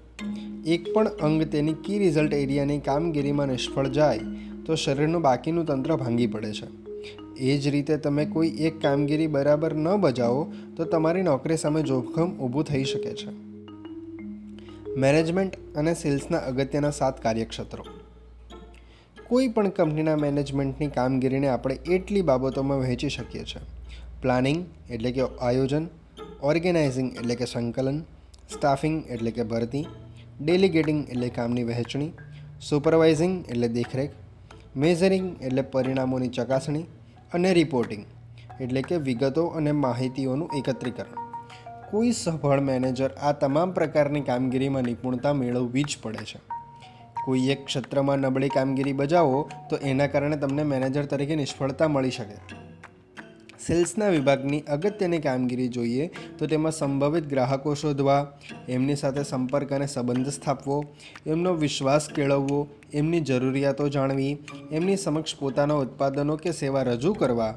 એક પણ અંગ તેની કી રિઝલ્ટ એરિયાની કામગીરીમાં નિષ્ફળ જાય તો શરીરનું બાકીનું તંત્ર ભાંગી પડે છે. એ જ રીતે તમે કોઈ એક કામગીરી બરાબર ન બજાવો તો તમારી નોકરી સામે જોખમ ઊભું થઈ શકે છે. મેનેજમેન્ટ અને સેલ્સના અગત્યના સાત કાર્યક્ષેત્રો. કોઈ પણ કંપનીના મેનેજમેન્ટની કામગીરીને આપણે એટલી બાબતોમાં વહેંચી શકીએ છીએ. પ્લાનિંગ એટલે કે આયોજન, ઓર્ગેનાઇઝિંગ એટલે કે સંકલન, સ્ટાફિંગ એટલે કે ભરતી, ડેલિગેટિંગ એટલે કામની વહેંચણી, સુપરવાઇઝિંગ એટલે દેખરેખ, મેઝરિંગ એટલે પરિણામોની ચકાસણી અને રિપોર્ટિંગ એટલે કે વિગતો અને માહિતીઓનું એકત્રીકરણ. કોઈ સફળ મેનેજર આ તમામ પ્રકારની કામગીરીમાં નિપુણતા મેળવવી જ પડે છે. કોઈ એક ક્ષેત્રમાં નબળી કામગીરી બજાવો, તો એના કારણે તમને મેનેજર તરીકે નિષ્ફળતા મળી શકે. સેલ્સના વિભાગની અગત્યની કામગીરી જોઈએ, તો તેમાં સંભવિત ગ્રાહકો શોધવા, એમની સાથે સંપર્ક અને સંબંધ સ્થાપવો, એમનો વિશ્વાસ કેળવવો, એમની જરૂરિયાતો જાણવી, એમની સમક્ષ પોતાના ઉત્પાદનો કે સેવા રજૂ કરવા,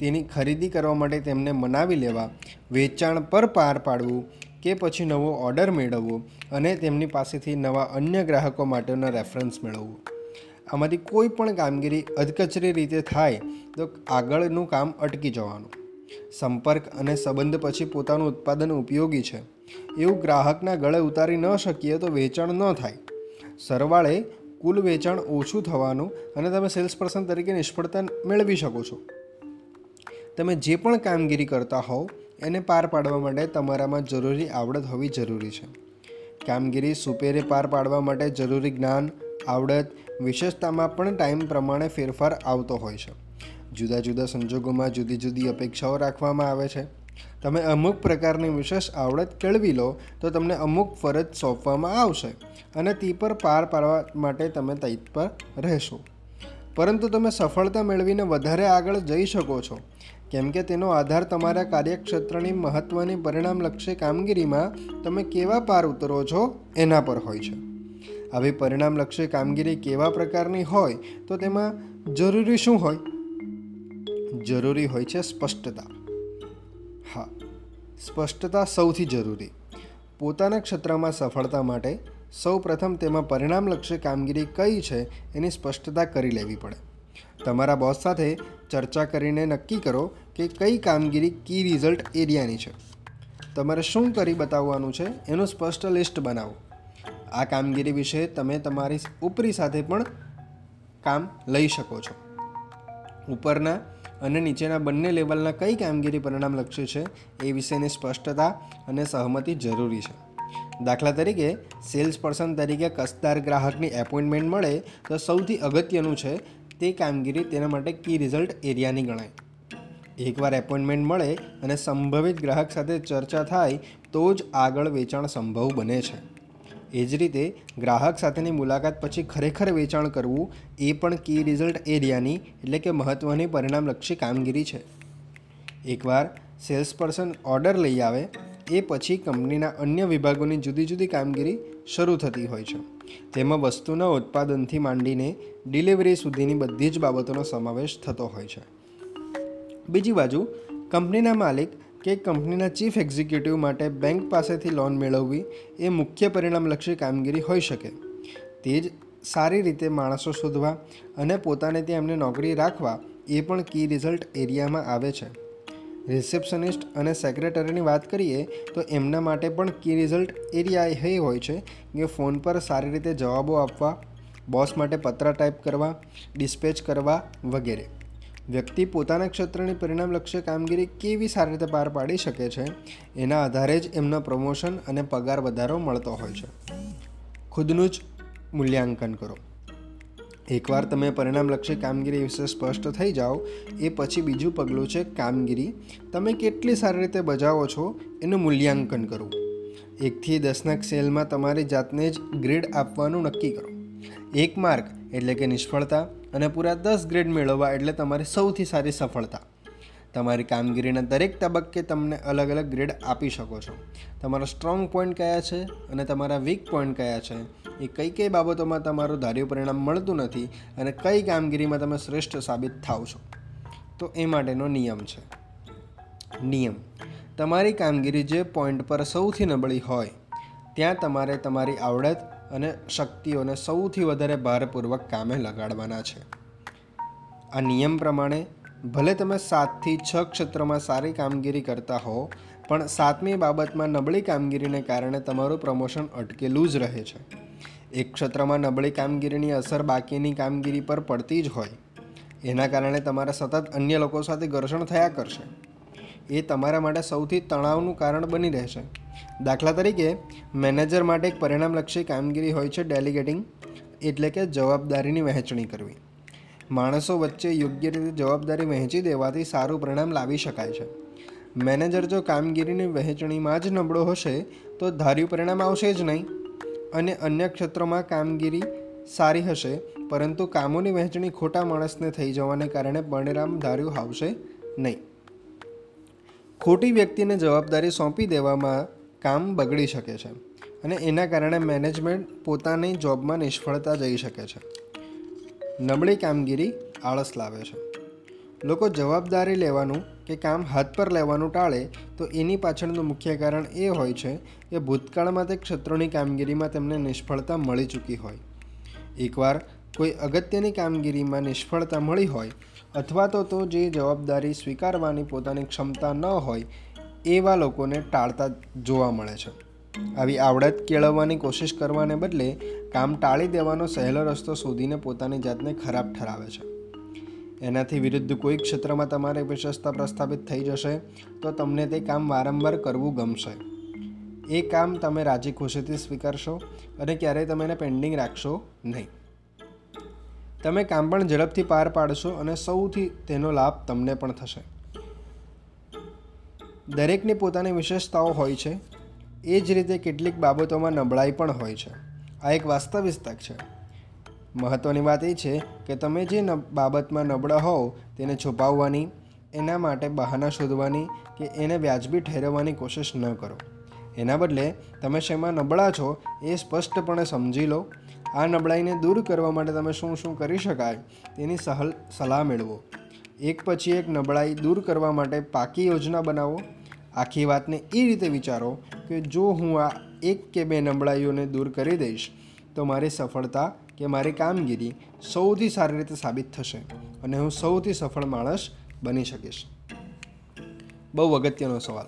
તેની ખરીદી કરવા માટે તેમને મનાવી લેવા, વેચાણ પર પાર પાડવું કે પછી નવો ઓર્ડર મેળવવો અને તેમની પાસેથી નવા અન્ય ગ્રાહકો માટેનો રેફરન્સ મેળવવો. આમાંથી કોઈ પણ કામગીરી અધકચરી રીતે થાય તો આગળનું કામ અટકી જવાનું. સંપર્ક અને સંબંધ પછી પોતાનું ઉત્પાદન ઉપયોગી છે. એવું ગ્રાહકના ગળે ઉતારી ન શકીએ તો વેચાણ ન થાય. સરવાળે કુલ વેચાણ ઓછું થવાનું અને તમે સેલ્સ પર્સન તરીકે નિષ્ફળતા મેળવી શકો છો. તમે જે પણ કામગીરી કરતા હોવ એને પાર પાડવા માટે તમારામાં જરૂરી આવડત હોવી જરૂરી છે. કામગીરી સુપેરે પાર પાડવા માટે જરૂરી જ્ઞાન, આવડત, વિશેષતામાં પણ ટાઈમ પ્રમાણે ફેરફાર આવતો હોય છે. જુદા જુદા સંજોગોમાં જુદી જુદી અપેક્ષાઓ રાખવામાં આવે છે. તમે અમુક પ્રકારની વિશેષ આવડત કેળવી લો, તો તમને અમુક ફરજ સોંપવામાં આવશે અને તે પર પાર પાડવા માટે તમે તત્પર રહેશો. પરંતુ તમે સફળતા મેળવીને વધારે આગળ જઈ શકો છો. કેમ કે તેનો આધાર તમારા કાર્યક્ષેત્રની મહત્ત્વની પરિણામલક્ષી કામગીરીમાં તમે કેવા પાર ઉતરો છો એના પર હોય છે. આવી પરિણામલક્ષી કામગીરી કેવા પ્રકારની હોય તો તેમાં જરૂરી શું હોય? જરૂરી હોય છે સ્પષ્ટતા. હા, સ્પષ્ટતા સૌથી જરૂરી. પોતાના ક્ષેત્રમાં સફળતા માટે સૌ પ્રથમ તેમાં પરિણામલક્ષી કામગીરી કઈ છે એની સ્પષ્ટતા કરી લેવી પડે. તમારા બોસ સાથે ચર્ચા કરીને નક્કી કરો કે કઈ કામગીરી, કી રિઝલ્ટ એરિયાની છે. તમારે શું કરી બતાવવાનું છે એનું સ્પષ્ટ લિસ્ટ બનાવો. આ કામગીરી વિશે તમે તમારી ઉપરી સાથે પણ કામ લઈ શકો છો. ઉપરના અને નીચેના બંને લેવલના કઈ કામગીરી પરિણામલક્ષી છે એ વિશેની સ્પષ્ટતા અને સહમતિ જરૂરી છે. દાખલા તરીકે સેલ્સ પર્સન તરીકે કસદાર ગ્રાહકની એપોઇન્ટમેન્ટ મળે તો સૌથી અગત્યનું છે તે કામગીરી તેના માટે કી રિઝલ્ટ એરિયાની ગણાય. એકવાર એપોઇન્ટમેન્ટ મળે અને સંભવિત ગ્રાહક સાથે ચર્ચા થાય, તો જ આગળ વેચાણ સંભવ બને છે. એ જ રીતે, ગ્રાહક સાથેની મુલાકાત પછી ખરેખર વેચાણ કરવું એ પણ કી રિઝલ્ટ એરિયાની એટલે કે મહત્ત્વની પરિણામલક્ષી કામગીરી છે. એકવાર સેલ્સ પર્સન ઓર્ડર લઈ આવે, એ પછી કંપનીના અન્ય વિભાગોની જુદી જુદી કામગીરી શરૂ થતી હોય છે. તેમાં વસ્તુના ઉત્પાદનથી માંડીને ડિલિવરી સુધીની બધી જ બાબતોનો સમાવેશ થતો હોય છે. બીજી બાજુ, કંપનીના માલિક કે કંપનીના ચીફ એક્ઝિક્યુટિવ માટે બેંક પાસેથી લોન મેળવવી એ મુખ્ય પરિણામલક્ષી કામગીરી હોઈ શકે. તે જ સારી રીતે માણસો શોધવા અને પોતાને ત્યાં એમને નોકરી રાખવા એ પણ કી રિઝલ્ટ એરિયામાં આવે છે. રિસેપ્શનિસ્ટ અને સેક્રેટરીની વાત કરીએ, તો એમના માટે પણ કી રિઝલ્ટ એરિયા એ હોય છે કે ફોન પર સારી રીતે જવાબો આપવા, બોસ માટે પત્ર ટાઈપ કરવા, ડિસ્પેચ કરવા વગેરે. વ્યક્તિ પોતાના ક્ષેત્રની પરિણામલક્ષી કામગીરી કેવી સારી રીતે પાર પાડી શકે છે, એના આધારે જ એમનો પ્રમોશન અને પગાર વધારો મળતો હોય છે. ખુદનું જ મૂલ્યાંકન કરો. એકવાર તમે પરિણામલક્ષી કામગીરી વિશે સ્પષ્ટ થઈ જાઓ, એ પછી બીજું પગલું છે કામગીરી. તમે કેટલી સારી રીતે બજાવો છો એનું મૂલ્યાંકન કરવું એકથી દસના સેલમાં તમારી જાતને જ ગ્રેડ આપવાનું નક્કી કરો. એક માર્ક એટલે કે નિષ્ફળતા અને પૂરા દસ ગ્રેડ મેળવવા એટલે તમારી સૌથી સારી સફળતા. તમારી કામગીરીના દરેક તબક્કે તમને અલગ અલગ ગ્રેડ આપી શકો છો. તમારા સ્ટ્રોંગ પોઈન્ટ કયા છે અને તમારા વીક પોઈન્ટ કયા છે? એ કઈ કઈ બાબતોમાં તમારું ધાર્યું પરિણામ મળતું નથી અને કઈ કામગીરીમાં તમે શ્રેષ્ઠ સાબિત થાવ છો? તો એ માટેનો નિયમ છે. નિયમ. તમારી કામગીરી જે પોઈન્ટ પર સૌથી નબળી હોય, ત્યાં તમારે તમારી આવડત અને શક્તિઓને સૌથી વધારે ભારપૂર્વક કામે લગાડવાના છે. આ નિયમ પ્રમાણે ભલે તમે સાતથી છ ક્ષેત્રમાં સારી કામગીરી કરતા હો, પણ સાતમી બાબતમાં નબળી કામગીરીને કારણે તમારું પ્રમોશન અટકેલું જ રહે છે. એક ક્ષેત્રમાં નબળી કામગીરીની અસર બાકીની કામગીરી પર પડતી જ હોય. એના કારણે તમારે સતત અન્ય લોકો સાથે ઘર્ષણ થયા કરશે. એ તમારા માટે સૌથી તણાવનું કારણ બની રહેશે. દાખલા તરીકે, મેનેજર માટે એક પરિણામલક્ષી કામગીરી હોય છે ડેલિગેટિંગ, એટલે કે જવાબદારીની વહેંચણી કરવી. માણસો વચ્ચે યોગ્ય રીતે જવાબદારી વહેંચી દેવાથી સારું પરિણામ લાવી શકાય છે. મેનેજર જો કામગીરીની વહેંચણીમાં જ નબળો હશે, તો ધાર્યું પરિણામ આવશે જ નહીં. અને અન્ય ક્ષેત્રોમાં કામગીરી સારી હશે, પરંતુ કામોની વહેંચણી ખોટા માણસને થઈ જવાને કારણે પરિણામ ધાર્યું આવશે નહીં. ખોટી વ્યક્તિને જવાબદારી સોંપી દેવામાં કામ બગડી શકે છે અને એના કારણે મેનેજમેન્ટ પોતાની જોબમાં નિષ્ફળતા જઈ શકે છે. નબળી કામગીરી આળસ લાવે છે. લોકો જવાબદારી લેવાનું કે કામ હાથ પર લેવાનું ટાળે તો એની પાછળનું મુખ્ય કારણ એ હોય છે કે ભૂતકાળમાં તે ક્ષેત્રોની કામગીરીમાં તેમને નિષ્ફળતા મળી ચૂકી હોય. એકવાર કોઈ અગત્યની કામગીરીમાં નિષ્ફળતા મળી હોય અથવા તો તો જે જવાબદારી સ્વીકારવાની પોતાની ક્ષમતા ન હોય એવા લોકોને ટાળતા જોવા મળે છે. આવી આવડત કેળવવાની કોશિશ કરવાને બદલે કામ ટાળી દેવાનો સહેલો રસ્તો શોધીને પોતાની જાતને ખરાબ ઠરાવે છે. એનાથી વિરુદ્ધ કોઈ ક્ષેત્રમાં તમારી વિશેષતા પ્રસ્થાપિત થઈ જશે તો તમને તે કામ વારંવાર કરવું ગમશે. એ કામ તમે રાજી ખુશીથી સ્વીકારશો અને ક્યારેય તમે એને પેન્ડિંગ રાખશો નહીં. તમે કામ પણ ઝડપથી પાર પાડશો અને સૌથી તેનો લાભ તમને પણ થશે. દરેકની પોતાની વિશેષતાઓ હોય છે એ જ રીતે કેટલીક બાબતોમાં નબળાઈ પણ હોય છે. આ એક વાસ્તવિકતા છે. મહત્ત્વની વાત એ છે કે તમે જે બાબતમાં નબળા હોવ તેને છુપાવવાની, એના માટે બહાના શોધવાની કે એને વ્યાજબી ઠેરવવાની કોશિશ ન કરો. એના બદલે તમે શેમાં નબળા છો એ સ્પષ્ટપણે સમજી લો. આ નબળાઈને દૂર કરવા માટે તમે શું શું કરી શકાય તેની સહલ, સલાહ મેળવો. એક પછી એક નબળાઈ દૂર કરવા માટે પાકી યોજના બનાવો. આખી વાતને એ રીતે વિચારો કે જો હું આ એક કે બે નબળાઈઓને દૂર કરી દઈશ, તો મારી સફળતા કે મારી કામગીરી સૌથી સારી રીતે સાબિત થશે અને હું સૌથી સફળ માણસ બની શકીશ. બહુ અગત્યનો સવાલ.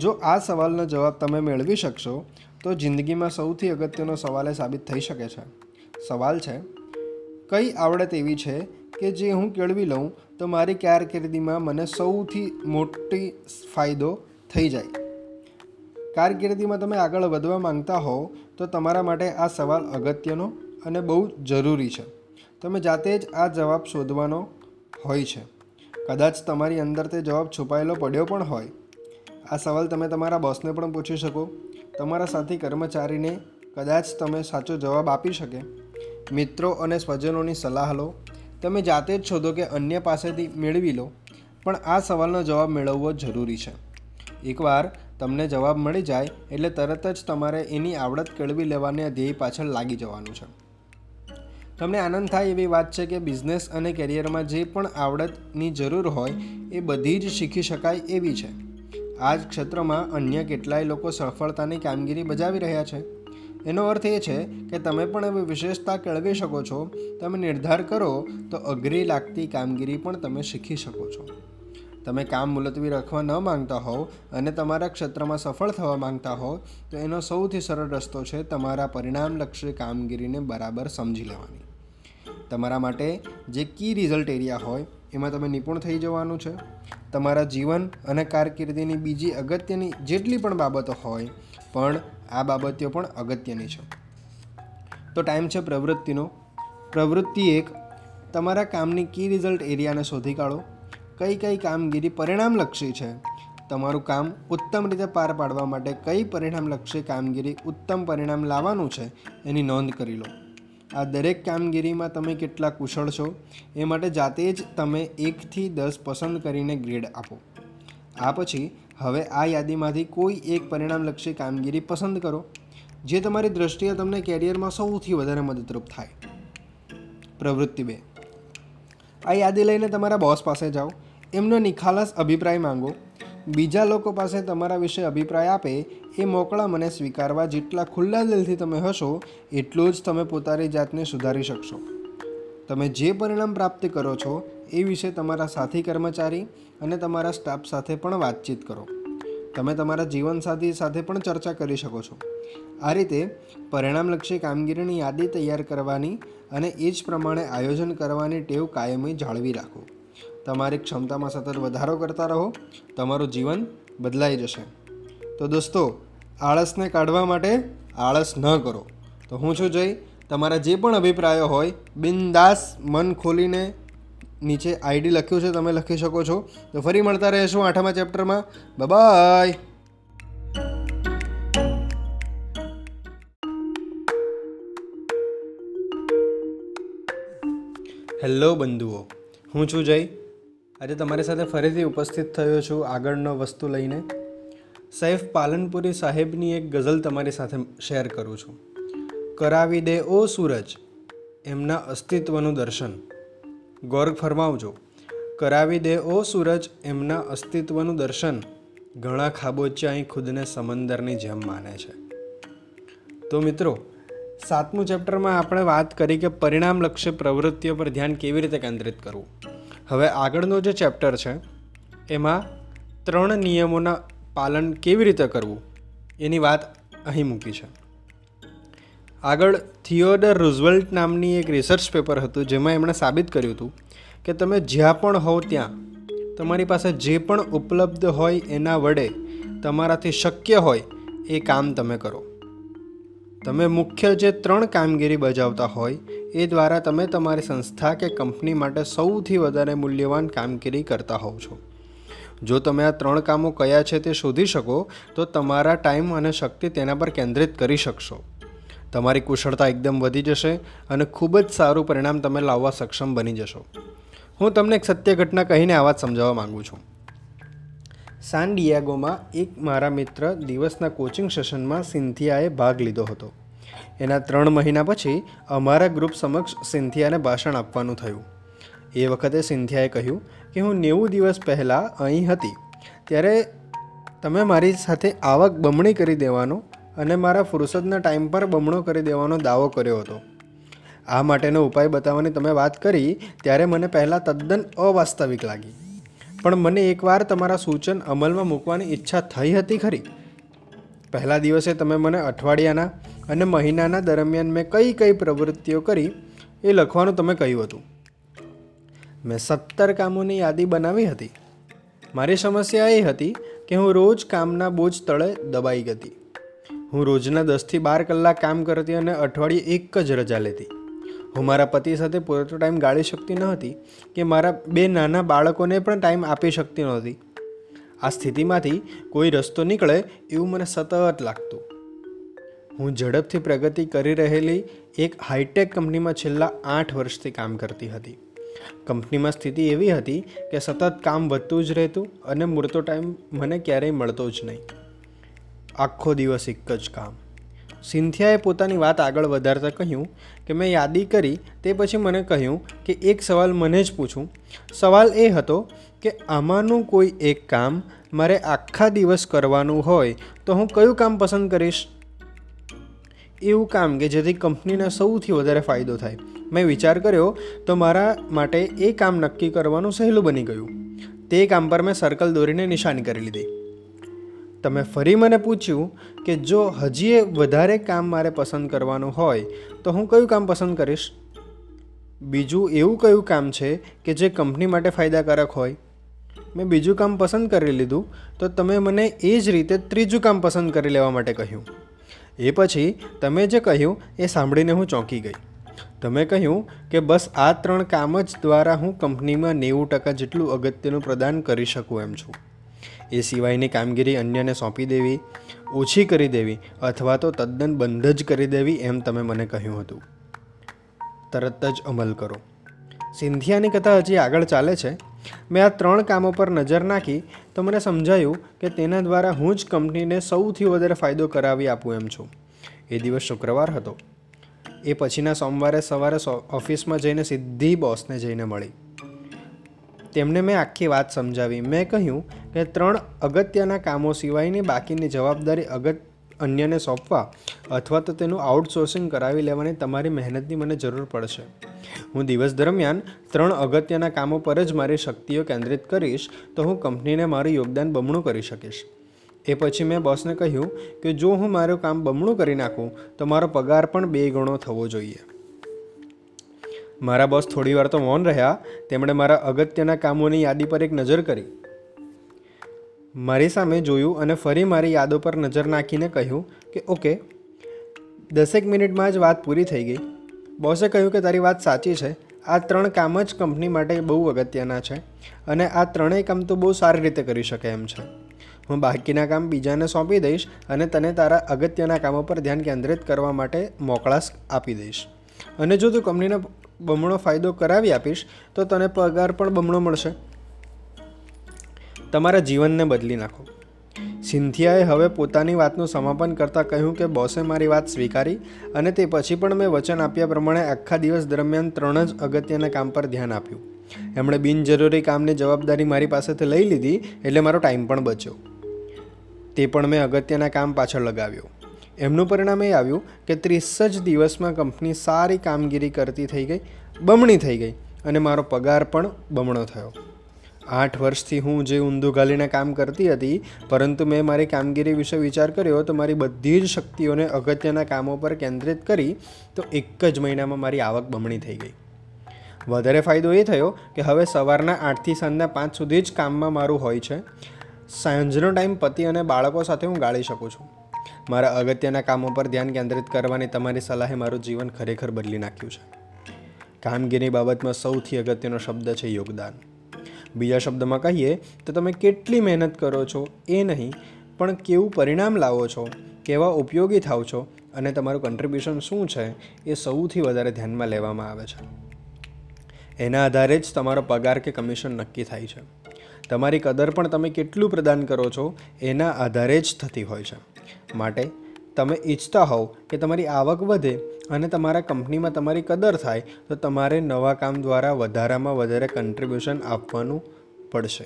જો આ સવાલનો જવાબ તમે મેળવી શકશો, તો જિંદગીમાં સૌથી અગત્યનો સવાલ એ સાબિત થઈ શકે છે. સવાલ છે, કઈ આવડત એવી છે કે જે હું કેળવી લઉં તો મારી કારકિર્દીમાં મને સૌથી મોટી ફાયદો થઈ જાય. કારકિર્દીમાં તમે આગળ વધવા માંગતા હોવ તો તમારા માટે આ સવાલ અગત્યનો અને બહુ જરૂરી છે. તમે જાતે જ આ જવાબ શોધવાનો હોય છે. કદાચ તમારી અંદર તે જવાબ છુપાયેલો પડ્યો પણ હોય. આ સવાલ તમે તમારા બોસને પણ પૂછી શકો. તમારા સાથી કર્મચારીને કદાચ તમે સાચો જવાબ આપી શકે. મિત્રો અને સ્વજનોની સલાહ લો. તમે જાતે જ શોધો કે અન્ય પાસેથી મેળવી લો. પણ આ સવાલનો જવાબ મેળવવો જરૂરી છે. એકવાર તમને જવાબ મળી જાય એટલે તરત જ તમારે એની આવડત કેળવી લેવાને ધ્યેય પાછળ લાગી જવાનું છે. તમને આનંદ થાય એવી વાત છે કે બિઝનેસ અને કેરિયરમાં જે પણ આવડતની જરૂર હોય એ બધી જ શીખી શકાય એવી છે. આ જ ક્ષેત્રમાં અન્ય કેટલાય લોકો સફળતાની કામગીરી બજાવી રહ્યા છે. એનો અર્થ એ છે કે તમે પણ એવી વિશેષતા કેળવી શકો છો, તમે નિર્ધાર કરો, તો અઘરી લાગતી કામગીરી પણ તમે શીખી શકો છો. તમે કામ મુલતવી રાખવા ન માંગતા હોવ અને તમારા ક્ષેત્રમાં સફળ થવા માંગતા હો તો એનો સૌથી સરળ રસ્તો છે તમારા પરિણામલક્ષી કામગીરીને બરાબર સમજી લેવાની. તમારા માટે જે કી રિઝલ્ટ એરિયા હોય, એમાં તમે નિપુણ થઈ જવાનું છે. તમારા જીવન અને કારકિર્દીની બીજી અગત્યની જેટલી પણ બાબતો હોય, પણ આ બાબતો પણ અગત્યની છે. તો ટાઈમ છે પ્રવૃત્તિનો. પ્રવૃત્તિ એક, તમારા કામની કી રિઝલ્ટ એરિયાને શોધી કાઢો. કઈ કઈ કામગીરી પરિણામલક્ષી છે? તમારું કામ ઉત્તમ રીતે પાર પાડવા માટે કઈ પરિણામલક્ષી કામગીરી ઉત્તમ પરિણામ લાવવાનું છે એની નોંધ કરી લો. આ દરેક કામગીરીમાં તમે કેટલા કુશળ છો? એ માટે જાતે જ તમે એકથી દસ પસંદ કરીને ગ્રેડ આપો. આ પછી હવે આ યાદીમાંથી કોઈ એક પરિણામલક્ષી કામગીરી પસંદ કરો, જે તમારી દૃષ્ટિએ તમને કેરિયરમાં સૌથી વધારે મદદરૂપ થાય. પ્રવૃત્તિ બે. આ યાદી લઈને તમારા બોસ પાસે જાઓ, એમનો નિખાલસ અભિપ્રાય માંગો. બીજા લોકો પાસે તમારા વિશે અભિપ્રાય આપે, એ મોકળા મને સ્વીકારવા જેટલા ખુલ્લા દિલથી તમે હશો, એટલું જ તમે પોતાની જાતને સુધારી શકશો. તમે જે પરિણામ પ્રાપ્ત કરો છો એ વિશે તમારા સાથી કર્મચારી અને તમારા સ્ટાફ સાથે પણ વાતચીત કરો. તમે તમારા જીવનસાથી સાથે પણ ચર્ચા કરી શકો છો. આ રીતે પરિણામલક્ષી કામગીરીની યાદી તૈયાર કરવાની અને એ જ પ્રમાણે આયોજન કરવાની ટેવ કાયમી જાળવી રાખો. તમારી ક્ષમતામાં સતત વધારો કરતા રહો. તમારું જીવન બદલાઈ જશે. તો દોસ્તો, આળસને કાઢવા માટે આળસ ન કરો. તો હું છું જય. તમારા જે પણ અભિપ્રાયો હોય બિનદાસ મન ખોલીને નીચે આઈડી લખ્યું છે, તમે લખી શકો છો. તો ફરી મળતા રહેશું આઠમા ચેપ્ટરમાં. બાય હેલો બંધુઓ, હું છું જય. આજે તમારી સાથે ફરીથી ઉપસ્થિત થયો છું આગળનો વસ્તુ લઈને. સૈફ પાલનપુરી સાહેબની એક ગઝલ તમારી સાથે શેર કરું છું. કરાવી દે ઓ સૂરજ, એમના અસ્તિત્વનું દર્શન. ગોર ફરમાવજો. કરાવી દે ઓ સૂરજ એમના અસ્તિત્વનું દર્શન. ઘણા ખાબોચિયા અહીં ખુદને સમંદરની જેમ માને છે. તો મિત્રો, સાતમું ચેપ્ટરમાં આપણે વાત કરી કે પરિણામલક્ષી પ્રવૃત્તિઓ પર ધ્યાન કેવી રીતે કેન્દ્રિત કરવું. હવે આગળનો જે ચેપ્ટર છે, એમાં ત્રણ નિયમોના પાલન કેવી રીતે કરવું, એની વાત અહીં મૂકી છે. આગળ થિયોડર રૂઝવેલ્ટ નામની એક રિસર્ચ પેપર હતું, જેમાં એમણે સાબિત કર્યું હતું કે તમે જ્યાં પણ હોવ ત્યાં, તમારી પાસે જે પણ ઉપલબ્ધ હોય એના વડે તમારાથી શક્ય હોય એ કામ તમે કરો. તમે મુખ્ય જે ત્રણ કામગીરી બજાવતા હોય, એ દ્વારા તમે તમારી સંસ્થા કે કંપની માટે સૌથી વધારે મૂલ્યવાન કામગીરી કરતા હોવ છો. જો તમે આ ત્રણ કામો કયા છે તે શોધી શકો, તો તમારા ટાઈમ અને શક્તિ તેના પર કેન્દ્રિત કરી શકશો. તમારી કુશળતા એકદમ વધી જશે અને ખૂબ જ સારું પરિણામ તમે લાવવા સક્ષમ બની જશો. હું તમને એક સત્ય ઘટના કહીને આ વાત સમજાવવા માગું છું. સાન ડિયાગોમાં એક મારા મિત્ર દિવસના કોચિંગ સેશનમાં સિન્થિયાએ ભાગ લીધો હતો. એના ત્રણ મહિના પછી અમારા ગ્રુપ સમક્ષ સિન્થિયાને ભાષણ આપવાનું થયું. એ વખતે સિન્થિયાએ કહ્યું કે હું નેવું દિવસ પહેલાં અહીં હતી. ત્યારે તમે મારી સાથે આવક બમણી કરી દેવાનો અને મારા ફુરસદના ટાઈમ પર બમણો કરી દેવાનો દાવો કર્યો હતો. આ માટેનો ઉપાય બતાવવાની તમે વાત કરી, ત્યારે મને પહેલાં તદ્દન અવાસ્તવિક લાગી. પણ મને એકવાર તમારા સૂચન અમલમાં મૂકવાની ઈચ્છા થઈ હતી ખરી? પહેલા દિવસે તમે મને અઠવાડિયાના અને મહિનાના દરમિયાન મેં કઈ કઈ પ્રવૃત્તિઓ કરી, એ લખવાનું તમે કહ્યું હતું. મેં સત્તર કામોની યાદી બનાવી હતી. મારી સમસ્યા એ હતી કે હું રોજ કામના બોજ તળે દબાઈ ગઈ હું રોજના દસથી બાર કલાક કામ કરતી અને અઠવાડિયે એક જ રજા લેતી. હું મારા પતિ સાથે પૂરતો ટાઈમ ગાળી શકતી ન હતી કે મારા બે નાના બાળકોને પણ ટાઈમ આપી શકતી નહોતી. આ સ્થિતિમાંથી કોઈ રસ્તો નીકળે એવું મને સતત લાગતું. હું ઝડપથી પ્રગતિ કરી રહેલી એક હાઈટેક કંપનીમાં છેલ્લા આઠ વર્ષથી કામ કરતી હતી. કંપનીમાં સ્થિતિ એવી હતી કે સતત કામ વધતું જ રહેતું અને મૂળતો ટાઈમ મને ક્યારેય મળતો જ નહીં. આખો દિવસ એક જ કામ. સિન્થિયાએ પોતાની વાત આગળ વધારતા કહ્યું કે, મેં યાદી કરી, તે પછી મને કહ્યું કે, એક સવાલ મને જ પૂછું. સવાલ એ હતો કે, આમાંનું કોઈ એક કામ મારે આખા દિવસ કરવાનું હોય તો હું કયું કામ પસંદ કરીશ? એવું કામ કે જેથી કંપનીને સૌથી વધારે ફાયદો થાય. મેં વિચાર કર્યો તો મારા માટે એ કામ નક્કી કરવાનું સહેલું બની ગયું. તે કામ પર મેં સર્કલ દોરીને નિશાની કરી લીધી. તમે ફરી મને પૂછ્યું કે જો હજી વધારે કામ મારે પસંદ કરવાનું હોય, તો હું કયું કામ પસંદ કરીશ? બીજું એવું કયું કામ છે કે જે કંપની માટે ફાયદાકારક હોય? મેં બીજું કામ પસંદ કરી લીધું, તો તમે મને એ જ રીતે ત્રીજું કામ પસંદ કરી લેવા માટે કહ્યું. એ પછી તમે જે કહ્યું એ સાંભળીને હું ચોંકી ગઈ. તમે કહ્યું કે બસ આ ત્રણ કામ જ દ્વારા હું કંપનીમાં નેવું ટકા જેટલું અગત્યનું પ્રદાન કરી શકું એમ છું. એ સિવાયની કામગીરી અન્યને સોંપી દેવી, ઓછી કરી દેવી અથવા તો તદ્દન બંધ જ કરી દેવી એમ તમે મને કહ્યું હતું. તરત જ અમલ કરો. સિંધિયાની કથા હજી આગળ ચાલે છે. મેં આ ત્રણ કામો પર નજર નાખી તો મને સમજાયું કે તેના દ્વારા હું જ કંપનીને સૌથી વધારે ફાયદો કરાવી આપું એમ છું. એ દિવસ શુક્રવાર હતો. એ પછીના સોમવારે સવારે ઓફિસમાં જઈને સીધી બોસને જઈને મળી. તેમને મેં આખી વાત સમજાવી. મેં કહ્યું કે ત્રણ અગત્યના કામો સિવાયની બાકીની જવાબદારી અગત અન્યને સોંપવા અથવા તો તેનું આઉટસોર્સિંગ કરાવી લેવાની તમારી મહેનતની મને જરૂર પડશે. હું દિવસ દરમિયાન ત્રણ અગત્યના કામો પર જ મારી શક્તિઓ કેન્દ્રિત કરીશ તો હું કંપનીને મારું યોગદાન બમણું કરી શકીશ. એ પછી મેં બોસને કહ્યું કે જો હું મારું કામ બમણું કરી નાખું તો મારો પગાર પણ બે ગણો થવો જોઈએ. મારા બોસ થોડી વાર તો મૌન રહ્યા. તેમણે મારા અગત્યના કામોની યાદી પર એક નજર કરી. મારી સામે જોયું અને ફરી મારી યાદો પર નજર નાખીને કહ્યું કે, ઓકે, દસેક મિનિટમાં જ વાત પૂરી થઈ ગઈ. બોસે કહ્યું કે તારી વાત સાચી છે. આ ત્રણ કામ જ કંપની માટે બહુ અગત્યના છે અને આ ત્રણેય કામ તો બહુ સારી રીતે કરી શકે એમ છે. હું બાકીના કામ બીજાને સોંપી દઈશ અને તને તારા અગત્યના કામો પર ધ્યાન કેન્દ્રિત કરવા માટે મોકળાશ આપી દઈશ. અને જો તું કંપનીને બમણો ફાયદો કરાવી આપીશ, તો તને પગાર પણ બમણો મળશે. તમારા જીવનને બદલી નાખો. સિન્થિયાએ હવે પોતાની વાતનું સમાપન કરતાં કહ્યું કે, બોસે મારી વાત સ્વીકારી અને તે પછી પણ મેં વચન આપ્યા પ્રમાણે આખા દિવસ દરમિયાન ત્રણ જ અગત્યના કામ પર ધ્યાન આપ્યું. એમણે બિનજરૂરી કામની જવાબદારી મારી પાસેથી લઈ લીધી, એટલે મારો ટાઈમ પણ બચ્યો. તે પણ મેં અગત્યના કામ પાછળ લગાવ્યો. એમનું પરિણામ એ આવ્યું કે ત્રીસ જ દિવસમાં કંપની સારી કામગીરી કરતી થઈ ગઈ, બમણી થઈ ગઈ અને મારો પગાર પણ બમણો થયો. આઠ વર્ષથી હું જે ઊંધું ગાલીને કામ કરતી હતી, પરંતુ મેં મારી કામગીરી વિશે વિચાર કર્યો તો મારી બધી જ શક્તિઓને અગત્યના કામો પર કેન્દ્રિત કરી તો એક જ મહિનામાં મારી આવક બમણી થઈ ગઈ. વધારે ફાયદો એ થયો કે હવે સવારના આઠથી સાંજના પાંચ સુધી જ કામમાં મારું હોય છે. સાંજનો ટાઈમ પતિ અને બાળકો સાથે હું ગાળી શકું છું. મારા અગત્યના કામો પર ધ્યાન કેન્દ્રિત કરવાની તમારી સલાહે મારું જીવન ખરેખર બદલી નાખ્યું છે. કામગીરી બાબતમાં સૌથી અગત્યનો શબ્દ છે યોગદાન. બીજા શબ્દમાં કહીએ તો તમે કેટલી મહેનત કરો છો એ નહીં, પણ કેવું પરિણામ લાવો છો, કેવા ઉપયોગી થાવ છો અને તમારું કન્ટ્રીબ્યુશન શું છે એ સૌથી વધારે ધ્યાનમાં લેવામાં આવે છે. એના આધારે જ તમારો પગાર કે કમિશન નક્કી થાય છે. તમારી કદર પણ તમે કેટલું પ્રદાન કરો છો એના આધારે જ થતી હોય છે. માટે તમે ઈચ્છતા હોવ કે તમારી આવક વધે અને તમારા કંપનીમાં તમારી કદર થાય, તો તમારે નવા કામ દ્વારા વધારામાં વધારે કન્ટ્રીબ્યુશન આપવાનું પડશે.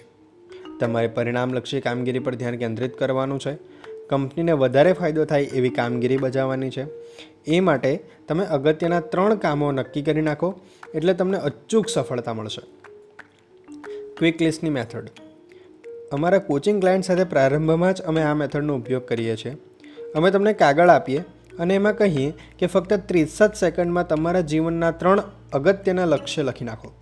તમારે પરિણામલક્ષી કામગીરી પર ધ્યાન કેન્દ્રિત કરવાનું છે. કંપનીને વધારે ફાયદો થાય એવી કામગીરી બજાવવાની છે. એ માટે તમે અગત્યના ત્રણ કામો નક્કી કરી નાખો, એટલે તમને અચૂક સફળતા મળશે. ક્વિક લિસ્ટની મેથડ અમારા કોચિંગ ક્લાયન્ટ સાથે પ્રારંભમાં જ અમે આ મેથડનો ઉપયોગ કરીએ છીએ. અમે તમને કાગળ આપીએ અને એમાં કહીએ કે ફક્ત ત્રીસ જ સેકન્ડમાં તમારા જીવનના ત્રણ અગત્યના લક્ષ્ય લખી નાખો.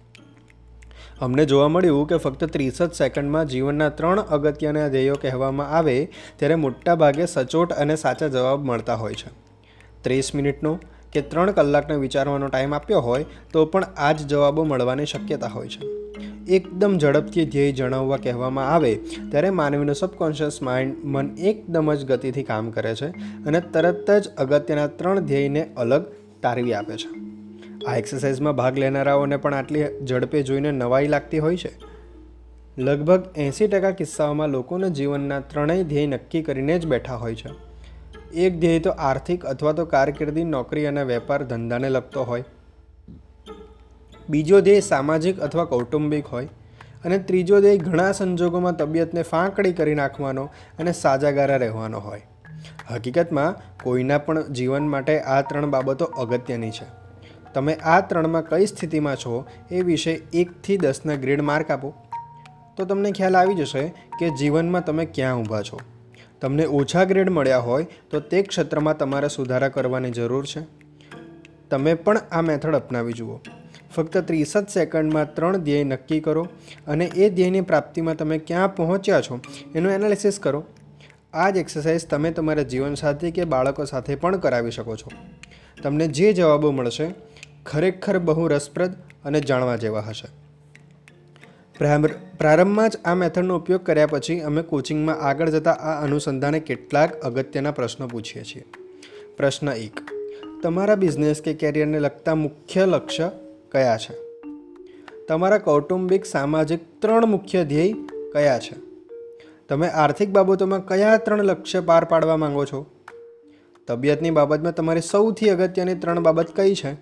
અમને જોવા મળ્યું કે ફક્ત ત્રીસ જ સેકન્ડમાં જીવનના ત્રણ અગત્યના ધ્યેયો કહેવામાં આવે ત્યારે મોટા ભાગે સચોટ અને સાચા જવાબ મળતા હોય છે. ત્રીસ મિનિટનો કે ત્રણ કલાકનો વિચારવાનો ટાઈમ આપ્યો હોય તો પણ આ જ જવાબો મળવાની શક્યતા હોય છે. એકદમ ઝડપથી ધ્યેય જણાવવા કહેવામાં આવે, ત્યારે માનવીનું સબકોન્શિયસ માઇન્ડ મન એકદમ જ ગતિથી કામ કરે છે અને તરત જ અગત્યના ત્રણ ધ્યેયને અલગ તારવી આપે છે. આ એક્સરસાઇઝમાં ભાગ લેનારાઓને પણ આટલી ઝડપે જોઈને નવાઈ લાગતી હોય છે. લગભગ એંસી ટકા કિસ્સાઓમાં લોકોના જીવનના ત્રણેય ધ્યેય નક્કી કરીને જ બેઠા હોય છે. એક ધ્યેય તો આર્થિક અથવા તો કારકિર્દી, નોકરી અને વેપાર ધંધાને લગતો હોય. બીજો ધ્યેય સામાજિક અથવા કૌટુંબિક હોય અને ત્રીજો ધ્યેય ઘણા સંજોગોમાં તબિયતને ફાંકડી કરી નાખવાનો અને સાજાગારા રહેવાનો હોય. હકીકતમાં, કોઈના પણ જીવન માટે આ ત્રણ બાબતો અગત્યની છે. તમે આ ત્રણમાં કઈ સ્થિતિમાં છો એ વિશે એકથી દસના ગ્રેડ માર્ક આપો. તો તમને ખ્યાલ આવી જશે કે જીવનમાં તમે ક્યાં ઊભા છો. તમને ઓછા ગ્રેડ મળ્યા હોય તો તે ક્ષેત્રમાં તમારે સુધારા કરવાની જરૂર છે. તમે પણ આ મેથડ અપનાવી જુઓ. ફક્ત ત્રીસ જ સેકન્ડમાં ત્રણ ધ્યેય નક્કી કરો અને એ ધ્યેયની પ્રાપ્તિમાં તમે ક્યાં પહોંચ્યા છો એનું એનાલિસિસ કરો. આ જ એક્સરસાઇઝ તમે તમારા જીવનસાથી કે બાળકો સાથે પણ કરાવી શકો છો. તમને જે જવાબો મળશે ખરેખર બહુ રસપ્રદ અને જાણવા જેવા હશે. પ્રાર- પ્રારંભમાં જ આ મેથડનો ઉપયોગ કર્યા પછી અમે કોચિંગમાં આગળ જતા આ અનુસંધાને કેટલાક અગત્યના પ્રશ્નો પૂછીએ છીએ. પ્રશ્ન એક, તમારા બિઝનેસ કે કેરિયરને લગતા મુખ્ય લક્ષ્ય કયા છે? તમારા કૌટુંબિક સામાજિક ત્રણ મુખ્ય ધ્યેય કયા છે? તમે આર્થિક બાબતોમાં કયા ત્રણ લક્ષ્ય પાર પાડવા માંગો છો? તબિયતની બાબતમાં તમારી સૌથી અગત્યની ત્રણ બાબત કઈ છે?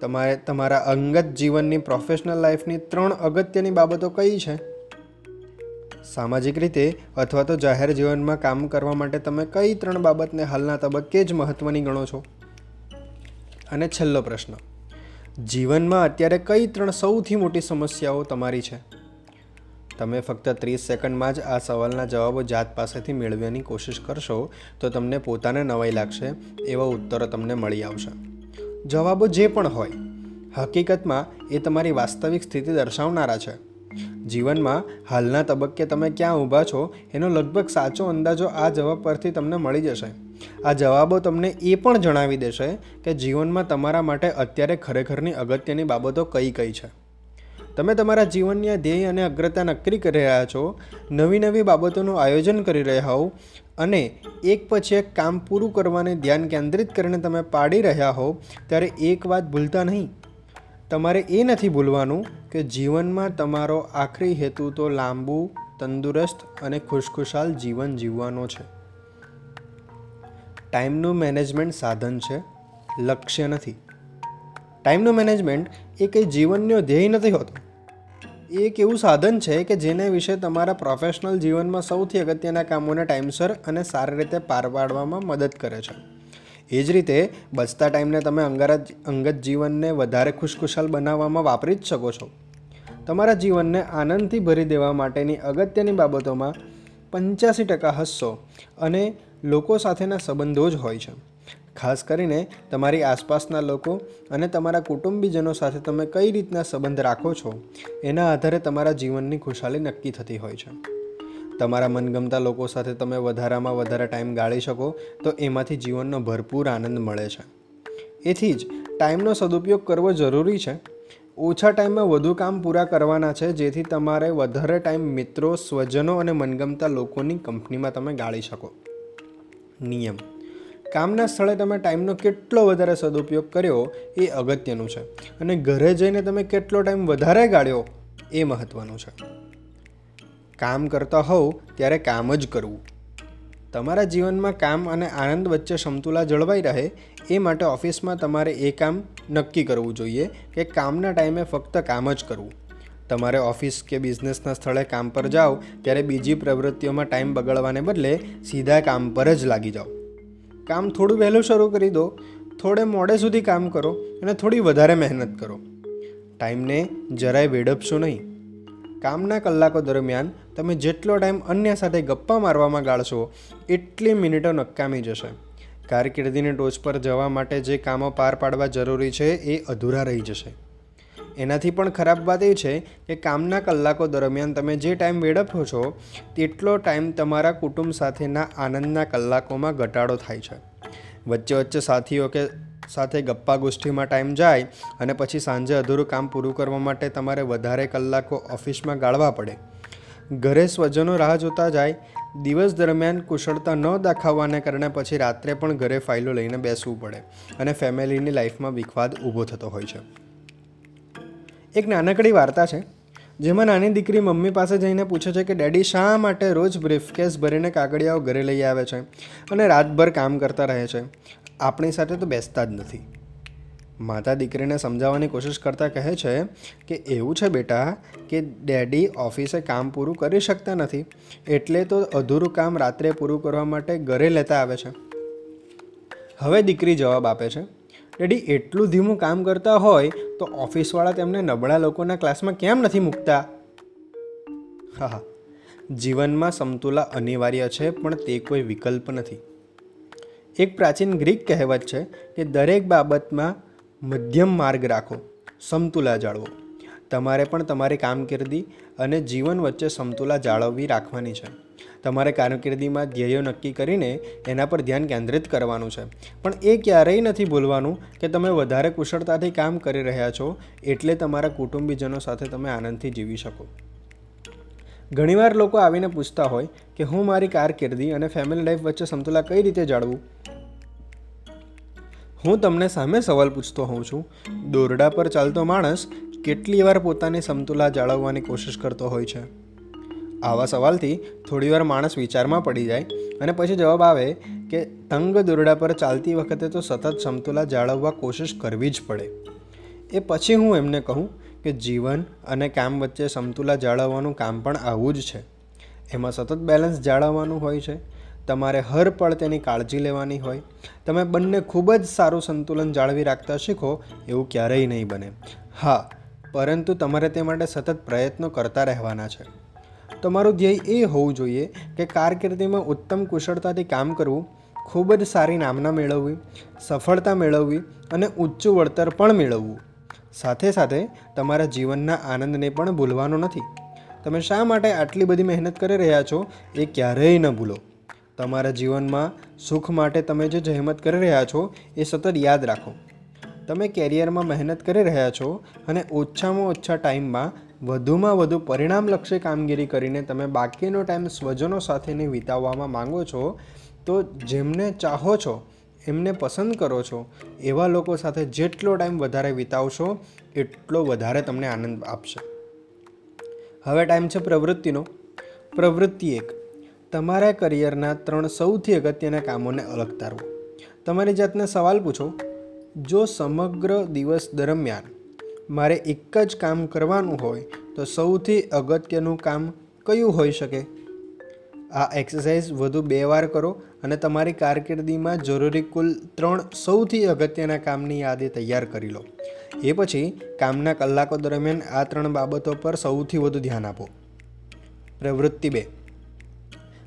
તમારે તમારા અંગત જીવનની પ્રોફેશનલ લાઈફની ત્રણ અગત્યની બાબતો કઈ છે? સામાજિક રીતે અથવા તો જાહેર જીવનમાં કામ કરવા માટે તમે કઈ ત્રણ બાબતને હાલના તબક્કે જ મહત્ત્વની ગણો છો? અને છેલ્લો પ્રશ્ન. જીવનમાં અત્યારે કઈ ત્રણ સૌથી મોટી સમસ્યાઓ તમારી છે? તમે ફક્ત ત્રીસ સેકન્ડમાં જ આ સવાલના જવાબો જાત પાસેથી મેળવવાની કોશિશ કરશો, તો તમને પોતાને નવાઈ લાગશે, એવા ઉત્તરો તમને મળી આવશે. જવાબો જે પણ હોય, હકીકતમાં એ તમારી વાસ્તવિક સ્થિતિ દર્શાવનારા છે. જીવનમાં હાલના તબક્કે તમે ક્યાં ઊભા છો, એનો લગભગ સાચો અંદાજો આ જવાબ પરથી તમને મળી જશે. આ જવાબો તમને એ પણ જણાવી દેશે કે જીવનમાં તમારા માટે અત્યારે ખરેખરની અગત્યની બાબતો કઈ કઈ છે. તમે તમારા જીવનની ધ્યેય અને અગ્રતા નક્કી કરી રહ્યા છો, નવી નવી બાબતોનું આયોજન કરી રહ્યા હોવ અને એક પછી એક કામ પૂરું કરવાને ધ્યાન કેન્દ્રિત કરીને તમે પાડી રહ્યા હો ત્યારે એક વાત ભૂલતા નહીં. તમારે એ નથી ભૂલવાનું કે જીવનમાં તમારો આખરી હેતુ તો લાંબુ, તંદુરસ્ત અને ખુશખુશાલ જીવન જીવવાનો છે. ટાઈમનું મેનેજમેન્ટ સાધન છે, લક્ષ્ય નથી. ટાઈમનું મેનેજમેન્ટ એ કંઈ જીવનનો ધ્યેય નથી હોતો. એ એક એવું સાધન છે કે જેને વિશે તમારા પ્રોફેશનલ જીવનમાં સૌથી અગત્યના કામોને ટાઈમસર અને સારી રીતે પાર પાડવામાં મદદ કરે છે. એ જ રીતે બચતા ટાઈમને તમે અંગારા અંગત જીવનને વધારે ખુશખુશાલ બનાવવામાં વાપરી જ શકો છો. તમારા જીવનને આનંદથી ભરી દેવા માટેની અગત્યની બાબતોમાં પંચ્યાસી ટકા હસ્સો અને લોકો સાથેના સંબંધો જ હોય છે. ખાસ કરીને તમારી આસપાસના લોકો અને તમારા કુટુંબીજનો સાથે તમે કઈ રીતના સંબંધ રાખો છો, એના આધારે તમારા જીવનની ખુશાલી નક્કી થતી હોય છે. તમારા મનગમતા લોકો સાથે તમે વધારામાં વધારે ટાઈમ ગાળી શકો, તો એમાંથી જીવનનો ભરપૂર આનંદ મળે છે. એથી જ ટાઈમનો સદુપયોગ કરવો જરૂરી છે. ઓછા ટાઈમમાં વધુ કામ પૂરા કરવાના છે, જેથી તમારે વધારે ટાઈમ મિત્રો, સ્વજનો અને મનગમતા લોકોની કંપનીમાં તમે ગાળી શકો. નિયમ. કામના સ્થળે તમે ટાઈમનો કેટલો વધારે સદુપયોગ કર્યો એ અગત્યનું છે. અને ઘરે જઈને તમે કેટલો ટાઈમ વધારે ગાળ્યો એ મહત્ત્વનું છે. કામ કરતા હોવ ત્યારે કામ જ કરવું. તમારા જીવનમાં કામ અને આનંદ વચ્ચે સમતુલા જળવાઈ રહે એ માટે ઓફિસમાં તમારે એ કામ નક્કી કરવું જોઈએ કે કામના ટાઈમે ફક્ત કામ જ કરવું. તમારે ઓફિસ કે બિઝનેસના સ્થળે કામ પર જાઓ, ત્યારે બીજી પ્રવૃત્તિઓમાં ટાઈમ બગાડવાને બદલે સીધા કામ પર જ લાગી જાઓ. કામ થોડું વહેલું શરૂ કરી દો, થોડે મોડે સુધી કામ કરો અને થોડી વધારે મહેનત કરો. ટાઈમને જરાય વેડપશો નહીં. કામના કલાકો દરમિયાન તમે જેટલો ટાઈમ અન્ય સાથે ગપ્પા મારવામાં ગાળશો, એટલી મિનિટો નકામી જશે. કારકિર્દીની ટોચ પર જવા માટે જે કામો પાર પાડવા જરૂરી છે એ અધૂરા રહી જશે. એનાથી પણ ખરાબ વાત એ છે કે કામના કલાકો દરમિયાન તમે જે ટાઈમ વેડફો છો, તેટલો ટાઈમ તમારા કુટુંબ સાથેના આનંદના કલાકોમાં ઘટાડો થાય છે. વચ્ચે વચ્ચે સાથીઓ કે સાથે ગપ્પા ગોષ્ઠીમાં ટાઈમ જાય અને પછી સાંજે અધૂરું કામ પૂરું કરવા માટે તમારે વધારે કલાકો ઓફિસમાં ગાળવા પડે. ઘરે સ્વજનો રાહ જોતા જાય, દિવસ દરમિયાન કુશળતા ન દાખવવાને કારણે પછી રાત્રે પણ ઘરે ફાઇલો લઈને બેસવું પડે અને ફેમિલીની લાઈફમાં વિખવાદ ઊભો થતો હોય છે. એક નાનકડી વાર્તા છે, જેમાં નાની દીકરી મમ્મી પાસે જઈને પૂછે છે કે, ડેડી, શા માટે રોજ બ્રીફકેસ ભરીને કાગળિયાઓ ઘરે લઈ આવે છે અને રાતભર કામ કરતા રહે છે? આપણી સાથે તો બેસતા જ નથી. માતા દીકરીને સમજાવવાની કોશિશ કરતાં કહે છે કે, એવું છે બેટા કે ડેડી ઓફિસે કામ પૂરું કરી શકતા નથી, એટલે તો અધૂરું કામ રાત્રે પૂરું કરવા માટે ઘરે લેતા આવે છે. હવે દીકરી જવાબ આપે છે ડેડી એટલું ધીમું કામ કરતા હોય તો ઓફિસવાળા તેમને નબળા લોકોના ક્લાસમાં કેમ નથી મૂકતા? હા હા, જીવનમાં સમતુલા અનિવાર્ય છે, પણ તે કોઈ વિકલ્પ નથી. એક પ્રાચીન ગ્રીક કહેવત છે કે દરેક બાબતમાં મધ્યમ માર્ગ રાખો, સમતુલા જાળવો. તમારે પણ તમારી કામગીરી અને જીવન વચ્ચે સમતુલા જાળવવી રાખવાની છે. તમારે કારકિર્દીમાં ધ્યેયો નક્કી કરીને એના પર ધ્યાન કેન્દ્રિત કરવાનું છે. પણ એ ક્યારેય નથી ભૂલવાનું કે તમે વધારે કુશળતાથી કામ કરી રહ્યા છો એટલે તમારા કુટુંબીજનો સાથે તમે આનંદથી જીવી શકો. ઘણીવાર લોકો આવીને પૂછતા હોય કે હું મારી કારકિર્દી અને ફેમિલી લાઈફ વચ્ચે સમતુલા કઈ રીતે જાળવું? હું તમને સામે સવાલ પૂછતો હોઉં છું, દોરડા પર ચાલતો માણસ કેટલી વાર પોતાની સમતુલા જાળવવાની કોશિશ કરતો હોય છે? આવા સવાલથી થોડીવાર માણસ વિચારમાં પડી જાય અને પછી જવાબ આવે કે તંગ દોરડા પર ચાલતી વખતે તો સતત સમતુલા જાળવવા કોશિશ કરવી જ પડે. એ પછી હું એમને કહું કે જીવન અને કામ વચ્ચે સમતુલા જાળવવાનું કામ પણ આવું જ છે. એમાં સતત બેલેન્સ જાળવવાનું હોય છે. તમારે હર પળ તેની કાળજી લેવાની હોય. તમે બંને ખૂબ જ સારું સંતુલન જાળવી રાખતા શીખો એવું ક્યારેય નહીં બને. હા, પરંતુ તમારે તે માટે સતત પ્રયત્નો કરતા રહેવાના છે. તમારું ધ્યેય એ હોવું જોઈએ કે કારકિર્દીમાં ઉત્તમ કુશળતાથી કામ કરવું, ખૂબ જ સારી નામના મેળવવી, સફળતા મેળવવી અને ઉચ્ચ વળતર પણ મેળવવું. સાથે સાથે તમારા જીવનના આનંદને પણ ભૂલવાનો નથી. તમે શા માટે આટલી બધી મહેનત કરી રહ્યા છો એ ક્યારેય ન ભૂલો. તમારા જીવનમાં સુખ માટે તમે જે જહેમત કરી રહ્યા છો એ સતત યાદ રાખો. તમે કેરિયરમાં મહેનત કરી રહ્યા છો અને ઓછામાં ઓછા ટાઈમમાં વધુમાં વધુ પરિણામલક્ષી કામગીરી કરીને તમે બાકીનો ટાઈમ સ્વજનો સાથેને વિતાવવામાં માંગો છો, તો જેમને ચાહો છો, એમને પસંદ કરો છો. એવા લોકો સાથે જેટલો ટાઈમ વધારે વિતાવશો, એટલો વધારે તમને આનંદ આપશે. હવે ટાઈમ છે પ્રવૃત્તિનો. પ્રવૃત્તિ એક. તમારા કરિયરના ત્રણ સૌથી અગત્યના કામોને અલગ તારવો. તમારી જાતને સવાલ પૂછો. જો સમગ્ર દિવસ દરમિયાન મારે એક જ કામ કરવાનું હોય, તો સૌથી અગત્યનું કામ કયું હોઈ શકે? આ એક્સરસાઇઝ વધુ બે વાર કરો અને તમારી કારકિર્દીમાં જરૂરી કુલ ત્રણ સૌથી અગત્યના કામની યાદી તૈયાર કરી લો. એ પછી કામના કલાકો દરમિયાન આ ત્રણ બાબતો પર સૌથી વધુ ધ્યાન આપો. પ્રવૃત્તિ બે.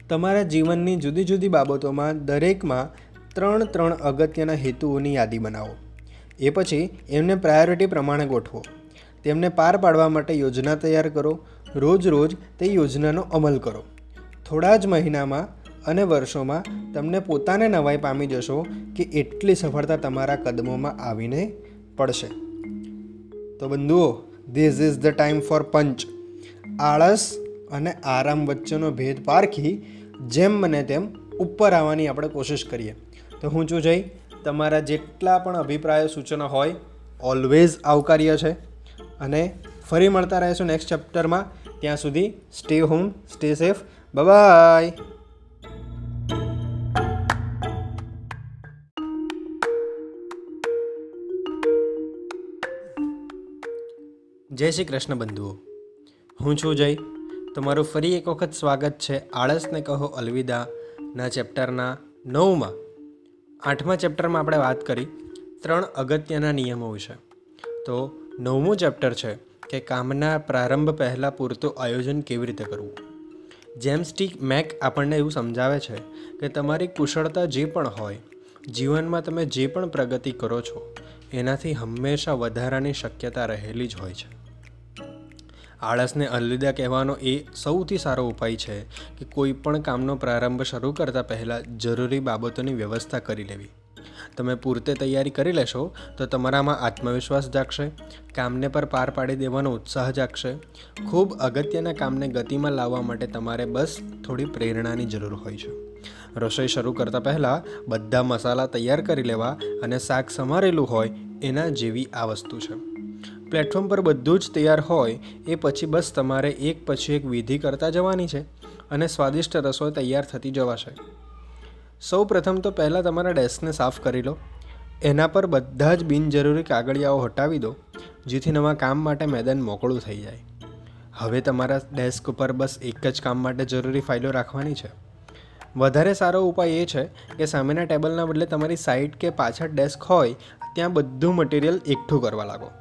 તમારા જીવનની જુદી જુદી બાબતોમાં દરેકમાં ત્રણ ત્રણ અગત્યના હેતુઓની યાદી બનાવો. એ પછી એમને પ્રાયોરિટી પ્રમાણે ગોઠવો. તેમને પાર પાડવા માટે યોજના તૈયાર કરો. રોજ રોજ તે યોજનાનો અમલ કરો. થોડા જ મહિનામાં અને વર્ષોમાં તમને પોતાને નવાઈ પામી જશો કે એટલી સફળતા તમારા કદમોમાં આવીને પડશે. તો બંધુઓ this is the time for punch આળસ અને આરામ વચ્ચેનો ભેદ પારખી જેમ મને તેમ ઉપર આવવાની આપણે કોશિશ કરીએ. તો હું છું જઈ તમારા જેટલા પણ અભિપ્રાયો, સૂચનો હોય ઓલવેઝ આવકાર્ય છે. અને ફરી મળતા રહીશું નેક્સ્ટ ચેપ્ટરમાં ત્યાં સુધી stay home stay safe bye જય શ્રી કૃષ્ણ બંધુઓ. હું છું જય. તમારું ફરી એક વખત સ્વાગત છે આળસને કહો અલવિદાના ચેપ્ટરના નવમાં. આઠમા ચેપ્ટરમાં આપણે વાત કરી ત્રણ અગત્યના નિયમો વિશે. તો નવમું ચેપ્ટર છે કે કામના પ્રારંભ પહેલાં પૂરતું આયોજન કેવી રીતે કરવું? જેમ સ્ટીક મેક આપણને એવું સમજાવે છે કે તમારી કુશળતા જે પણ હોય, જીવનમાં તમે જે પણ પ્રગતિ કરો છો, એનાથી હંમેશા વધારાની શક્યતા રહેલી જ હોય છે. આળસને અલવિદા કહેવાનો એ સૌથી સારો ઉપાય છે કે કોઈ પણ કામનો પ્રારંભ શરૂ કરતાં પહેલાં જરૂરી બાબતોની વ્યવસ્થા કરી લેવી. તમે પૂરતે તૈયારી કરી લેશો તો તમારામાં આત્મવિશ્વાસ જાગશે, કામને પર પાર પાડી દેવાનો ઉત્સાહ જાગશે. ખૂબ અગત્યના કામને ગતિમાં લાવવા માટે તમારે બસ થોડી પ્રેરણાની જરૂર હોય છે. રસોઈ શરૂ કરતાં પહેલાં બધા મસાલા તૈયાર કરી લેવા અને શાક સમારેલું હોય એના જેવી આ વસ્તુ છે. પ્લેટફોર્મ પર બધું જ તૈયાર હોય, એ પછી બસ તમારે એક પછી એક વિધિ કરતા જવાની છે અને સ્વાદિષ્ટ રસોઈ તૈયાર થતી જવાશે. સૌ પ્રથમ તો પહેલાં તમારા ડેસ્કને સાફ કરી લો. એના પર બધા જ બિનજરૂરી કાગળિયાઓ હટાવી દો, જેથી નવા કામ માટે મેદાન મોકળું થઈ જાય. હવે તમારા ડેસ્ક ઉપર બસ એક જ કામ માટે જરૂરી ફાઇલો રાખવાની છે. વધારે સારો ઉપાય એ છે કે સામેના ટેબલના બદલે તમારી સાઈડ કે પાછળ ડેસ્ક હોય, ત્યાં બધું મટીરિયલ એકઠું કરવા લાગો.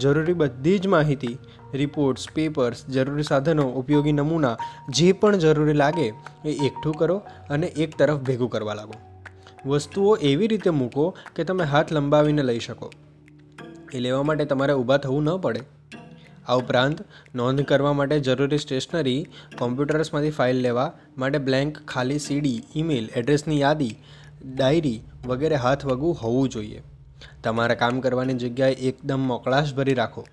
જરૂરી બધી જ માહિતી રિપોર્ટ્સ પેપર્સ જરૂરી સાધનો, ઉપયોગી નમૂના, જે પણ જરૂરી લાગે એ એકઠું કરો અને એક તરફ ભેગું કરવા લાગો. વસ્તુઓ એવી રીતે મૂકો કે તમે હાથ લંબાવીને લઈ શકો. એ લેવા માટે તમારે ઊભા થવું ન પડે. આ ઉપરાંત, નોંધ કરવા માટે જરૂરી સ્ટેશનરી કોમ્પ્યુટર્સમાંથી ફાઇલ લેવા માટે બ્લેન્ક ખાલી સીડી ઈમેલ એડ્રેસની યાદી ડાયરી વગેરે હાથ વગું હોવું જોઈએ. તમારા કામ કરવાની જગ્યાએ એકદમ મોકળાશ ભરી રાખો.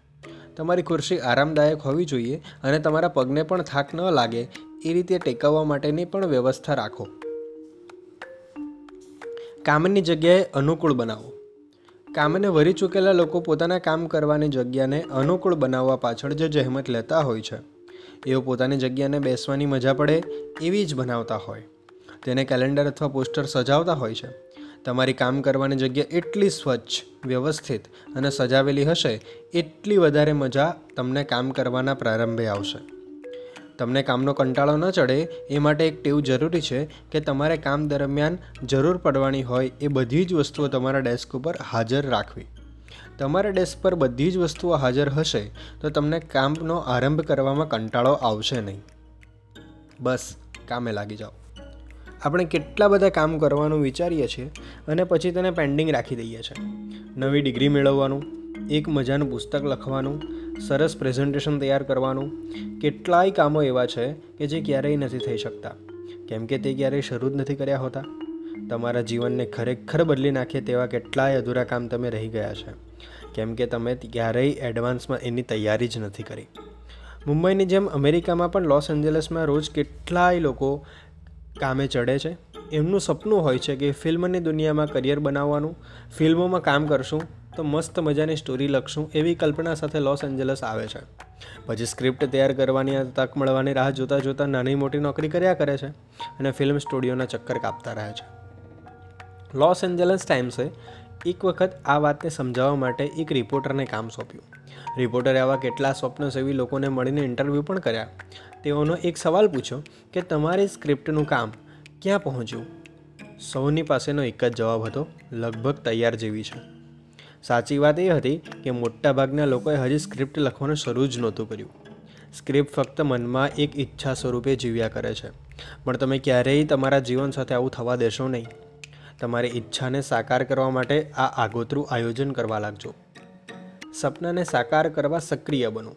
તમારી ખુરશી આરામદાયક હોવી જોઈએ અને તમારા પગને પણ થાક ન લાગે, એ રીતે ટેકવવા માટેની પણ વ્યવસ્થા રાખો. કામની જગ્યાએ અનુકૂળ બનાવો. કામને વરી ચૂકેલા લોકો પોતાના કામ કરવાની જગ્યાને અનુકૂળ બનાવવા પાછળ જે જહેમત લેતા હોય છે. એઓ પોતાની જગ્યાને બેસવાની મજા પડે એવી જ બનાવતા હોય. તેને કેલેન્ડર અથવા પોસ્ટર સજાવતા હોય છે. તમારી કામ કરવાની જગ્યા એટલી સ્વચ્છ, વ્યવસ્થિત અને સજાવેલી હશે, એટલી વધારે મજા તમને કામ કરવાના પ્રારંભે આવશે. તમને કામનો કંટાળો ન ચડે, એ માટે એક ટેવ જરૂરી છે કે તમારે કામ દરમિયાન જરૂર પડવાની હોય એ બધી જ વસ્તુઓ તમારા ડેસ્ક ઉપર હાજર રાખવી. તમારા ડેસ્ક પર બધી જ વસ્તુઓ હાજર હશે, તો તમને કામનો આરંભ કરવામાં કંટાળો આવશે નહીં. બસ, કામે લાગી જાઓ. આપણે કેટલા બધા કામ કરવાનું વિચારીએ છીએ અને પછી તેને પેન્ડિંગ રાખી દઈએ છીએ. નવી ડિગ્રી મેળવવાનું, એક મજાનું પુસ્તક લખવાનું, સરસ પ્રેઝન્ટેશન તૈયાર કરવાનું, કેટલાય કામો એવા છે કે જે ક્યારેય નથી થઈ શકતા. કેમ કે તે ક્યારેય શરૂ જ નથી કર્યા હોતા. તમારા જીવનને ખરેખર બદલી નાખે તેવા કેટલાય અધૂરા કામ તમે રહી ગયા છે. કેમ કે તમે ક્યારેય એડવાન્સમાં એની તૈયારી જ નથી કરી. મુંબઈની જેમ અમેરિકામાં પણ લોસ એન્જલસમાં રોજ કેટલાય લોકો કામે ચડે છે. એમનું સપનું હોય છે કે ફિલ્મની દુનિયામાં કરિયર બનાવવાનું, ફિલ્મોમાં કામ કરશું, તો મસ્ત મજાની સ્ટોરી લખશું એવી કલ્પના સાથે લોસ એન્જલસ આવે છે. પછી સ્ક્રિપ્ટ તૈયાર કરવાની તક મળવાની રાહ જોતાં જોતાં નાની મોટી નોકરી કર્યા કરે છે અને ફિલ્મ સ્ટુડિયોના ચક્કર કાપતા રહે છે. લોસ એન્જલસ ટાઈમ્સે એક વખત આ વાતને સમજાવવા માટે એક રિપોર્ટરને કામ સોંપ્યું. રિપોર્ટરે આવા કેટલા સ્વપ્ન સેવી લોકોને મળીને ઇન્ટરવ્યૂ પણ કર્યા. તેઓનો એક સવાલ પૂછ્યો કે તમારી સ્ક્રિપ્ટનું કામ ક્યાં પહોંચ્યું? સૌની પાસેનો એક જ જવાબ હતો, લગભગ તૈયાર જેવી છે. સાચી વાત એ હતી કે મોટાભાગના લોકોએ હજી સ્ક્રિપ્ટ લખવાનું શરૂ જ નહોતું કર્યું. સ્ક્રિપ્ટ ફક્ત મનમાં એક ઈચ્છા સ્વરૂપે જીવ્યા કરે છે. પણ તમે ક્યારેય તમારા જીવન સાથે આવું થવા દેશો નહીં. તમારી ઈચ્છાને સાકાર કરવા માટે આ આગોતરું આયોજન કરવા લાગજો. સપનાને સાકાર કરવા સક્રિય બનો.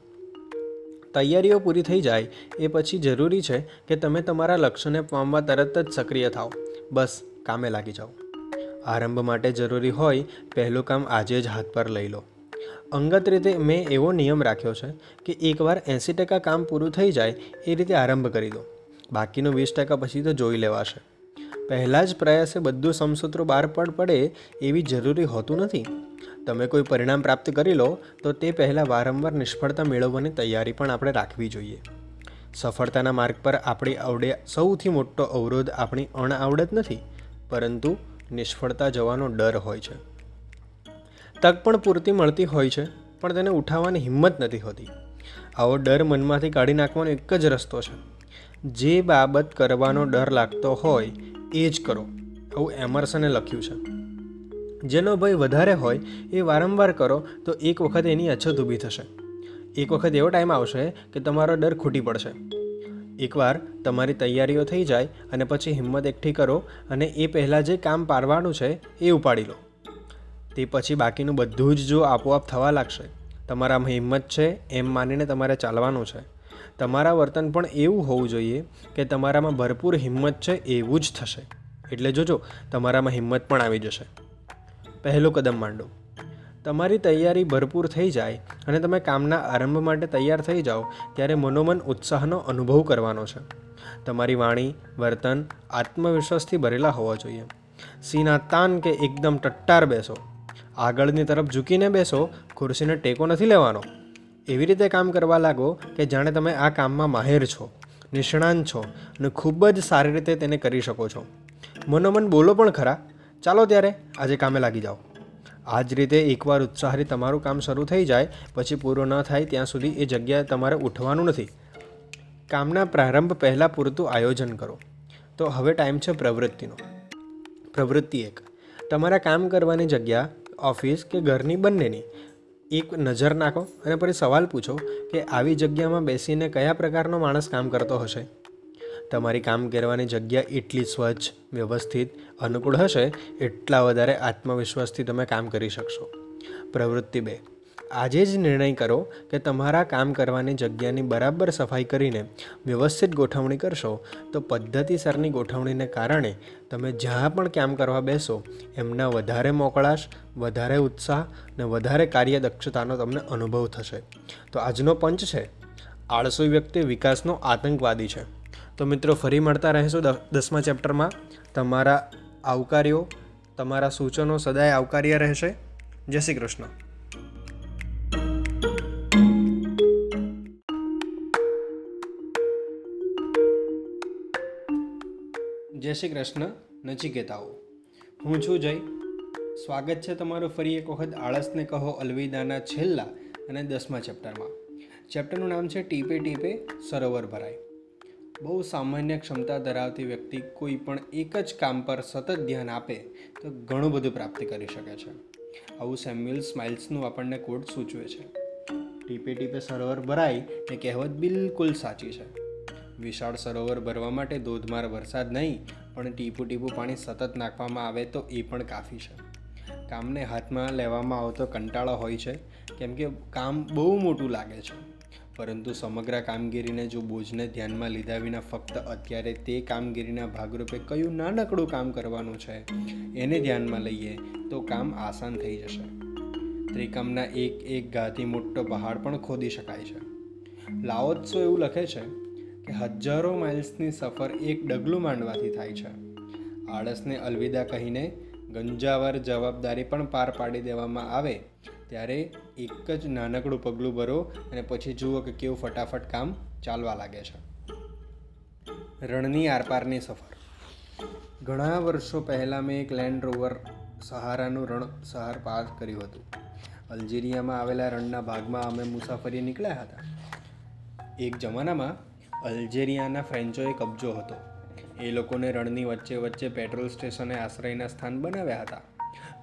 તૈયારીઓ પૂરી થઈ જાય, એ પછી જરૂરી છે કે તમે તમારા લક્ષ્યને પામવા તરત જ સક્રિય થાઓ. બસ, કામે લાગી જાઓ. આરંભ માટે જરૂરી હોય, પહેલું કામ આજે જ હાથ પર લઈ લો. અંગત રીતે મેં એવો નિયમ રાખ્યો છે કે એકવાર એંસી ટકા કામ પૂરું થઈ જાય, એ રીતે આરંભ કરી દો. બાકીનું વીસ ટકા પછી તો જોઈ લેવાશે. પહેલાં જ પ્રયાસે બધું સમસૂત્રો બહાર પડ પડે, એવી જરૂરી હોતું નથી. તમે કોઈ પરિણામ પ્રાપ્ત કરી લો, તો તે પહેલાં વારંવાર નિષ્ફળતા મેળવવાની તૈયારી પણ આપણે રાખવી જોઈએ. સફળતાના માર્ગ પર આપણી આવડે સૌથી મોટો અવરોધ આપણી અણઆવડત નથી, પરંતુ નિષ્ફળતા જવાનો ડર હોય છે. તક પણ પૂરતી મળતી હોય છે, પણ તેને ઉઠાવવાની હિંમત નથી હોતી. આવો ડર મનમાંથી કાઢી નાખવાનો એક જ રસ્તો છે. જે બાબત કરવાનો ડર લાગતો હોય, એ જ કરો. આવું એમર્સને લખ્યું છે. જેનો ભય વધારે હોય એ વારંવાર કરો, તો એક વખત એની અછત ઊભી થશે. એક વખત એવો ટાઈમ આવશે કે તમારો ડર ખૂટી પડશે. એકવાર તમારી તૈયારીઓ થઈ જાય અને પછી હિંમત એકઠી કરો અને એ પહેલાં જે કામ પાડવાનું છે એ ઉપાડી લો. તે પછી બાકીનું બધું જ જો આપોઆપ થવા લાગશે, તમારામાં હિંમત છે એમ માનીને તમારે ચાલવાનું છે. તમારા વર્તન પણ એવું હોવું જોઈએ કે તમારામાં ભરપૂર હિંમત છે એવું જ થશે. એટલે જોજો, તમારામાં હિંમત પણ આવી જશે. પહેલું કદમ માંડો. તમારી તૈયારી ભરપૂર થઈ જાય અને તમે કામના આરંભ માટે તૈયાર થઈ જાઓ ત્યારે મનોમન ઉત્સાહનો અનુભવ કરવાનો છે. તમારી વાણી, વર્તન, આત્મવિશ્વાસથી ભરેલા હોવા જોઈએ. સીના તાન કે એકદમ ટટ્ટાર બેસો. આગળની તરફ ઝૂકીને બેસો, ખુરશીને ટેકો નથી લેવાનો. એવી રીતે કામ કરવા લાગો કે જાણે તમે આ કામમાં માહેર છો, નિષ્ણાંત છો અને ખૂબ જ સારી રીતે તેને કરી શકો છો. મનોમન બોલો પણ ખરા ચાલો ત્યારે આજે કામે લાગી જાઓ. આ જ રીતે એકવાર ઉત્સાહરી તમારું કામ શરૂ થઈ જાય, પછી પૂરું ન થાય ત્યાં સુધી એ જગ્યાએ તમારે ઉઠવાનું નથી. કામના પ્રારંભ પહેલાં પૂરતું આયોજન કરો. તો હવે ટાઈમ છે પ્રવૃત્તિનો. પ્રવૃત્તિ એક. તમારા કામ કરવાની જગ્યા, ઓફિસ કે ઘરની બંનેની. એક નજર નાખો અને પછી સવાલ પૂછો કે આવી જગ્યામાં બેસીને કયા પ્રકારનો માણસ કામ કરતો હશે? તમારી કામ કરવાની જગ્યા એટલી સ્વચ્છ, વ્યવસ્થિત, અનુકૂળ હશે, એટલા વધારે આત્મવિશ્વાસથી તમે કામ કરી શકશો. પ્રવૃત્તિ બે. આજે જ નિર્ણય કરો કે તમારા કામ કરવાની જગ્યાની બરાબર સફાઈ કરીને વ્યવસ્થિત ગોઠવણી કરશો, તો પદ્ધતિસરની ગોઠવણીને કારણે તમે જ્યાં પણ કામ કરવા બેસો, એમના વધારે મોકળાશ, વધારે ઉત્સાહ ને વધારે કાર્યદક્ષતાનો તમને અનુભવ થશે. તો આજનો પંચ છે. આળસુ વ્યક્તિ વિકાસનો આતંકવાદી છે. તો મિત્રો, ફરી મળતા રહેશું દસમા ચેપ્ટરમાં. તમારા આવકાર્યો તમારા સૂચનો સદાય આવકાર્ય રહેશે. જય શ્રી કૃષ્ણ. જય શ્રી કૃષ્ણ નચિકેતાઓ હું છું જય. સ્વાગત છે તમારું ફરી એક વખત આળસને કહો અલવિદાના છેલ્લા અને દસમા ચેપ્ટરમાં. ચેપ્ટરનું નામ છે ટીપે ટીપે સરોવર ભરાય. બહુ સામાન્ય ક્ષમતા ધરાવતી વ્યક્તિ કોઈ પણ એક જ કામ પર સતત ધ્યાન આપે તો ઘણું બધું પ્રાપ્તિ કરી શકે છે. આવું સેમ્યુઅલ સ્માઇલ્સનું આપણને કોડ સૂચવે છે. ટીપે ટીપે સરોવર ભરાય એ કહેવત બિલકુલ સાચી છે. વિશાળ સરોવર ભરવા માટે ધોધમાર વરસાદ નહીં, પણ ટીપું ટીપું પાણી સતત નાખવામાં આવે તો એ પણ કાફી છે. કામને હાથમાં લેવામાં આવતો કંટાળો હોય છે, કેમ કે કામ બહુ મોટું લાગે છે. પરંતુ સમગ્ર કામગીરીને જો બોજને ધ્યાનમાં લીધા વિના ફક્ત અત્યારે તે કામગીરીના ભાગરૂપે કયું નાનકડું કામ કરવાનું છે એને ધ્યાનમાં લઈએ તો કામ આસાન થઈ જશે. ત્રિકમના એક એક ગાથી મોટો પહાડ પણ ખોદી શકાય છે. લાઓત્સો એવું લખે છે કે હજારો માઇલ્સની સફર એક ડગલું માંડવાથી થાય છે. આળસને અલવિદા કહીને ગંજાવર જવાબદારી પણ પાર પાડી દેવામાં આવે ત્યારે એક જ નાનકડું પગલું ભરો અને પછી જુઓ કે કેવું ફટાફટ કામ ચાલવા લાગે છે. રણની આરપારની સફર. ઘણા વર્ષો પહેલાં મેં એક લેન્ડ રોવર સહારાનું રણ સહાર પાર કર્યું હતું. અલ્જેરિયામાં આવેલા રણના ભાગમાં અમે મુસાફરી નીકળ્યા હતા. એક જમાનામાં અલ્જેરિયાના ફ્રેન્ચોએ કબજો હતો. એ લોકોને રણની વચ્ચે વચ્ચે પેટ્રોલ સ્ટેશને આશ્રયના સ્થાન બનાવ્યા હતા.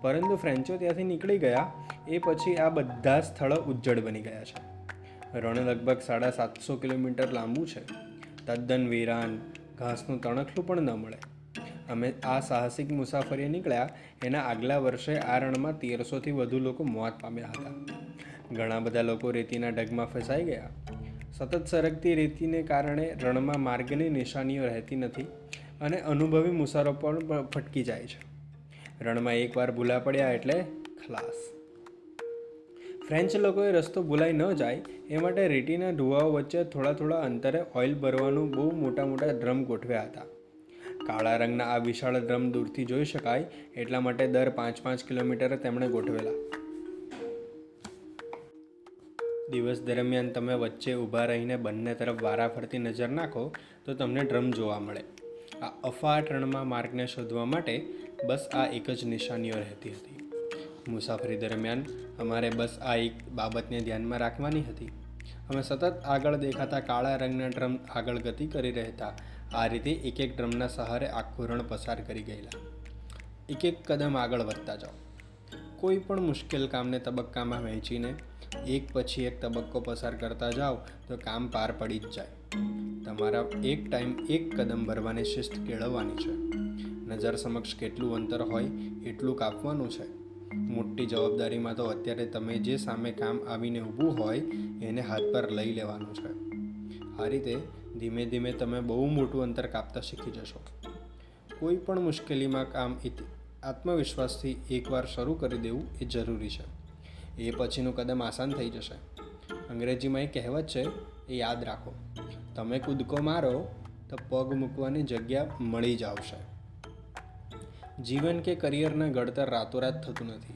પરંતુ ફ્રેન્ચો ત્યાંથી નીકળી ગયા, એ પછી આ બધા સ્થળો ઉજ્જડ બની ગયા છે. રણ લગભગ સાડા સાતસો કિલોમીટર લાંબુ છે. તદ્દન વિરાન, ઘાસનું તણખલું પણ ન મળે. અમે આ સાહસિક મુસાફરીએ નીકળ્યા, એના આગલા વર્ષે આ રણમાં તેરસોથી વધુ લોકો મોત પામ્યા હતા. ઘણા બધા લોકો રેતીના ઢગમાં ફસાઈ ગયા. સતત સરગતી રેતીને કારણે રણમાં માર્ગની નિશાનીઓ રહેતી નથી અને અનુભવી મુસારો પણ ફટકી જાય છે. રણમાં એકવાર ભૂલા પડ્યા એટલે ખલાસ. ફ્રેન્ચ લોકોએ રસ્તો ભૂલાઈ ન જાય એ માટે રેટીના ધુવાઓ વચ્ચે થોડા થોડા અંતરે ઓઇલ ભરવાનું બહુ મોટા મોટા ડ્રમ ગોઠવ્યા હતા. કાળા રંગના આ વિશાળ ડ્રમ દૂરથી જોઈ શકાય એટલા માટે દર પાંચ પાંચ કિલોમીટર તેમણે ગોઠવેલા. દિવસ દરમિયાન તમે વચ્ચે ઊભા રહીને બંને તરફ વારાફરતી નજર નાખો તો તમને ડ્રમ જોવા મળે. આ અફાટ રણમાં માર્ગને શોધવા માટે બસ આ એક જ નિશાનીઓ રહેતી હતી. મુસાફરી દરમિયાન અમારે બસ આ એક બાબતને ધ્યાનમાં રાખવાની હતી. અમે સતત આગળ દેખાતા કાળા રંગના ડ્રમ આગળ ગતિ કરી રહેતા, આ રીતે એક એક ડ્રમના સહારે આખું રણ પસાર કરી ગયેલા. એક એક કદમ આગળ વધતા જાઓ. કોઈ પણ મુશ્કેલ કામને તબક્કામાં વહેંચીને એક પછી એક તબક્કો પસાર કરતા જાઓ તો કામ પાર પડી જ જાય. તમારા એક ટાઈમ એક કદમ ભરવાની શિસ્ત કેળવવાની છે. નજર સમક્ષ કેટલું અંતર હોય એટલું કાપવાનું છે. મોટી જવાબદારીમાં તો અત્યારે તમે જે સામે કામ આવીને ઊભું હોય એને હાથ પર લઈ લેવાનું છે. આ રીતે ધીમે ધીમે તમે બહુ મોટું અંતર કાપતા શીખી જશો. કોઈ પણ મુશ્કેલીમાં કામ આત્મવિશ્વાસથી એકવાર શરૂ કરી દેવું એ જરૂરી છે. એ પછીનું કદમ આસાન થઈ જશે. અંગ્રેજીમાં એ કહેવત છે, એ યાદ રાખો. તમે કૂદકો મારો તો પગ મૂકવાની જગ્યા મળી જ આવશે. જીવન કે કરિયરના ઘડતર રાતોરાત થતું નથી.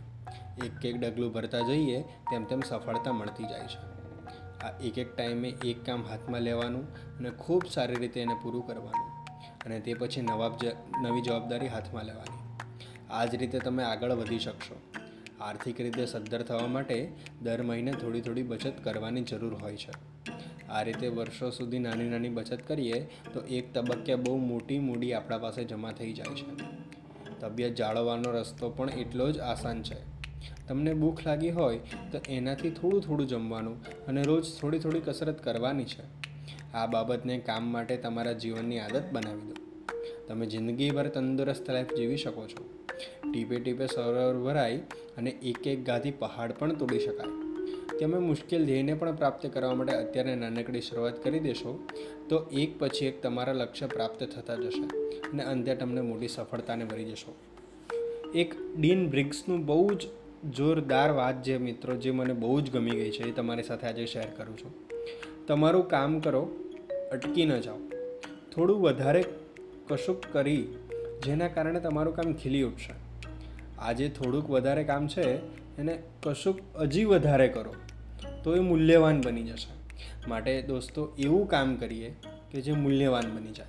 એક એક ડગલું ભરતા જઈએ, તેમ તેમ સફળતા મળતી જાય છે. આ એક એક ટાઈમે એક કામ હાથમાં લેવાનું અને ખૂબ સારી રીતે એને પૂરું કરવાનું અને તે પછી નવા નવી જવાબદારી હાથમાં લેવાની. આ જ રીતે તમે આગળ વધી શકશો. આર્થિક રીતે સદ્ધર થવા માટે દર મહિને થોડી થોડી બચત કરવાની જરૂર હોય છે. આ રીતે વર્ષો સુધી નાની નાની બચત કરીએ તો એક તબક્કે બહુ મોટી મૂડી આપણા પાસે જમા થઈ જાય છે. તબિયત જાળવવાનો રસ્તો પણ એટલો જ આસાન છે. તમને ભૂખ લાગી હોય તો એનાથી થોડું થોડું જમવાનું અને રોજ થોડી થોડી કસરત કરવાની છે. આ બાબતને કામ માટે તમારા જીવનની આદત બનાવી દો. તમે જિંદગીભર તંદુરસ્ત લાઈફ જીવી શકો છો. ટીપે ટીપે સરોવર ભરાય અને એક એક ગાથી પહાડ પણ તોડી શકાય. તમે મુશ્કેલ ધ્યેયને પણ પ્રાપ્ત કરવા માટે અત્યારે નાનકડી શરૂઆત કરી દેશો, તો એક પછી એક તમારા લક્ષ્ય પ્રાપ્ત થતા જશે અને અંતે તમને મોટી સફળતાને ભરી જશો. એક ડીન બ્રિગ્સનું બહુ જ જોરદાર વાત જે મિત્રો, જે મને બહુ જ ગમી ગઈ છે, એ તમારી સાથે આજે શેર કરું છું. તમારું કામ કરો, અટકી ન જાઓ. થોડું વધારે કશુંક કરી, જેના કારણે તમારું કામ ખીલી ઉઠશે. આજે થોડુંક વધારે કામ છે, એને કશુંક હજી વધારે કરો. તો એ મૂલ્યવાન બની જશે. માટે દોસ્તો, એવું કામ કરીએ કે જે મૂલ્યવાન બની જાય.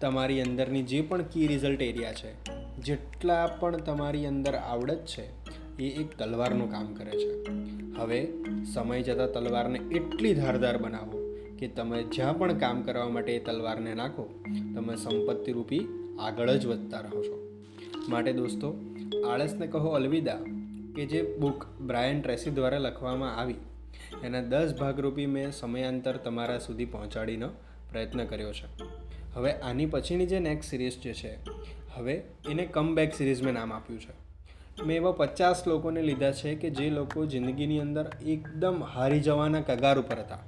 તમારી અંદરની જે પણ કી રિઝલ્ટ એરિયા છે, જેટલા પણ તમારી અંદર આવડત છે, એ એક તલવારનું કામ કરે છે. હવે, સમય જતાં તલવારને એટલી ધારદાર બનાવો કે તમે જ્યાં પણ કામ કરવા માટે એ તલવારને નાખો, તમે સંપત્તિ રૂપી આગળ જ વધતા રહો છો. માટે દોસ્તો, આળસને કહો અલવિદા કે જે બુક બ્રાયન ટ્રેસી દ્વારા લખવામાં આવી, એના દસ ભાગરૂપી મેં સમયાંતર તમારા સુધી પહોંચાડીનો પ્રયત્ન કર્યો છે. હવે આની પછીની જે નેક્સ્ટ સિરીઝ જે છે, હવે એને કમબેક સિરીઝ મેં નામ આપ્યું છે. મેં એવા પચાસ લોકોને લીધા છે કે જે લોકો જિંદગીની અંદર એકદમ હારી જવાના કગાર ઉપર હતા.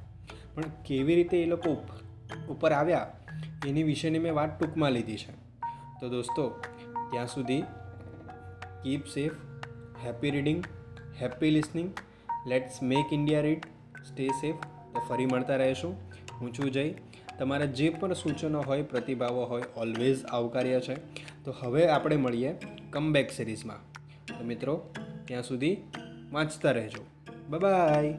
પણ કેવી રીતે એ લોકો ઉપ- ઉપર આવ્યા, એની વિશેની મેં વાત ટૂંકમાં લીધી છે. તો દોસ્તો, ત્યાં સુધી keep safe happy reading happy listening let's make India read stay safe તો ફરી મળતા રહેશું. હું છું જય. તમારા જે પણ સૂચનો હોય, પ્રતિભાવો હોય ઓલવેઝ આવકાર્ય છે. તો હવે આપણે મળીએ કમબેક સિરીઝમાં તો મિત્રો, ત્યાં સુધી વાંચતા રહેજો. બાય